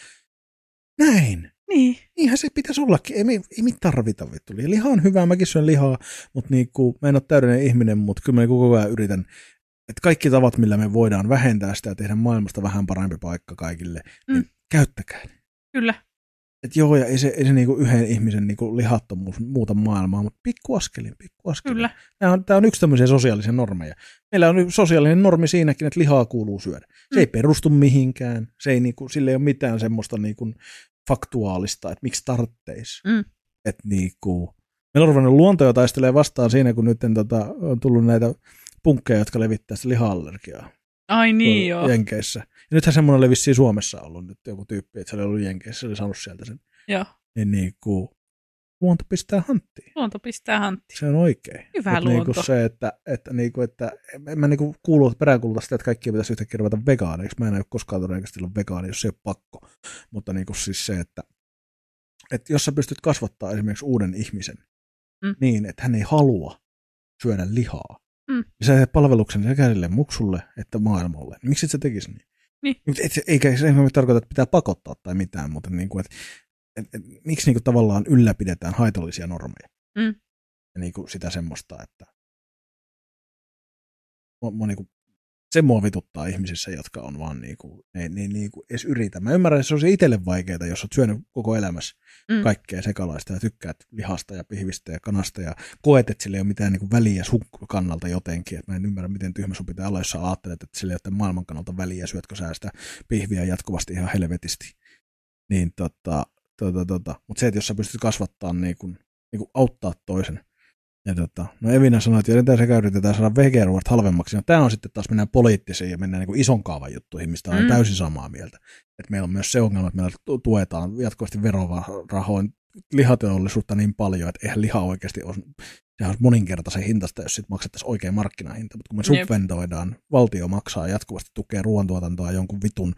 Näin. Niin. Niinhän se pitäisi ollakin. Ei, me, ei me tarvita vittu. Liha on hyvää, mäkin syön lihaa, mutta niinku, mä en ole täydellinen ihminen, mutta kyllä mä niinku koko ajan yritän, että kaikki tavat, millä me voidaan vähentää sitä ja tehdä maailmasta vähän parempi paikka kaikille, mm. niin Mm. käyttäkää ne. Kyllä. Et joo, ja ei se, ei se niinku yhden ihmisen niinku lihattomuus muuta maailmaa, mutta pikku askelin, pikku askelin. Kyllä. Tämä on, tämä on yksi tämmöisiä sosiaalisia normeja. Meillä on sosiaalinen normi siinäkin, että lihaa kuuluu syödä. Se Mm. ei perustu mihinkään, se ei niinku, sille ei ole mitään semmoista niinku faktuaalista, että miksi tartteis. Mm. Että niinku, meillä on ruvennut luonto jo taistelee vastaan siinä, kun nyt tota, on tullut näitä punkkeja, jotka levittää sitä liha-allergiaa. Ai niin joo. Jenkeissä. Ja nythän semmoinen oli vissiin Suomessa ollut nyt joku tyyppi, että se oli ollut Jenkeissä, se oli saanut sieltä sen. Joo. Niin niinku, luonto pistää hanttiin. Luonto pistää hantti. Se on oikein. Hyvä Mut niinku luonto. se, että, että, niinku, että en mä niinku kuulu peräänkuuluta sitä, että kaikki pitäisi yhtäkkiä ruveta vegaaneiksi. Mä en ole koskaan todennäköisesti ollut vegaani, jos se ei ole pakko. Mutta niinku siis se, että, että jos sä pystyt kasvattaa esimerkiksi uuden ihmisen Mm. niin, että hän ei halua syödä lihaa, Mm. niin sä teet palveluksen sekä sille muksulle että maailmalle. Niin miksi et sä tekisi niin? Niin. Et, eikä se ei tarkoita, että pitää pakottaa tai mitään, mutta niinku, että et, et, miksi niinku tavallaan ylläpidetään haitallisia normeja? Mm. Ja niinku sitä semmoista, että mä, mä niinku, se mua vituttaa ihmisissä, jotka on vaan niinku, ne, ne niinku edes yritä. Mä ymmärrän, että se on se itselle vaikeaa, jos oot syönyt koko elämässä mm. kaikkea sekalaista ja tykkäät lihasta ja pihvistä ja kanasta ja koet, että sillä ei ole mitään niinku väliä sun kannalta jotenkin. Et mä en ymmärrä, miten tyhmä sun pitää olla, jos sä ajattelet, että sillä ei ole maailman kannalta väliä, syötkö sä sitä pihviä jatkuvasti ihan helvetisti. Niin tota, tota, tota. Mutta se, että jos sä pystyt kasvattaa niinku, niinku auttaa toisen, ja tota, no Evina sanoi, että yritetään sekä yritetään saada vegeruoat halvemmaksi. No, tämä on sitten taas mennään poliittisiin ja mennään niin ison kaavan juttuihin, mistä on mm. täysin samaa mieltä. Et meillä on myös se ongelma, että meillä tuetaan jatkuvasti verorahoin lihateollisuutta niin paljon, että eihän liha oikeasti ole, sehän olisi moninkertaisen hintasta, jos sitten maksettaisiin oikea markkinahinta. Mutta kun me subventoidaan, valtio maksaa jatkuvasti tukea ruoantuotantoa jonkun vitun,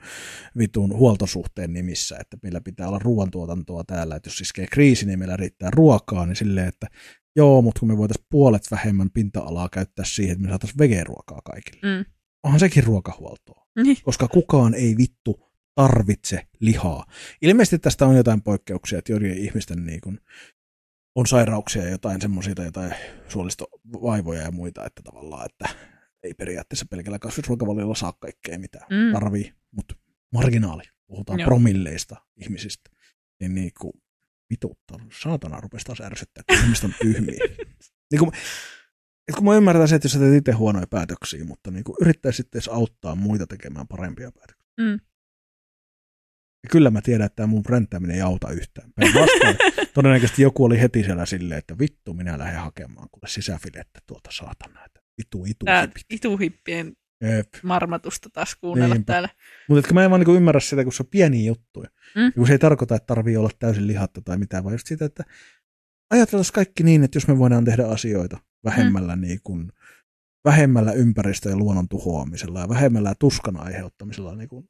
vitun huoltosuhteen nimissä, että meillä pitää olla ruoantuotantoa täällä, että jos iskee kriisi, niin meillä riittää ruokaa, niin silleen, että Joo, mutta kun me voitaisiin puolet vähemmän pinta-alaa käyttää siihen, että me saataisiin vegeruokaa kaikille. Mm. Onhan sekin ruokahuoltoa. Niin. Koska kukaan ei vittu tarvitse lihaa. Ilmeisesti tästä on jotain poikkeuksia, että joiden ihmisten niin kuin on sairauksia ja jotain semmoisia tai jotain suolistovaivoja ja muita, että tavallaan, että ei periaatteessa pelkällä kasvisruokavaliolla saa kaikkea mitä mm. tarvii, mutta marginaali, puhutaan Joo. promilleista ihmisistä, niin, niin kuin vituttaa. Saatana rupesi taas ärsyttää, kun ihmiset on tyhmiä. <laughs> niin kuin, että kun mä ymmärrän se, että jos sä teet itse huonoja päätöksiä, mutta niin kuin yrittäisit edes auttaa muita tekemään parempia päätöksiä. Mm. Ja kyllä mä tiedän, että tämä mun ränttäminen ei auta yhtään. Päinvastoin <laughs> todennäköisesti joku oli heti siellä silleen, että vittu, minä lähden hakemaan kuule sisäfilettä tuolta saatana. Että vitu, itu, Tää ituhippien Jep. marmatusta taas kuunnella Niinpä. täällä. Mutta mä en vaan niin ymmärrä sitä, kun se on pieniä juttuja. Mm. kun se ei tarkoita, että tarvii olla täysin lihatta tai mitään, vaan just sitä, että ajatellaan kaikki niin, että jos me voidaan tehdä asioita vähemmällä, mm. niin kuin, vähemmällä ympäristö- ja luonnon tuhoamisella ja vähemmällä tuskan aiheuttamisella niin kuin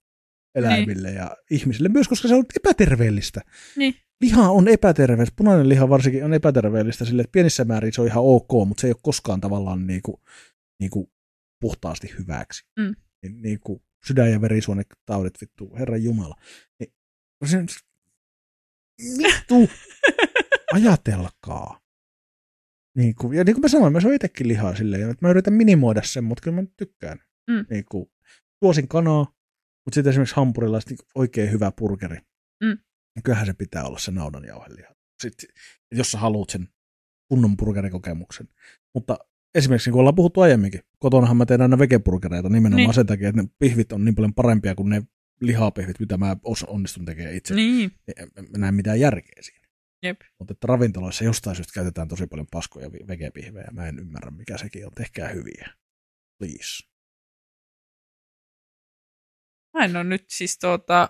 eläimille niin. ja ihmisille, myös koska se on epäterveellistä. Niin. Liha on epäterveellistä, punainen liha varsinkin on epäterveellistä sille, että pienissä määrin se on ihan ok, mutta se ei ole koskaan tavallaan niin kuin, niin kuin puhtaasti hyväksi. Mm. Niin, niin kuin sydän- ja verisuonitaudit, vittu, Herran Jumala. Niin, se, vittu, <laughs> ajatelkaa. Niin kuin, ja niin kuin mä sanoin, mä syön itsekin lihaa silleen, että mä yritän minimoida sen, mutta kyllä mä tykkään. Mm. Niin kuin, tuosin kanaa, mutta sitten esimerkiksi hampurilla niin oikein hyvä burgeri. Mm. Niin kyllähän se pitää olla se naudanjauheliha. Sitten, jos sä haluat sen kunnon burgerikokemuksen. Mutta esimerkiksi kun ollaan puhuttu aiemminkin, kotonahan mä teen aina vegeburgereita nimenomaan niin. sen takia, että ne pihvit on niin paljon parempia kuin ne lihapihvit, mitä mä onnistun tekemään itse. Niin. Mä näen mitään järkeä siinä. Jep. Mutta että ravintoloissa jostain syystä käytetään tosi paljon paskoja vegepihvejä. Mä en ymmärrä, mikä sekin on. Tehkää hyviä. Please. Mä en ole nyt siis tuota,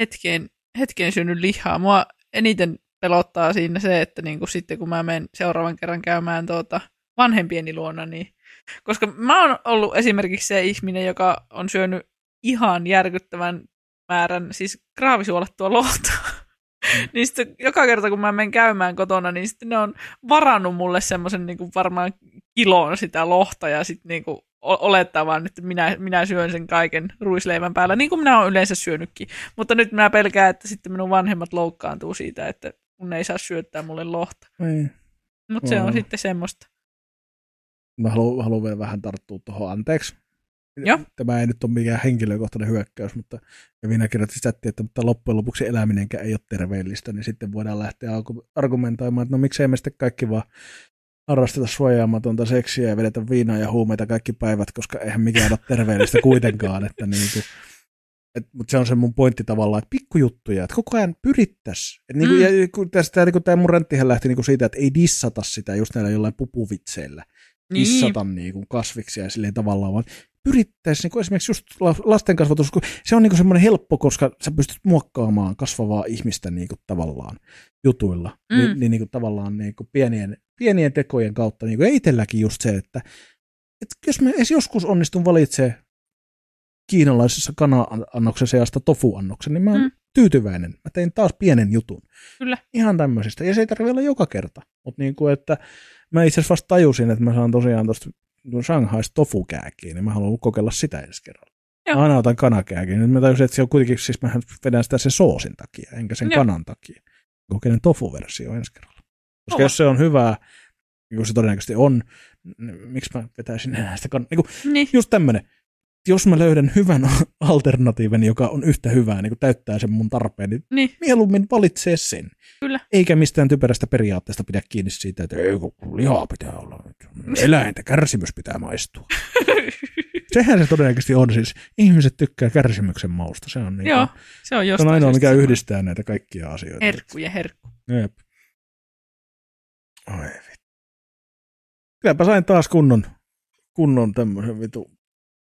hetkeen, hetkeen syönyt lihaa. Mua eniten pelottaa siinä se, että niinku sitten kun mä menen seuraavan kerran käymään tuota, vanhempieni luona, niin koska mä oon ollut esimerkiksi se ihminen, joka on syönyt ihan järkyttävän määrän, siis graavisuolattua lohta. Mm. <laughs> niin sitten joka kerta, kun mä menen käymään kotona, niin sitten ne on varannut mulle semmoisen niin varmaan kilon sitä lohta ja sitten niin kuin olettaa vaan, että minä, minä syön sen kaiken ruisleivän päällä, niin kuin minä olen yleensä syönytkin. Mutta nyt minä pelkään, että sitten minun vanhemmat loukkaantuu siitä, että kun ei saa syöttää mulle lohta. Niin. Mutta se on sitten semmoista. Mä haluan, haluan vielä vähän tarttua tuohon anteeksi. Joo. Tämä ei nyt ole mikään henkilökohtainen hyökkäys, mutta ja minä kirjoitin sitä, että mutta loppujen lopuksi eläminenkään ei ole terveellistä, niin sitten voidaan lähteä argumentoimaan, että no miksei me sitten kaikki vaan harrasteta suojaamatonta seksiä ja vedetä viinaa ja huumeita kaikki päivät, koska eihän mikään ole terveellistä kuitenkaan. Että niin kuin, et, mutta se on se mun pointti tavallaan, että pikkujuttuja, että koko ajan pyrittäisiin. Niin mm. ja kun tästä, niin tämä mun renttihän lähti niin kuin siitä, että ei dissata sitä just näillä jollain pupuvitseillä. Niin. Dissata niin. Niin kuin kasviksia ja silleen tavallaan, vaan pyrittäisiin niin esimerkiksi just lasten kasvatus, kun se on niin semmoinen helppo, koska sä pystyt muokkaamaan kasvavaa ihmistä niin kuin tavallaan jutuilla, mm. niin, niin, niin kuin tavallaan niin kuin pienien, pienien tekojen kautta. Niin kuin, itselläkin just se, että, että jos mä edes joskus onnistun valitsemaan kiinalaisessa kana-annoksen seasta tofu-annoksen, niin mä oon mm. tyytyväinen. Mä tein taas pienen jutun. Kyllä. Ihan tämmöisistä. Ja se ei tarvitse olla joka kerta. Mutta niin kuin, että mä itse asiassa vasta tajusin, että mä saan tosiaan tuosta Shanghais tofu-kääkiä, niin mä haluan kokeilla sitä ensi kerralla. Joo. Aina otan kanakääkin. Nyt mä tajusin, että se on kuitenkin, siis mä vedän sitä sen soosin takia, enkä sen Joo. kanan takia. Kokeilen tofu-versio ensi kerralla. Koska jos se on hyvää, niin kuin se todennäköisesti on, niin miksi mä vetäisin sitä kanan? Niin, niin. Just tämmönen. jos mä löydän hyvän <laughs> alternatiivin, joka on yhtä hyvää, niin kuin täyttää sen mun tarpeen, niin Niin, mieluummin valitsee sen. kyllä. Eikä mistään typerästä periaatteesta pidä kiinni siitä, että ei kun lihaa pitää olla. Eläintä, kärsimys pitää maistua. <laughs> Sehän se todennäköisesti on siis. Ihmiset tykkää kärsimyksen mausta. Se on, niin Joo, kuin, se on se on ainoa, mikä yhdistää näitä kaikkia asioita. Herkku ja herkku. Jep. Oi vittu. Kylläpä sain taas kunnon, kunnon tämmöisen vitu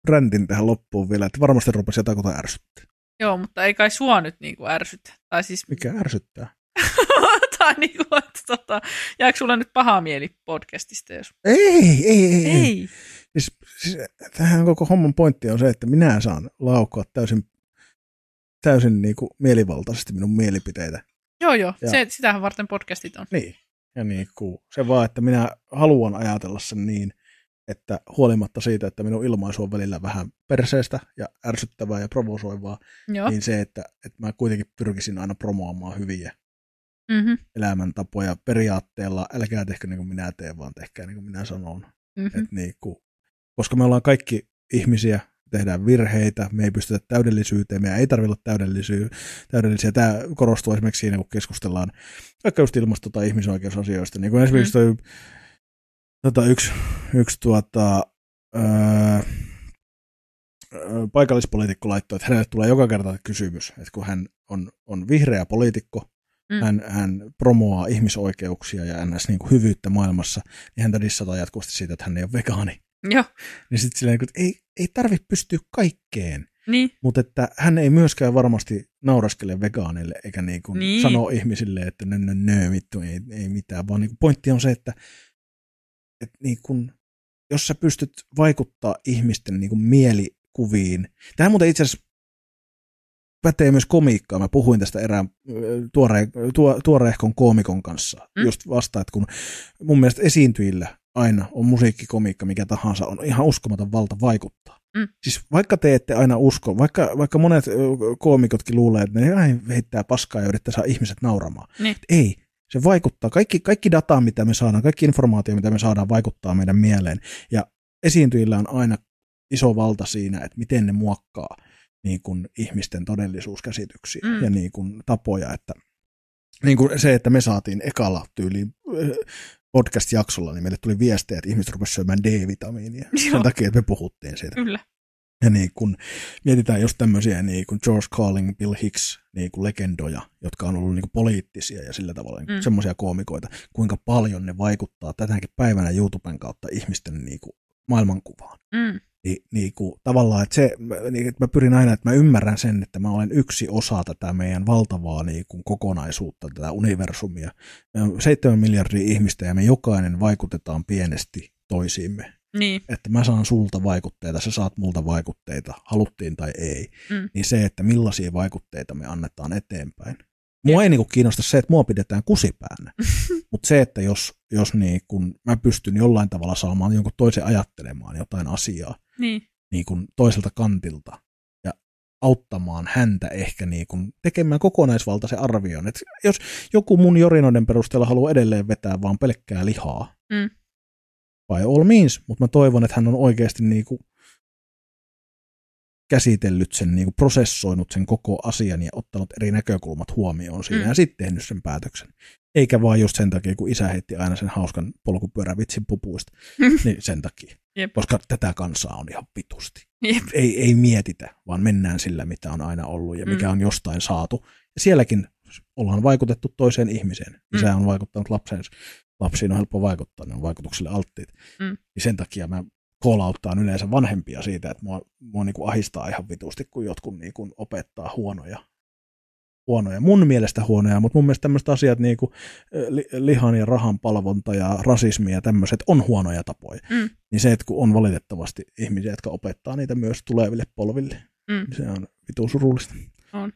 räntin tähän loppuun vielä, että varmasti rupesi jotain ärsyttää. Joo, mutta ei kai sua nyt niinku ärsytä. Tai siis, Mikä ärsyttää? <laughs> tai niinku, että tota, jääkö sulla nyt paha mieli podcastista, jos... Ei, ei, ei. ei. Ei. Siis, siis, tähän koko homman pointti on se, että minä saan laukkaa täysin, täysin niin kuin mielivaltaisesti minun mielipiteitä. Joo, joo. Joo. Se, sitähän varten podcastit on. Niin. Ja niin kuin, se vaan, että minä haluan ajatella sen niin, että huolimatta siitä, että minun ilmaisu on välillä vähän perseestä ja ärsyttävää ja provosoivaa, Joo. niin se, että, että mä kuitenkin pyrkisin aina promoamaan hyviä Mm-hmm. elämäntapoja periaatteella, älkää tehkö niin kuin minä teen, vaan tehkää niin kuin minä sanon. Mm-hmm. Et niin kuin, koska me ollaan kaikki ihmisiä, tehdään virheitä, me ei pystytä täydellisyyteen, meidän ei tarvitse olla täydellisiä. täydellisiä. Tämä korostuu esimerkiksi siinä, kun keskustellaan vaikka just ilmasto- tai ihmisoikeusasioista. Niin kuin esimerkiksi toi, tota, yksi, yksi tuota, öö, öö, paikallispoliitikko laittoi, että hänelle tulee joka kerta kysymys, että kun hän on, on vihreä poliitikko, Mm. hän, hän promoaa ihmisoikeuksia ja ns. Niin kuin hyvyyttä maailmassa, niin häntä dissataan jatkuvasti siitä, että hän ei ole vegaani. Joo. Niin sitten silleen, että ei, ei tarvitse pystyä kaikkeen, Niin. mutta että hän ei myöskään varmasti nauraskele vegaaneille eikä niin kuin Niin. sano ihmisille, että nö, nö, nö, vittu, ei, ei mitään, vaan niin kuin pointti on se, että, että niin kuin, jos sä pystyt vaikuttaa ihmisten niin kuin mielikuviin. Tämä muuten itse asiassa pätee myös komiikkaa. Mä puhuin tästä erään ö, tuore, tuo, tuoreehkon koomikon kanssa mm. just vasta, että kun mun mielestä esiintyjillä aina on musiikkikomiikka, mikä tahansa, on ihan uskomaton valta vaikuttaa. Mm. Siis vaikka te ette aina usko, vaikka, vaikka monet koomikotkin luulee, että ne aina heittää paskaa ja yrittää saada ihmiset nauramaan. Niin. Ei, se vaikuttaa. Kaikki, kaikki data, mitä me saadaan, kaikki informaatio, mitä me saadaan, vaikuttaa meidän mieleen. Ja esiintyjillä on aina iso valta siinä, että miten ne muokkaa niin kuin ihmisten todellisuuskäsityksiä Mm. ja niin kuin tapoja, että niin kuin se, että me saatiin ekalla tyyliin podcast-jaksolla, niin meille tuli viestejä, että ihmiset rupesivat syömään D-vitamiinia Joo. sen takia, että me puhuttiin siitä. Kyllä. Ja niin kun mietitään just tämmöisiä niin kuin George Carlin, Bill Hicks niin kuin legendoja, jotka on ollut niin poliittisia ja sillä tavalla niin Mm. mm. semmoisia koomikoita, kuinka paljon ne vaikuttaa tänäkin päivänä YouTuben kautta ihmisten niin kuin maailmankuvaan. Mm. Niin, niin kuin, tavallaan, että, se, niin, että mä pyrin aina, että mä ymmärrän sen, että mä olen yksi osa tätä meidän valtavaa niin kuin, kokonaisuutta, tätä universumia. Me on seitsemän miljardia ihmistä ja me jokainen vaikutetaan pienesti toisiimme Niin. että mä saan sulta vaikutteita, sä saat multa vaikutteita, haluttiin tai ei, Mm. niin se, että millaisia vaikutteita me annetaan eteenpäin. Mua ei niinku kiinnosta se, että mua pidetään kusipäänä, <laughs> mutta se, että jos, jos niin kun mä pystyn jollain tavalla saamaan jonkun toisen ajattelemaan jotain asiaa Niin. niin kun toiselta kantilta ja auttamaan häntä ehkä niin kun tekemään kokonaisvaltaisen arvion. Et jos joku mun jorinoiden perusteella haluaa edelleen vetää vaan pelkkää lihaa, Mm. by all means, mutta mä toivon, että hän on oikeasti niinku käsitellyt sen, niinku prosessoinut sen koko asian ja ottanut eri näkökulmat huomioon siinä Mm. mm. ja sitten tehnyt sen päätöksen. Eikä vaan just sen takia, kun isä heitti aina sen hauskan polkupyörävitsin pupuista, niin sen takia. Jep. Koska tätä kansaa on ihan vitusti. Jep. Ei, ei mietitä, vaan mennään sillä, mitä on aina ollut ja mikä Mm. on jostain saatu. Ja sielläkin ollaan vaikutettu toiseen ihmiseen. Isä Mm. on vaikuttanut lapseen. Lapsiin on helppo vaikuttaa, ne on vaikutukselle alttiit. Mm. Niin sen takia mä call yleensä vanhempia siitä, että mua, mua niinku ahistaa ihan vitusti, kun jotkut niinku opettaa huonoja, huonoja, mun mielestä huonoja, mutta mun mielestä tämmöiset asiat niin kuin lihan ja rahan palvonta ja rasismi ja tämmöiset on huonoja tapoja. Mm. Niin se, että kun on valitettavasti ihmisiä, jotka opettaa niitä myös tuleville polville, Mm. niin se on vitu surullista. On.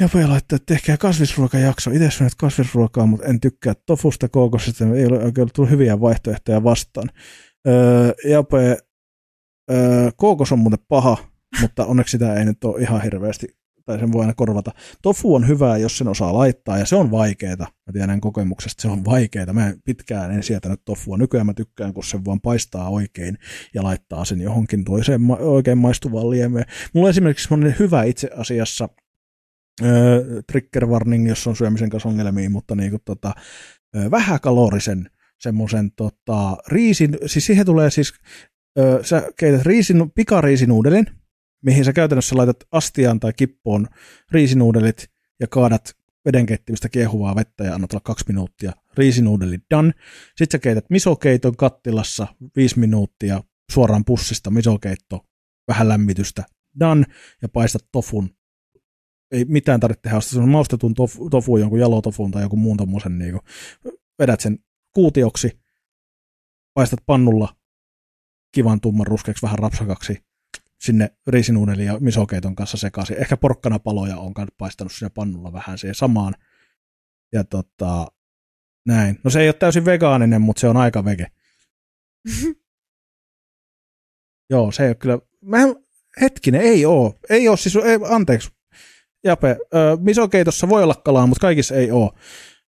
Ja P laittaa, että tehkää kasvisruokajakso. Itse syönyt kasvisruokaa, mutta en tykkää tofusta, kookosista. Ei ole oikein tullut hyviä vaihtoehtoja vastaan. Öö, Jape, öö, kookos on muuten paha, mutta onneksi sitä ei nyt ole ihan hirveästi tai sen voi aina korvata. Tofu on hyvää, jos sen osaa laittaa, ja se on vaikeeta. Mä tiedän kokemuksesta, se on vaikeeta. Mä pitkään en sietänyt tofua. Nykyään mä tykkään, kun se vaan paistaa oikein ja laittaa sen johonkin toiseen ma- oikein maistuvaan liemeen. Mulla on esimerkiksi semmoinen hyvä itse asiassa, äh, trigger warning, jos on syömisen kanssa ongelmia, mutta niin kuin, tota, äh, vähäkalorisen semmoisen tota, riisin, siis siihen tulee siis, äh, sä keität riisin, pikariisinuudelin, mihin sä käytännössä laitat astiaan tai kippoon riisinuudelit ja kaadat vedenkeittimistä kiehuvaa vettä ja annat olla kaksi minuuttia. Riisinuudelit done. Sitten sä keität misokeiton kattilassa viisi minuuttia suoraan pussista misokeitto, vähän lämmitystä done ja paistat tofun. Ei mitään tarvitse tehdä, on maustetun tofu, tofu jonkun jalotofun tai joku muun tommosen, niin vedät sen kuutioksi, paistat pannulla kivan tumman ruskeaksi, vähän rapsakaksi, sinne riisinuudelin ja misokeiton kanssa sekaisin. Ehkä porkkanapaloja on paistanut sinne pannulla vähän siihen samaan. Ja tota, näin. No se ei ole täysin vegaaninen, mutta se on aika vege. <laughs> Joo, se ei ole kyllä... Mä, hetkinen, ei oo. Ei oo, siis ei, anteeksi. Jape, ö, misokeitossa voi olla kalaa, mutta kaikissa ei oo.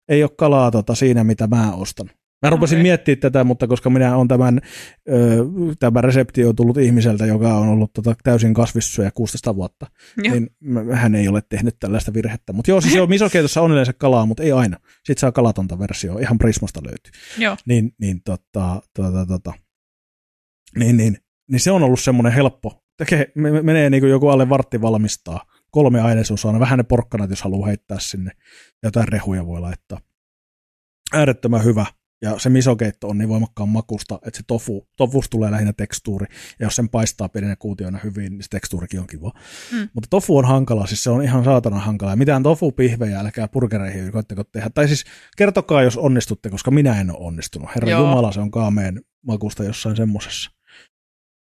Ei ole kalaa tota, siinä, mitä mä ostan. Mä rupesin okay. miettimään tätä, mutta koska minä on tämän, ö, tämä resepti on tullut ihmiseltä, joka on ollut tota täysin kasvissyöjä 16 vuotta, joo. niin hän ei ole tehnyt tällaista virhettä. Mutta joo, siis on misokeitossa on yleensä kalaa, mutta ei aina. Sitten saa kalatonta versio, ihan Prismasta löytyy. Joo. Niin, niin, tota, tota, tota, niin, niin, niin se on ollut semmoinen helppo. Tekee, menee niin kuin joku alle vartti valmistaa. Kolme ainesosaa, vähän ne porkkanat, jos haluaa heittää sinne. Jotain rehuja voi laittaa. Äärettömän hyvä ja se misokeitto on niin voimakkaan makusta, että se tofu, tofus tulee lähinnä tekstuuri, ja jos sen paistaa pieninä kuutioina hyvin, niin se tekstuurikin on kiva. Mm. Mutta tofu on hankala, siis se on ihan saatana hankala, ja mitään tofu-pihvejä älkää burgereihin koitteko tehdä. Tai siis kertokaa, jos onnistutte, koska minä en ole onnistunut. Herra Joo. Jumala, se on kaameen makusta jossain semmosessa.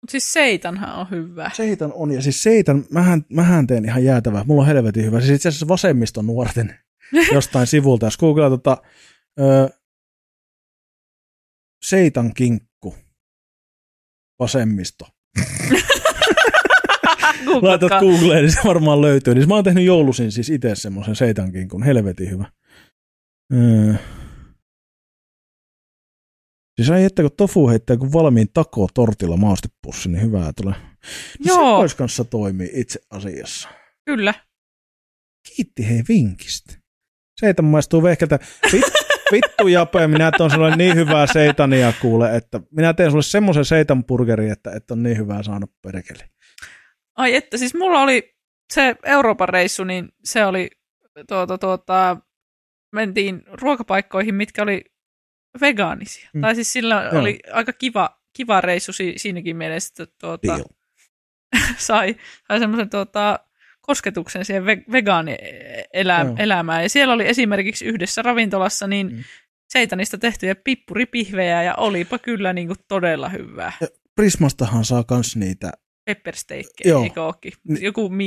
Mutta siis seitanhan on hyvä. Seitan on, ja siis seitan, mähän, mähän teen ihan jäätävää. Mulla on helvetin hyvä. Siis itse asiassa vasemmiston nuorten <laughs> jostain sivulta, jos googlaa tota, öö, Seitan kinkku. Vasemmisto. <laughs> Laitat Googleen, niin se varmaan löytyy. Niin mä oon tehnyt joulusin siis itse semmoisen seitan kinkun. Helvetin hyvä. Öö. Siis ei että kun tofu heittää kun valmiin tako tortilla maustepussi, niin hyvää tulee. No Joo. Se kanssa toimii itse asiassa. Kyllä. Kiitti hei vinkistä. Seitan maistuu vehkeltä. Vittu Jape, minä on sulle niin hyvää seitania kuule, että minä teen sulle semmoisen seitanburgeri, että, että on niin hyvää saanut perkele. Ai että, siis mulla oli se Euroopan reissu, niin se oli tuota, tuota, mentiin ruokapaikkoihin, mitkä oli vegaanisia. Mm. Tai siis sillä Joo. oli aika kiva, kiva reissu si- siinäkin mielessä, että tuota, <laughs> sai, sai semmoisen tuota, kosketuksen siihen ve- vegaanielämään. Ja siellä oli esimerkiksi yhdessä ravintolassa niin mm. seitanista tehtyjä pippuripihvejä ja olipa kyllä niin kuin todella hyvää. Ja Prismastahan saa myös niitä peppersteikkejä, eikö ookin? Joku me,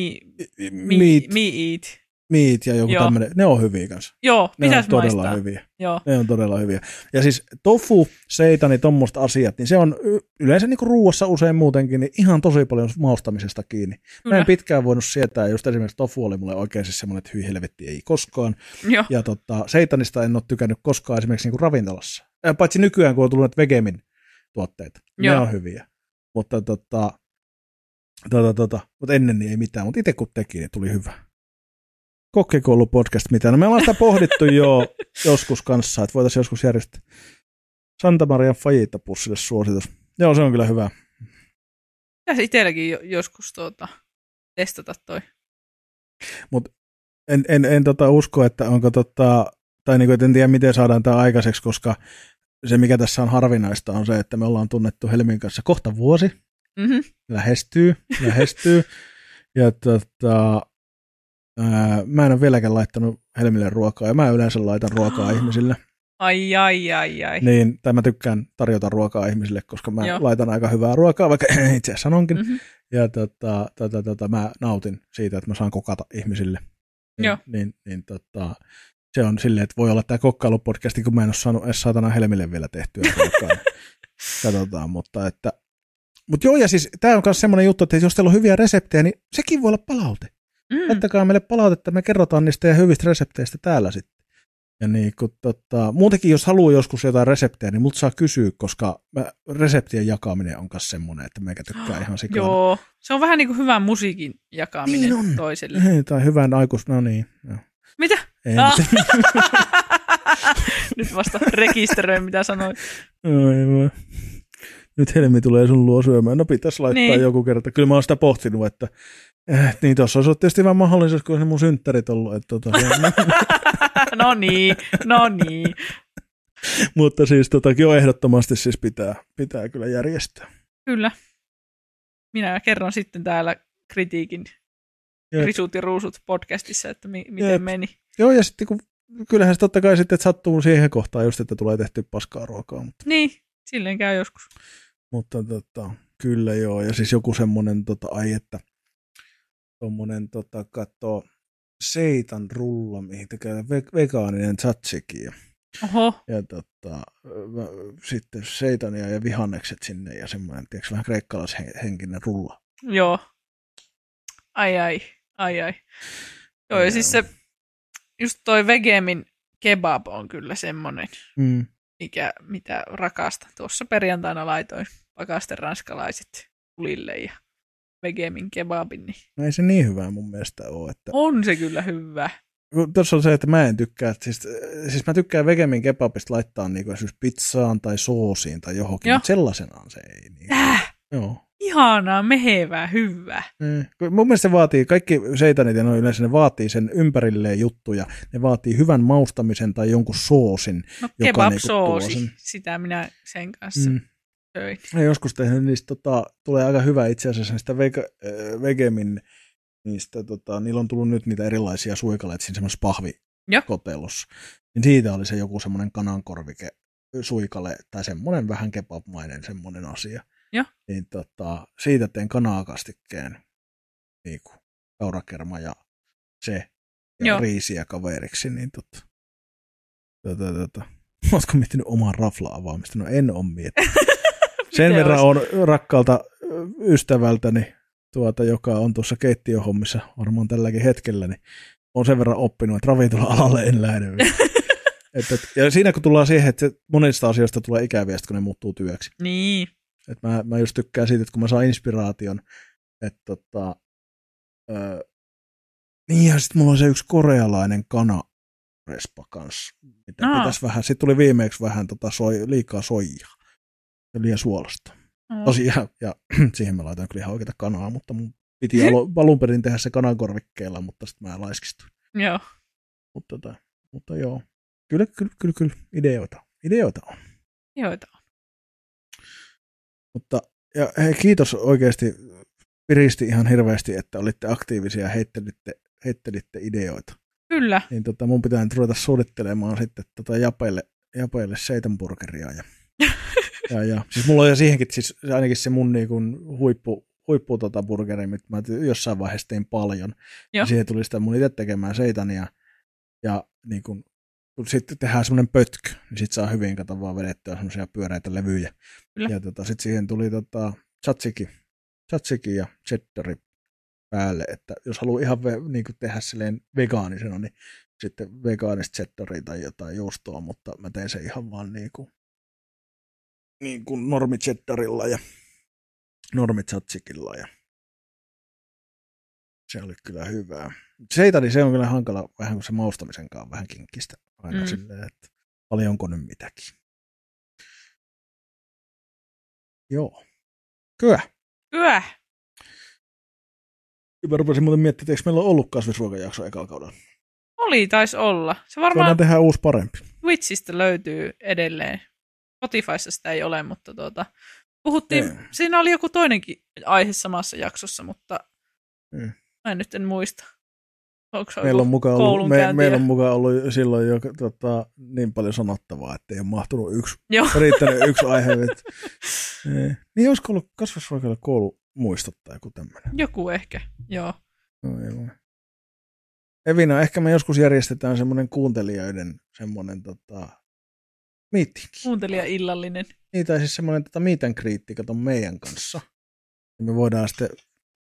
me, meat. me eat Meat ja joku tämmöinen, ne on hyviä kanssa. Joo, ne on todella maistaa. hyviä. Joo. Ne on todella hyviä. Ja siis tofu, seitani, tuommoista asiat, niin se on yleensä niin ruuassa usein muutenkin, niin ihan tosi paljon maustamisesta kiinni. Kyllä. Mä en pitkään voinut sietää, just esimerkiksi tofu oli mulle oikein siis semmoinen, että hyi helvetti, ei koskaan. Joo. Ja tota, seitanista en ole tykännyt koskaan esimerkiksi niin ravintolassa. Paitsi nykyään, kun on tullut vegemin tuotteita. Joo. Ne on hyviä. Mutta tota, tota, tota, mutta ennen niin ei mitään, mutta itse kun teki, niin tuli hyvä kokkekoulupodcast mitä. No me ollaan sitä pohdittu jo <laughs> joskus kanssa, että voitaisiin joskus järjestää Santa Maria Fajita pussille suositus. Joo, se on kyllä hyvä. Pitäisi itselläkin joskus tuota, testata toi. Mut en, en, en tota usko, että onko tota, tai niinku, en tiedä miten saadaan tämä aikaiseksi, koska se mikä tässä on harvinaista on se, että me ollaan tunnettu Helmin kanssa kohta vuosi. Mm-hmm. Lähestyy, lähestyy. <laughs> ja tota, Mä en ole vieläkään laittanut Helmille ruokaa, ja mä yleensä laitan ruokaa <gasps> ihmisille. Ai, ai, ai, ai. Niin, tai mä tykkään tarjota ruokaa ihmisille, koska mä Joo. laitan aika hyvää ruokaa, vaikka <clears throat> itse asiassa sanonkin. Mm-hmm. Ja tota, tota, tota, mä nautin siitä, että mä saan kokata ihmisille. Niin, Joo. Niin, niin tota, se on silleen, että voi olla tämä kokkailupodcasti, kun mä en ole saanut edes saatana Helmille vielä tehtyä ruokaa. <laughs> Katsotaan, mutta että mutta joo, ja siis tämä on myös semmoinen juttu, että jos teillä on hyviä reseptejä, niin sekin voi olla palaute. Mm. Laittakaa meille palautetta, me kerrotaan niistä ja hyvistä resepteistä täällä sitten. Ja niin, kun, tota, muutenkin jos haluaa joskus jotain reseptejä, niin multa saa kysyä, koska mä, reseptien jakaminen on myös semmoinen, että meikä tykkää ihan sikana. Joo, se on vähän niin kuin hyvän musiikin jakaminen Niin on. toisille. Hei, tai hyvän aikus, no niin. Joo. Mitä? Ei, Ah. <laughs> Nyt vasta rekisteröin, mitä sanoit. Oi voi. Nyt Helmi tulee sun luo syömään. No pitäisi laittaa Niin. joku kerta. Kyllä mä oon sitä pohtinut, että eh, niin tuossa olisi tietysti vähän mahdollisuus, kun on se mun synttärit ollut. Että, tota, <laughs> no niin, no niin. mutta siis tota, joo, ehdottomasti siis pitää, pitää kyllä järjestää. Kyllä. Minä kerron sitten täällä kritiikin Jep. Risut ja ruusut podcastissa, että mi- miten Jep. meni. Joo, ja sitten kun, kyllähän se totta kai sitten että sattuu siihen kohtaan just, että tulee tehty paskaa ruokaa. Mutta, Niin, silleen käy joskus. Mutta tota, kyllä joo, ja siis joku semmoinen, tota, ai että, tommonen, tota, katso, seitan rulla, mihin tekee ve- vegaaninen tzatziki. Ja Oho, ja tota, mä- sitten seitania ja vihannekset sinne ja semmoinen, tiedätkö, vähän kreikkalaishenkinen rulla. joo. Ai ai, ai ai. Joo, ja Joo. siis se, just toi vegemin kebab on kyllä semmonen, Mm. Mikä, mitä rakastan. Tuossa perjantaina laitoin pakasten ranskalaiset tulille ja vegemin kebabin, niin No ei se niin hyvää mun mielestä ole. Että, on se kyllä hyvä. Tuossa on se, että mä en tykkää, että siis, siis mä tykkään vegemin kebabista laittaa niinku esimerkiksi pizzaan tai soosiin tai johonkin, Joo. mutta sellaisenaan se ei. Niin. Äh, Joo. Ihanaa, mehevää, hyvä. Mm. Mun mielestä se vaatii, kaikki seitanit ja noin yleensä ne vaatii sen ympärilleen juttuja. Ne vaatii hyvän maustamisen tai jonkun soosin. No Joka niinku kebab-soosi, tuo sen- sitä minä sen kanssa Mm. söin. Mä joskus tehnyt niistä, tota, tulee aika hyvä itse asiassa niistä vege, äh, vegemin, niistä, tota, niillä on tullut nyt niitä erilaisia suikaleita siinä semmoisessa pahvikotelossa. Niin siitä oli se joku semmoinen kanankorvike suikale tai semmoinen vähän kebabmainen semmoinen asia. Joo. Niin tota, siitä teen kanakastikkeen niin kuin kaurakerma ja se ja Joo. riisiä kaveriksi. Niin tota, tota, tota. <laughs> Oletko miettinyt oman rafla-avaamista? No en ole miettinyt. <laughs> Sen verran on rakkaalta ystävältäni, tuota, joka on tuossa keittiöhommissa varmaan tälläkin hetkellä, niin on sen verran oppinut, että ravintola-alalle en lähde. <laughs> että, ja siinä kun tullaan siihen, että monista asioista tulee ikäviä, kun ne muuttuu työksi. Niin, Et mä, mä just tykkään siitä, että kun mä saan inspiraation, että tota, ö, niin ja sitten mulla on se yksi korealainen kana respa kanssa, mitä Aa. pitäisi vähän, sitten tuli viimeksi vähän tota soi, liikaa soijaa ja liian suolasta. no, Tosiaan, ja <clears throat> siihen mä laitan kyllä ihan oikeita kanaa, mutta mun piti alo- <laughs> alun perin tehdä se kanankorvikkeella, mutta sitten mä laiskistuin. joo. Mutta, tota, mutta joo, kyllä, kyllä, kyllä, kyllä, ideoita, ideoita on. On. Mutta ja hei, kiitos oikeasti, piristi ihan hirveästi, että olitte aktiivisia ja heittelitte, heittelitte ideoita. Kyllä, Niin tota, mun pitää nyt ruveta suunnittelemaan sitten tota Japeille, Japeille seitanburgeria. Ja, <laughs> ja, ja, siis mulla on jo siihenkin, siis ainakin se mun niin kuin huippu, huippu tota burgeri, mitä mä jossain vaiheessa tein paljon. Joo. Ja siihen tuli sitä mun itse tekemään seitania. Ja niin kuin, kun sitten tehdään semmoinen pötky, niin sit saa hyvin kato vaan vedettyä semmoisia pyöreitä levyjä. Kyllä. Ja tota, sitten siihen tuli tota, tzatziki, tzatziki ja cheddari päälle, että jos haluaa ihan ve, niin kuin tehdä silleen vegaanisena, niin sitten vegaanista cheddaria tai jotain juustoa, mutta mä tein sen ihan vaan niin kuin, niin kuin normi cheddarilla ja normi tzatzikilla ja se oli kyllä hyvää. Seitani se on kyllä hankala vähän kuin se maustamisen kanssa vähän kinkkistä aina Mm. silleen, että paljonko nyt mitäkin. Joo. Kyllä. hyvä. Mä rupesin muuten miettimään, että eikö meillä ole ollut kasvisruokajakso ekalla kaudella. Oli, taisi olla. Se varmaan Voidaan tehdä uusi parempi. Twitchistä löytyy edelleen. Spotifyssa sitä ei ole, mutta tuota, puhuttiin, Ei. siinä oli joku toinenkin aihe samassa jaksossa, mutta mä en nyt en muista. Onko Meillä on, mukaan ollut, me, meillä on mukaan ollut silloin jo tota, niin paljon sanottavaa, että ei ole mahtunut yksi, Joo. <laughs> riittänyt yksi aihe. Et, eh, niin olisiko ollut kasvisruokalle koulu muistot tai joku tämmöinen? Joku ehkä, joo. No, ei voi. Evina, ehkä me joskus järjestetään semmoinen kuuntelijoiden semmoinen tota, meeting. Kuuntelija illallinen. Niin, tai siis semmoinen tota, meet and greet, kato meidän kanssa. Ja me voidaan sitten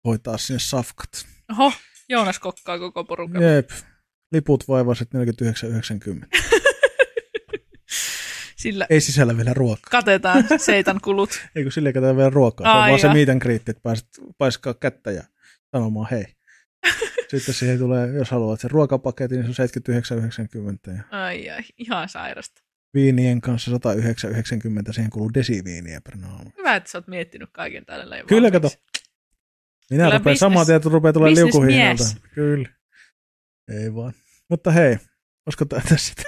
hoitaa sinne safkat. Oho, Joonas kokkaa koko porukan. Jep. Liput vaivasit 49,90. <laughs> Sillä Ei sisällä vielä ruokaa. katetaan <laughs> seitan kulut. Ei kun sille katetaan vielä ruokaa. Se on Ai vaan se joo. meet and greet, että pääset paiskaa kättä ja sanomaan hei. <laughs> Sitten siihen tulee, jos haluat sen ruokapaketin, niin se on 79,90 ja Ai ai, ihan sairasta. viinien kanssa 109,90, siihen kuluu desiviiniä per naama. Hyvä, että sä oot miettinyt kaiken tällä Kyllä, valmiiksi. Minä Kyllä rupean saman tien, että rupeaa tulee liukuhihnalta. Kyllä. Ei vaan. Mutta hei, olisiko tämä tässä? <laughs>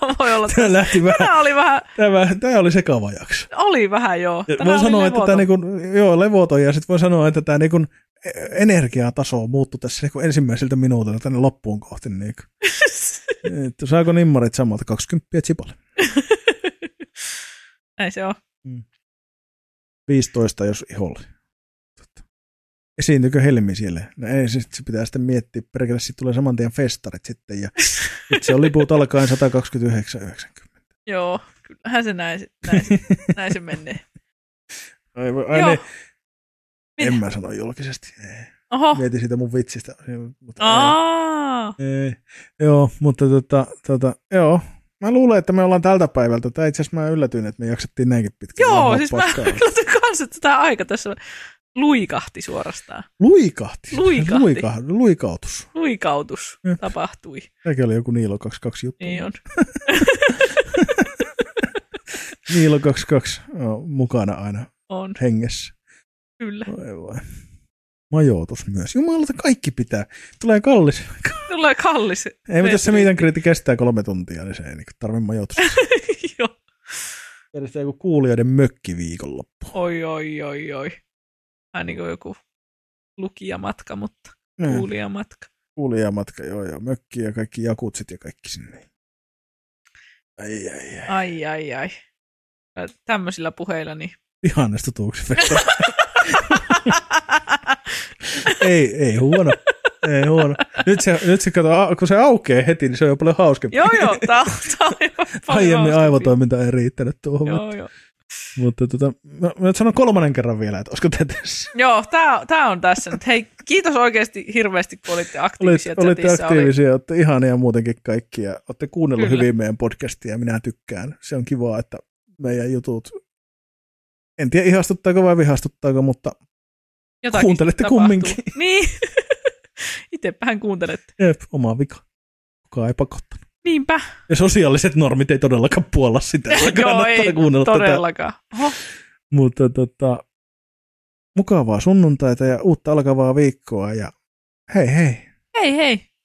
Tämä voi olla. Tämä lähti vähän, Tämä oli vähän, tämä, tämä oli sekava jakso. oli vähän joo. Voin oli sanoa, että tämä levoton. niinku, joo, levoton, ja sitten voi sanoa, että tämä niinku, energiataso muuttui tässä niinku ensimmäiseltä minuutilta tänne loppuun kohti. Niinku. <laughs> että saako nimmarit samalta 20 chipalle? Näin se on. 15, jos iholle. Esiintyykö Helmi siellä? No ei, se, se pitää sitten miettiä. Perkele, sitten tulee saman tien festarit sitten. Ja <laughs> itse on liput alkaen 129,90. Joo, kyllähän se näin, se- näin, se- näin se menee. <laughs> Ai, ai Joo. ne, en Mitä? mä sano julkisesti. Ei. Oho. Mietin siitä mun vitsistä. Mutta ei. Ei. Joo, mutta tota, tota, joo. Mä luulen, että me ollaan tältä päivältä. Tai itse asiassa mä yllätyin, että me jaksettiin näinkin pitkään. Joo, siis mä katsoin kanssa, että tämä aika tässä luikahti suorastaan. Luikahti. Luikahti. Luika, luikautus. Luikautus Jep. tapahtui. Tämäkin oli joku Niilo 22 juttu. Niin on. <laughs> Niilo 22 on mukana aina On, hengessä. kyllä. Voi voi. Majoitus myös. Jumalauta, kaikki pitää. Tulee kallis. <laughs> Tulee kallis. Ei, mutta jos se meidän kriitti kestää kolme tuntia, niin se ei niin tarvitse majoitusta. <laughs> Joo. Järjestää joku kuulijoiden mökki viikonloppu. Oi, oi, oi, oi. Vähän niin kuin joku lukijamatka, mutta Niin, kuulijamatka. Kuulijamatka, joo joo. Mökki ja kaikki jakutsit ja kaikki sinne. Ai ai ai. Ai, ai, ai. Tämmöisillä puheilla, niin... Ihannestutuuko se <laughs> festa? ei, ei huono. Ei huono. Nyt se, nyt se kato, kun se aukeaa heti, niin se on jo paljon hauskempi. joo, joo, tää tää on jo paljon Aiemmin hauskempi. aivotoiminta ei riittänyt tuohon. Joo, joo. Mutta tota, mä, mä sanon kolmannen kerran vielä, että olisiko te tässä? Joo, tää, tää on tässä nyt. Hei, kiitos oikeasti hirveästi, kun olitte Olit, aktiivisia olitte chatissa. aktiivisia, olette ihania muutenkin kaikki ja olette kuunnellut Kyllä. hyvin meidän podcastia ja minä tykkään. Se on kiva, että meidän jutut, en tiedä ihastuttaako vai vihastuttaako, mutta Oli, jotakin kuuntelette tapahtuu. kumminkin. Niin. <laughs> Itsepähän kuuntelette. jep, oma vika. Kukaan ei pakottanut. Niinpä. Ja sosiaaliset normit ei todellakaan puolla sitä. <laughs> Joo, ei kuunnella tätä. todellakaan. Oho. Mutta tota, mukavaa sunnuntaita ja uutta alkavaa viikkoa ja hei hei. Hei, hei.